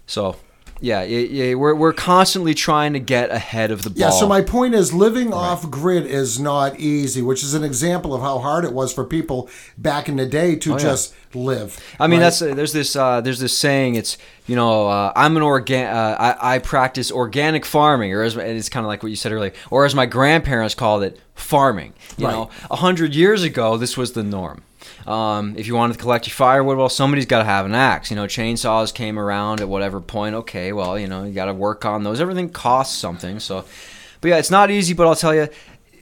so. Yeah, yeah, yeah, we're, we're constantly trying to get ahead of the ball. Yeah, so my point is living off grid is not easy, which is an example of how hard it was for people back in the day to Oh, yeah. just live. I mean, right? that's there's this uh, there's this saying. It's you know uh, I'm an organ uh, I, I practice organic farming, or as it's kind of like what you said earlier, or as my grandparents called it, farming. You Right. know, a hundred years ago, this was the norm. Um, if you wanted to collect your firewood, well, somebody's got to have an axe. You know, chainsaws came around at whatever point. Okay, well, you know, you got to work on those. Everything costs something. So, but yeah, it's not easy. But I'll tell you,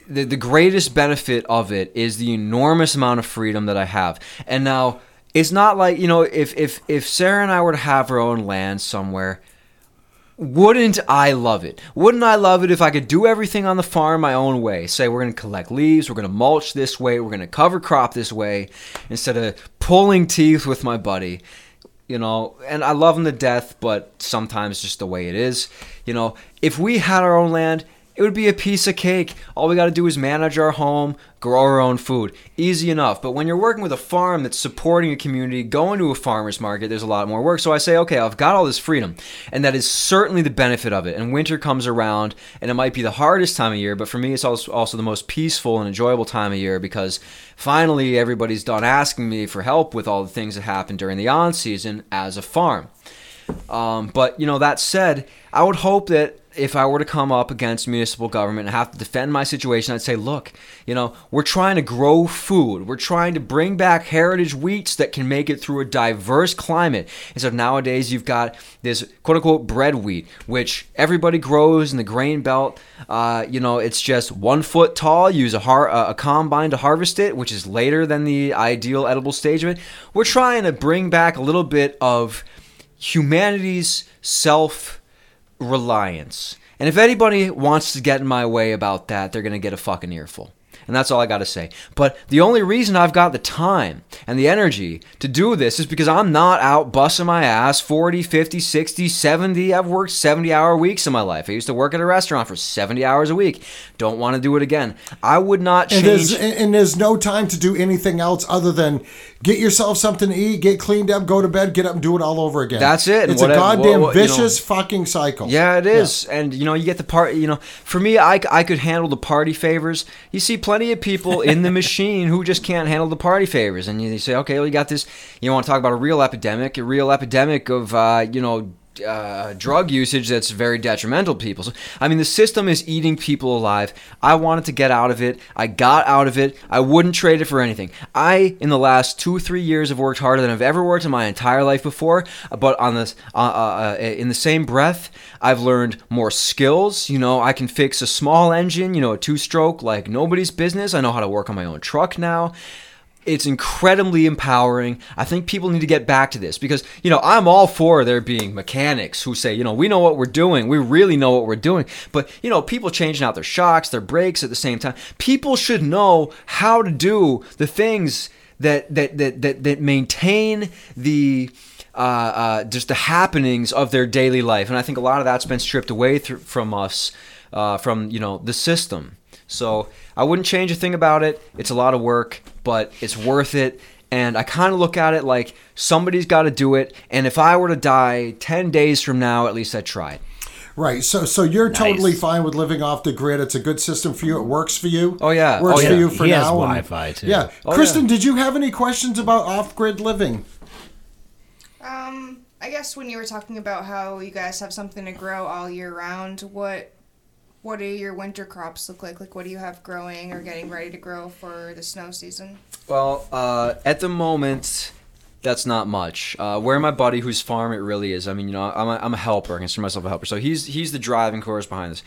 the, the greatest benefit of it is the enormous amount of freedom that I have. And now it's not like you know if if if Sarah and I were to have our own land somewhere. Wouldn't I love it? Wouldn't I love it if I could do everything on the farm my own way? Say we're going to collect leaves, we're going to mulch this way, we're going to cover crop this way, instead of pulling teeth with my buddy. You know, and I love him to death, but sometimes just the way it is. You know, if we had our own land, it would be a piece of cake. All we got to do is manage our home, grow our own food. Easy enough. But when you're working with a farm that's supporting a community, going to a farmer's market, there's a lot more work. So I say, okay, I've got all this freedom. And that is certainly the benefit of it. And winter comes around, and it might be the hardest time of year, but for me, it's also the most peaceful and enjoyable time of year because finally everybody's done asking me for help with all the things that happen during the on season as a farm. Um, but you know that said, I would hope that if I were to come up against municipal government and have to defend my situation, I'd say, look, you know, we're trying to grow food. We're trying to bring back heritage wheats that can make it through a diverse climate. Instead of nowadays, you've got this quote unquote bread wheat, which everybody grows in the grain belt. Uh, you know, it's just one foot tall. Use a, har- a combine to harvest it, which is later than the ideal edible stage of it. We're trying to bring back a little bit of humanity's self reliance. And if anybody wants to get in my way about that, they're going to get a fucking earful. And that's all I got to say. But the only reason I've got the time and the energy to do this is because I'm not out busting my ass 40, 50, 60, 70. I've worked 70 hour weeks in my life. I used to work at a restaurant for 70 hours a week. Don't want to do it again. I would not And change. there's, and there's no time to do anything else other than get yourself something to eat, get cleaned up, go to bed, get up and do it all over again. That's it, It's whatever- a goddamn what- what, you know- vicious fucking cycle. Yeah, it is. And, you know, you get the part, you know, for me, I, I could handle the party favors. You see plenty of people in the machine who just can't handle the party favors. And you, you say, okay, well, you got this, you want to talk about a real epidemic, a real epidemic of, uh, you know, uh, drug usage that's very detrimental to people. So, I mean, the system is eating people alive. I wanted to get out of it. I got out of it. I wouldn't trade it for anything. I, in the last two, three years, have worked harder than I've ever worked in my entire life before. But on this, uh, uh, uh, in the same breath, I've learned more skills. You know, I can fix a small engine, you know, a two-stroke like nobody's business. I know how to work on my own truck now it's incredibly empowering. I think people need to get back to this because, you know, I'm all for there being mechanics who say, you know, we know what we're doing. We really know what we're doing. But, you know, people changing out their shocks, their brakes at the same time. People should know how to do the things that that that that, that maintain the uh, uh, just the happenings of their daily life. And I think a lot of that's been stripped away thr from us, uh, from, you know, the system. So I wouldn't change a thing about it. It's a lot of work, but it's worth it. And I kind of look at it like somebody's got to do it. And if I were to die 10 days from now, at least I tried. Right. So so you're totally fine with living off the grid. It's a good system for you. It works for you. Oh, yeah. Works Oh, for you for He has now. and- Wi-Fi, too. Yeah. Oh, Kristen, yeah. did you have any questions about off grid living? Um, I guess when you were talking about how you guys have something to grow all year round, what what do your winter crops look like? Like what do you have growing or getting ready to grow for the snow season? Well, uh, at the moment, that's not much. Uh, where my buddy, whose farm it really is, I mean, you know, I'm a, I'm a helper. I consider myself a helper. So he's he's the driving force behind this.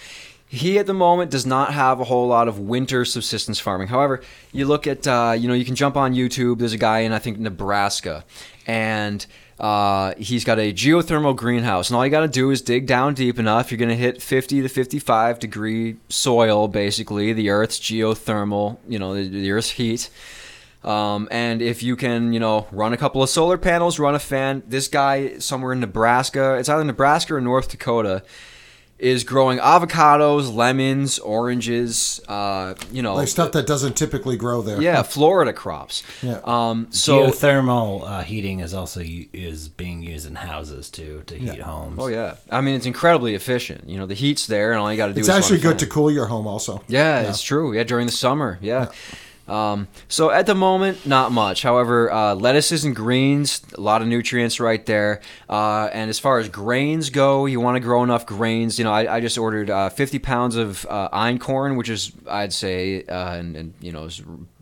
He at the moment does not have a whole lot of winter subsistence farming. However, you look at uh, you know you can jump on YouTube. There's a guy in I think Nebraska, and uh, he's got a geothermal greenhouse, and all you got to do is dig down deep enough. You're going to hit 50 to 55 degree soil, basically the Earth's geothermal, you know, the, the Earth's heat. Um, and if you can, you know, run a couple of solar panels, run a fan. This guy somewhere in Nebraska, it's either Nebraska or North Dakota, is growing avocados, lemons, oranges, uh, you know, Like stuff that doesn't typically grow there. yeah, Florida crops. Yeah. Um, so Geothermal uh, heating is also is being used in houses too to heat homes. Oh yeah, I mean it's incredibly efficient. You know the heat's there, and all you got to do It's is run actually good to cool your home also. Yeah, it's true. Yeah, during the summer. Yeah. Um, so at the moment, not much. However, uh, lettuces and greens, a lot of nutrients right there. Uh, and as far as grains go, you want to grow enough grains. You know, I, I just ordered uh, 50 pounds of uh, einkorn, which is, I'd say, uh, and, and you know,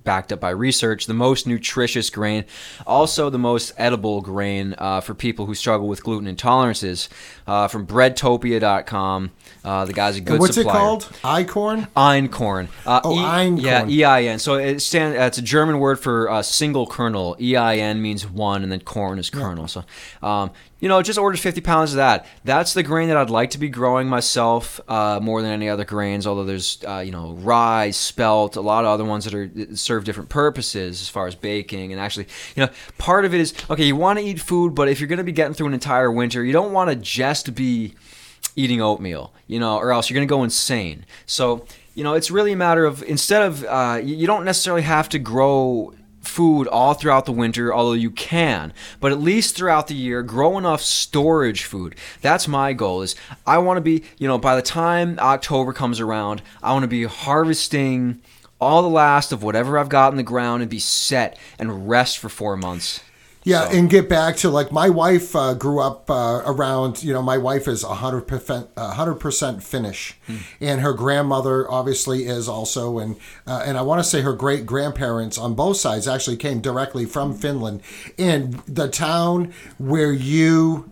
backed up by research, the most nutritious grain, also the most edible grain uh, for people who struggle with gluten intolerances. Uh, from breadtopia.com. Uh, the guy's a good And what's supplier. it called? Einkorn? Einkorn. Uh, Oh, einkorn. Yeah, E I N. So it stand. Uh, it's a German word for uh, single kernel. E I N means one, and then corn is kernel. So, um, you know, just ordered 50 pounds of that. That's the grain that I'd like to be growing myself uh, more than any other grains. Although there's, uh, you know, rye, spelt, a lot of other ones that are serve different purposes as far as baking. And actually, you know, part of it is okay. You want to eat food, but if you're going to be getting through an entire winter, you don't want to just be eating oatmeal, you know, or else you're going to go insane. So, you know, it's really a matter of instead of uh, you don't necessarily have to grow food all throughout the winter, although you can, but at least throughout the year, grow enough storage food. That's my goal. Is I want to be, you know, by the time October comes around, I want to be harvesting all the last of whatever I've got in the ground and be set and rest for four months. Yeah, So- and get back to like my wife uh, grew up uh, around. You know, my wife is hundred percent, hundred percent Finnish, and her grandmother obviously is also, and uh, and I want to say her great grandparents on both sides actually came directly from Finland, and the town where you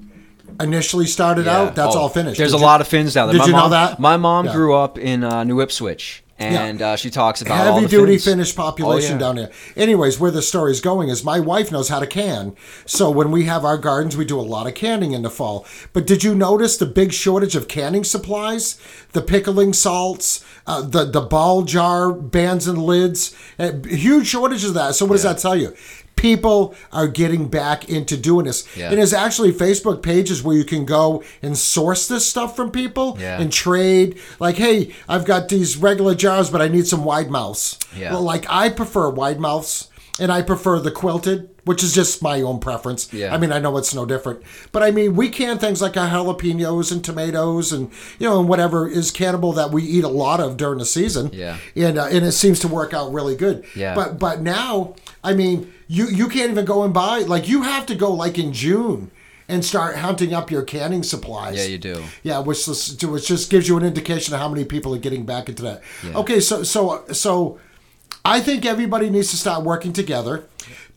initially started Yeah. out, that's Oh, all Finnish. There's Did a you- lot of Finns down there. Did my you know mom, that? My mom Yeah. grew up in uh, New Ipswich, and uh, she talks about all heavy the duty Finns. Finnish population Oh, yeah. down there. Anyways, where the story's going is my wife knows how to can. So when we have our gardens, we do a lot of canning in the fall. But did you notice the big shortage of canning supplies? The pickling salts, uh, the the ball jar bands and lids, uh, huge shortage of that. So what does that tell you? People are getting back into doing this. Yeah. And there's actually Facebook pages where you can go and source this stuff from people Yeah. and trade. Like, hey, I've got these regular jars, but I need some wide mouths. Yeah. Well, like I prefer wide mouths, and I prefer the quilted, which is just my own preference. Yeah. I mean, I know it's no different, but I mean, we can things like our jalapenos and tomatoes, and you know, and whatever is cannibal that we eat a lot of during the season. Yeah. And uh, and it seems to work out really good. Yeah. But but now, I mean, you you can't even go and buy like you have to go like in June. And start hunting up your canning supplies. Yeah, you do. Yeah, which just, which just gives you an indication of how many people are getting back into that. Okay, so so so I think everybody needs to start working together.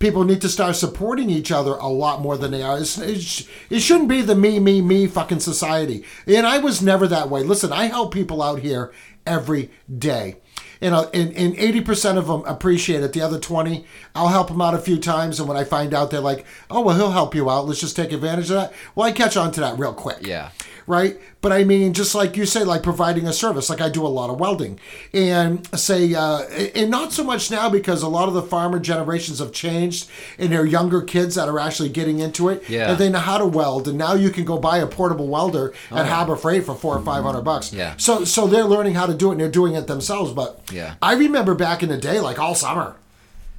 People need to start supporting each other a lot more than they are. It's, it, sh- it shouldn't be the me, me, me fucking society. And I was never that way. Listen, I help people out here every day. And, and, and 80% of them appreciate it. The other 20, I'll help them out a few times. And when I find out they're like, oh, well, he'll help you out. Let's just take advantage of that. Well, I catch on to that real quick Yeah. Right? But I mean, just like you say, like providing a service. Like I do a lot of welding, and say, uh, and not so much now because a lot of the farmer generations have changed, and they're younger kids that are actually getting into it, Yeah. and they know how to weld. And now you can go buy a portable welder at Harbor Freight for four or five hundred bucks. Yeah. So so they're learning how to do it, and they're doing it themselves. But Yeah. I remember back in the day, like all summer.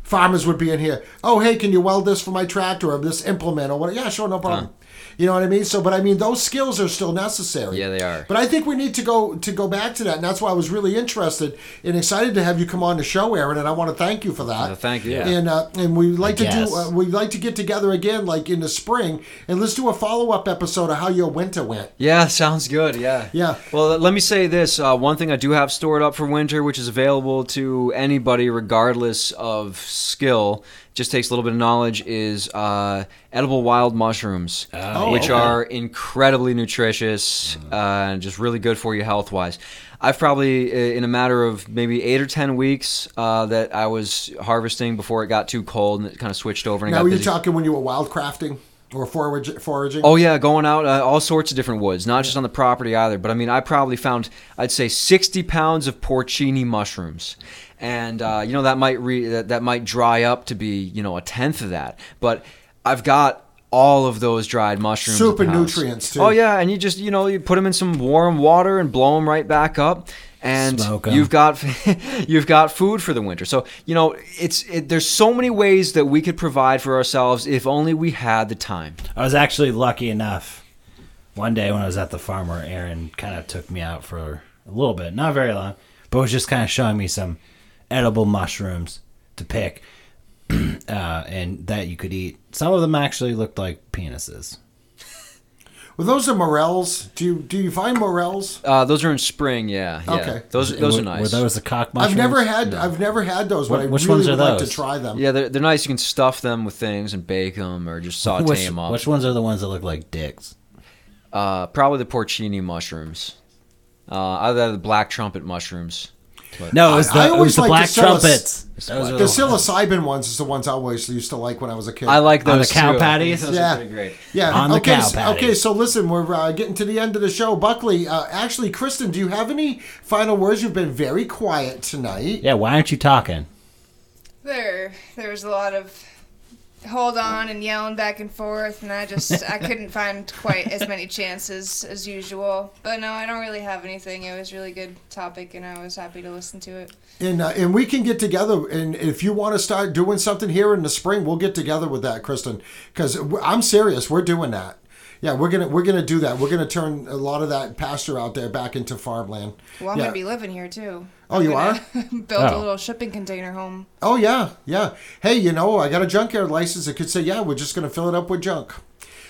Farmers would be in here. Oh, hey, can you weld this for my tractor or this implement or what? Yeah, sure, no problem. You know what I mean? So, but I mean, those skills are still necessary. Yeah, they are. But I think we need to go to go back to that, and that's why I was really interested and excited to have you come on the show, Aaron. And I want to thank you for that. Uh, thank you. And uh, and we like to guess. do uh, we like to get together again, like in the spring, and let's do a follow up episode of how your winter went. Yeah, sounds good. Yeah. Yeah. Well, let me say this. Uh, one thing I do have stored up for winter, which is available to anybody regardless of skill, just takes a little bit of knowledge, is uh, edible wild mushrooms, Oh, which okay. are incredibly nutritious uh, and just really good for you health wise. I've probably, uh, in a matter of maybe eight or ten weeks, uh, that I was harvesting before it got too cold and it kind of switched over and I Now, got were you busy. talking when you were wild crafting or forage, foraging? Oh yeah, going out uh, all sorts of different woods, not just on the property either. But I mean, I probably found I'd say sixty pounds of porcini mushrooms, and uh, you know that might re- that, that might dry up to be you know a tenth of that. But I've got all of those dried mushrooms. Super nutrients, too. Oh yeah, and you just you know you put them in some warm water and blow them right back up. And you've got you've got food for the winter. So you know it's it, there's so many ways that we could provide for ourselves if only we had the time. I was actually lucky enough one day when I was at the farm where Aaron kind of took me out for a little bit, not very long, but was just kind of showing me some edible mushrooms to pick uh, and that you could eat. Some of them actually looked like penises. Well, those are morels. Do you do you find morels? Uh, those are in spring, yeah. yeah. Okay. Those those were, are nice. Were those the cock mushrooms? I've never had I've never had those, but What- I which really ones are would like to try them. yeah, they're, they're nice. You can stuff them with things and bake them, or just saute Which, them up. which ones are the ones that look like dicks? Uh, probably the porcini mushrooms. Uh, either the black trumpet mushrooms. No, it was I- the, I it was always the like black the psiloc- trumpets. Those The the, psilocybin ones is the ones I always used to like when I was a kid. I like those On the cow too. patties? Those Yeah. are pretty great. yeah. on the okay, cow so, okay, so listen, we're uh, getting to the end of the show. Buckley, uh, actually, Kristen, do you have any final words? You've been very quiet tonight. yeah, why aren't you talking? There, there's a lot of hold on and yelling back and forth, and I just I couldn't find quite as many chances as usual. But no, I don't really have anything. It was a really good topic, and I was happy to listen to it. And uh, and we can get together. And if you want to start doing something here in the spring, we'll get together with that, Kristen. Because I'm serious. We're doing that. Yeah, we're gonna we're gonna do that. We're gonna turn a lot of that pasture out there back into farmland. Well, I'm yeah. gonna be living here too. Oh, you are? Build a Oh. little shipping container home. Oh yeah, yeah. Hey, you know, I got a junkyard license that could say, yeah, we're just gonna fill it up with junk.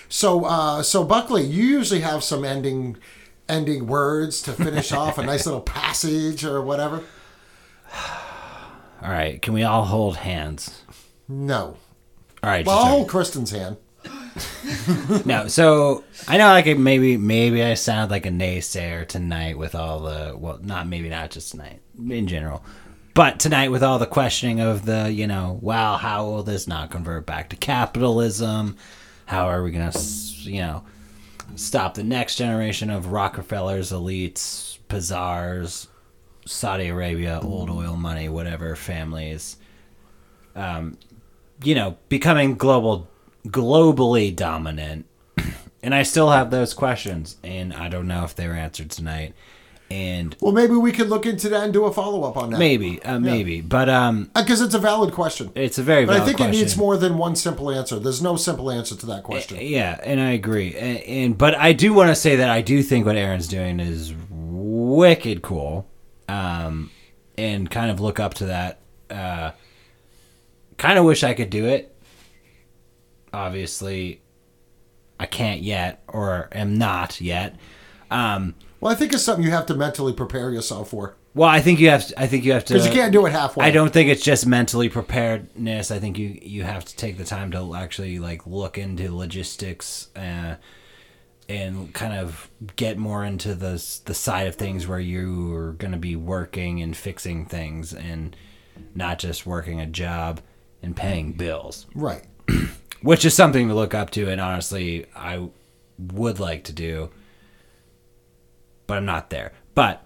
So, uh, so Buckley, you usually have some ending, ending words to finish off a nice little passage or whatever. All right, can we all hold hands? No. All right, Well, I'll hold Kristen's hand. No. So I know, like maybe maybe I sound like a naysayer tonight with all the well, not maybe not just tonight in general, but tonight with all the questioning of the you know, well, how will this not convert back to capitalism? How are we gonna you know stop the next generation of Rockefellers, elites, Pizars, Saudi Arabia, old oil money, whatever families, um, you know, becoming global, globally dominant. And I still have those questions, and I don't know if they were answered tonight. And Well, maybe we could look into that and do a follow up on that. maybe, uh, maybe, but um, Because it's a valid question. it's a very. But I think question. it needs more than one simple answer. There's no simple answer to that question. Yeah, and I agree. And, and but I do want to say that I do think what Aaron's doing is wicked cool, um, and kind of look up to that. Uh, kind of wish I could do it. Obviously, I can't yet, or am not yet. Um, Well, I think it's something you have to mentally prepare yourself for. well, I think you have. To, I think you have to. Because you can't do it halfway. I don't think it's just mentally preparedness. I think you you have to take the time to actually like look into logistics uh, and kind of get more into the the side of things where you are going to be working and fixing things and not just working a job and paying bills, Right. which is something to look up to. And honestly, I would like to do, but I'm not there. But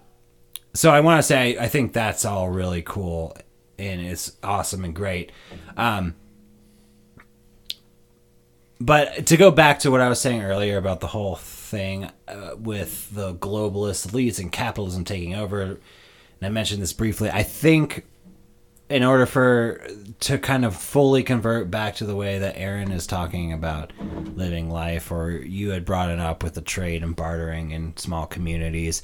so I want to say I think that's all really cool and it's awesome and great. Um, but to go back to what I was saying earlier about the whole thing uh, with the globalist elites and capitalism taking over, and I mentioned this briefly. I think in order for to kind of fully convert back to the way that Aaron is talking about living life, or you had brought it up with the trade and bartering in small communities,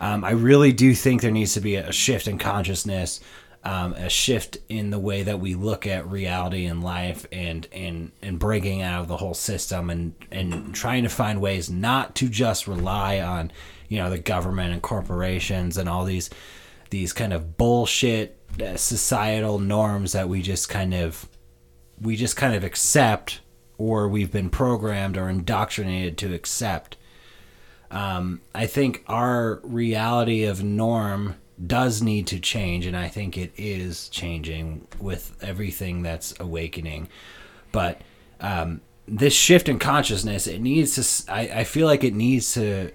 um, I really do think there needs to be a shift in consciousness, um, a shift in the way that we look at reality and life, and and and breaking out of the whole system and and trying to find ways not to just rely on you know the government and corporations and all these these kind of bullshit societal norms that we just kind of we just kind of accept or we've been programmed or indoctrinated to accept. Um, i think our reality of norm does need to change and i think it is changing with everything that's awakening. But um, this shift in consciousness it needs to I, I feel like it needs to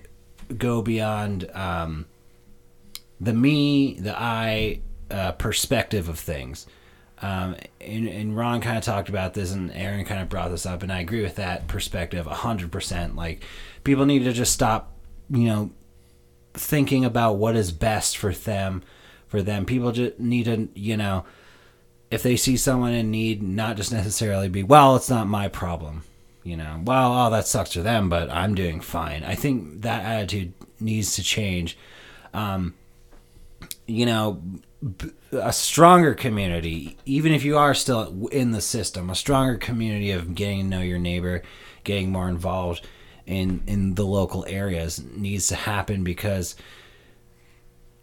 go beyond um, the me, the I uh, perspective of things. Um, and, and Ron kind of talked about this, and Aaron kind of brought this up, and I agree with that perspective hundred percent. Like people need to just stop, you know, thinking about what is best for them. For them, people just need to, you know, if they see someone in need, not just necessarily be, well, it's not my problem. You know, well, oh, that sucks for them, but I'm doing fine. I think that attitude needs to change. Um, you know, a stronger community, even if you are still in the system, a stronger community of getting to know your neighbor, getting more involved in in the local areas needs to happen because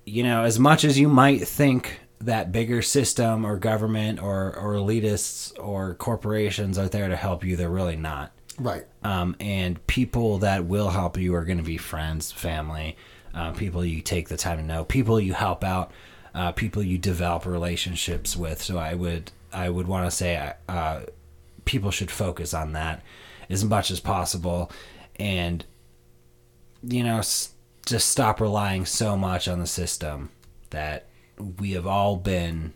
you know, as much as you might think that bigger system or government or, or elitists or corporations are there to help you, they're really not. Right. Um, and people that will help you are going to be friends, family, uh, people you take the time to know, people you help out, uh, people you develop relationships with. So I would I would want to say uh, people should focus on that as much as possible, and you know s- just stop relying so much on the system that we have all been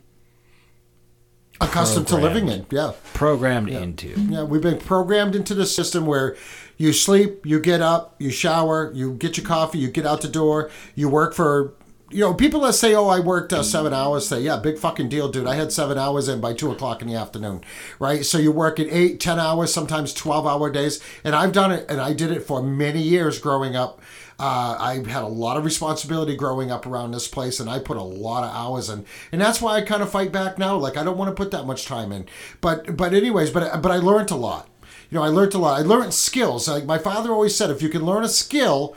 accustomed to living in. Yeah. Programmed into. Yeah, we've been programmed into the system where you sleep, you get up, you shower, you get your coffee, you get out the door, you work for. You know, people that say, "Oh, I worked uh, seven hours," say, "Yeah, big fucking deal, dude. I had seven hours in by two o'clock in the afternoon, right?" So you work at eight, ten hours, sometimes twelve-hour days, and I've done it, and I did it for many years growing up. Uh, I had a lot of responsibility growing up around this place, and I put a lot of hours in, and that's why I kind of fight back now. Like I don't want to put that much time in, but but anyways, but but I learned a lot. You know, I learned a lot. I learned skills. Like my father always said, if you can learn a skill,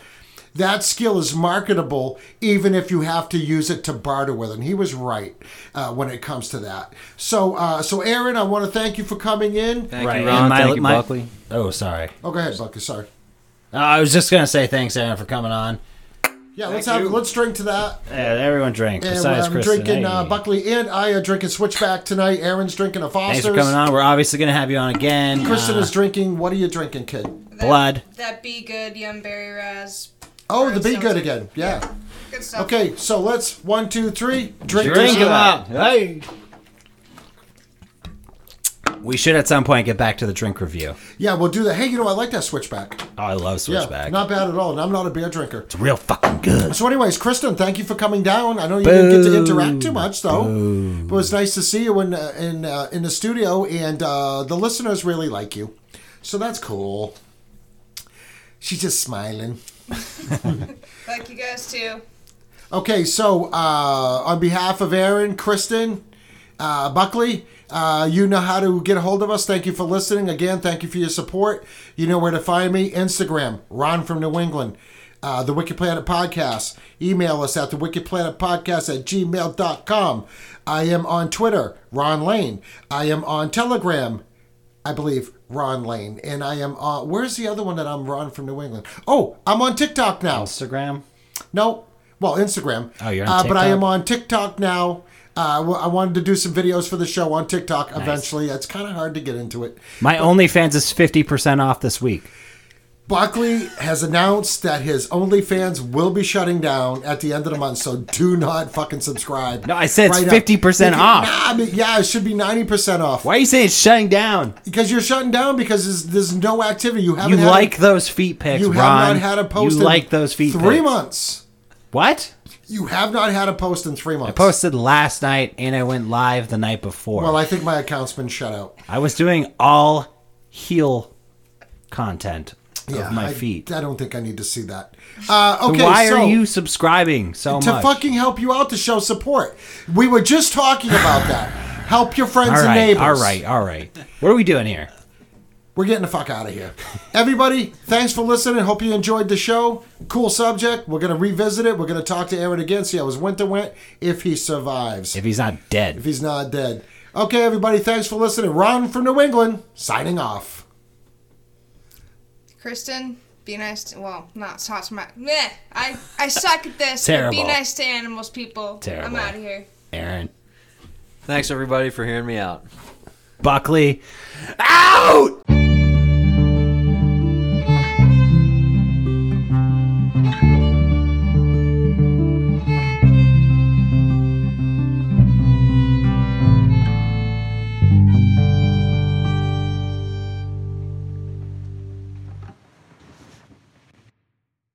that skill is marketable, even if you have to use it to barter with. And he was right uh, when it comes to that. So, uh, so Aaron, I want to thank you for coming in. Thank Right, you, and Ron. my- Thank you, my- Buckley. Oh, sorry. Oh, go ahead, Bucky. Sorry. Uh, I was just gonna say thanks, Aaron, for coming on. Yeah, let's have let's drink to that. Yeah, everyone drink. And Besides I'm Kristen. drinking Hey. uh, Buckley and I are drinking Switchback tonight. Aaron's drinking a Foster's. Thanks for coming on. We're obviously gonna have you on again. Kristen Uh, is drinking. What are you drinking, kid? blood. That Be Good Yum Berry Raz. Oh, the Be Be Good again. Yeah. Good stuff. Okay, so let's one, two, three. Drink, Drink to him that. up. Hey. We should at some point get back to the drink review. Yeah, we'll do that. Hey, you know, I like that Switchback. Oh, I love Yeah, Switchback. not bad at all. And I'm not a beer drinker. it's real fucking good. So, anyways, Kristen, thank you for coming down. I know you didn't get to interact too much, though. But it was nice to see you in uh, in uh, in the studio, and uh, the listeners really like you. So that's cool. She's just smiling. Like you guys too. Okay, so uh, on behalf of Aaron, Kristen, uh, Buckley, uh, you know how to get a hold of us. Thank you for listening. Again, thank you for your support. You know where to find me. Instagram, Ron from New England. Uh, the Wicked Planet Podcast. Email us at the Wicked Planet Podcast at gmail.com. I am on Twitter, Ron Lane. I am on Telegram, I believe, Ron Lane. And I am on, where's the other one that I'm Ron from New England? Oh, I'm on TikTok now. Instagram. No, well, Instagram. Oh, you're on uh, But I am on TikTok now. Uh, I wanted to do some videos for the show on TikTok eventually. It's kind of hard to get into it. My OnlyFans is fifty percent off this week. Buckley has announced that his OnlyFans will be shutting down at the end of the month, so do not fucking subscribe. No, I said it's now. 50% Nah, off. I mean, yeah, it should be 90% off. Why are you saying it's shutting down? Because you're shutting down because there's, there's no activity. You haven't You like a, those feet pics, you Ron. have not had a post You in like those feet three pics. months. What? You have not had a post in three months. I posted last night and I went live the night before. Well, I think my account's been shut out. I was doing all heel content of my I, feet. I don't think I need to see that. Uh, okay, Why so are you subscribing so to much? fucking help you out to show support? We were just talking about that. Help your friends all and right, neighbors. all right, all right. What are we doing here? We're getting the fuck out of here. Everybody, thanks for listening. Hope you enjoyed the show. Cool subject. We're gonna revisit it. We're gonna talk to Aaron again, see how his winter went, if he survives. If he's not dead. if he's not dead. Okay, everybody, thanks for listening. Ron from New England, signing off. Kristen, be nice to well, not talk to my meh. I I suck at this. Terrible. Be nice to animals, people. Terrible. I'm out of here. Aaron. Thanks everybody for hearing me out. Buckley. Out!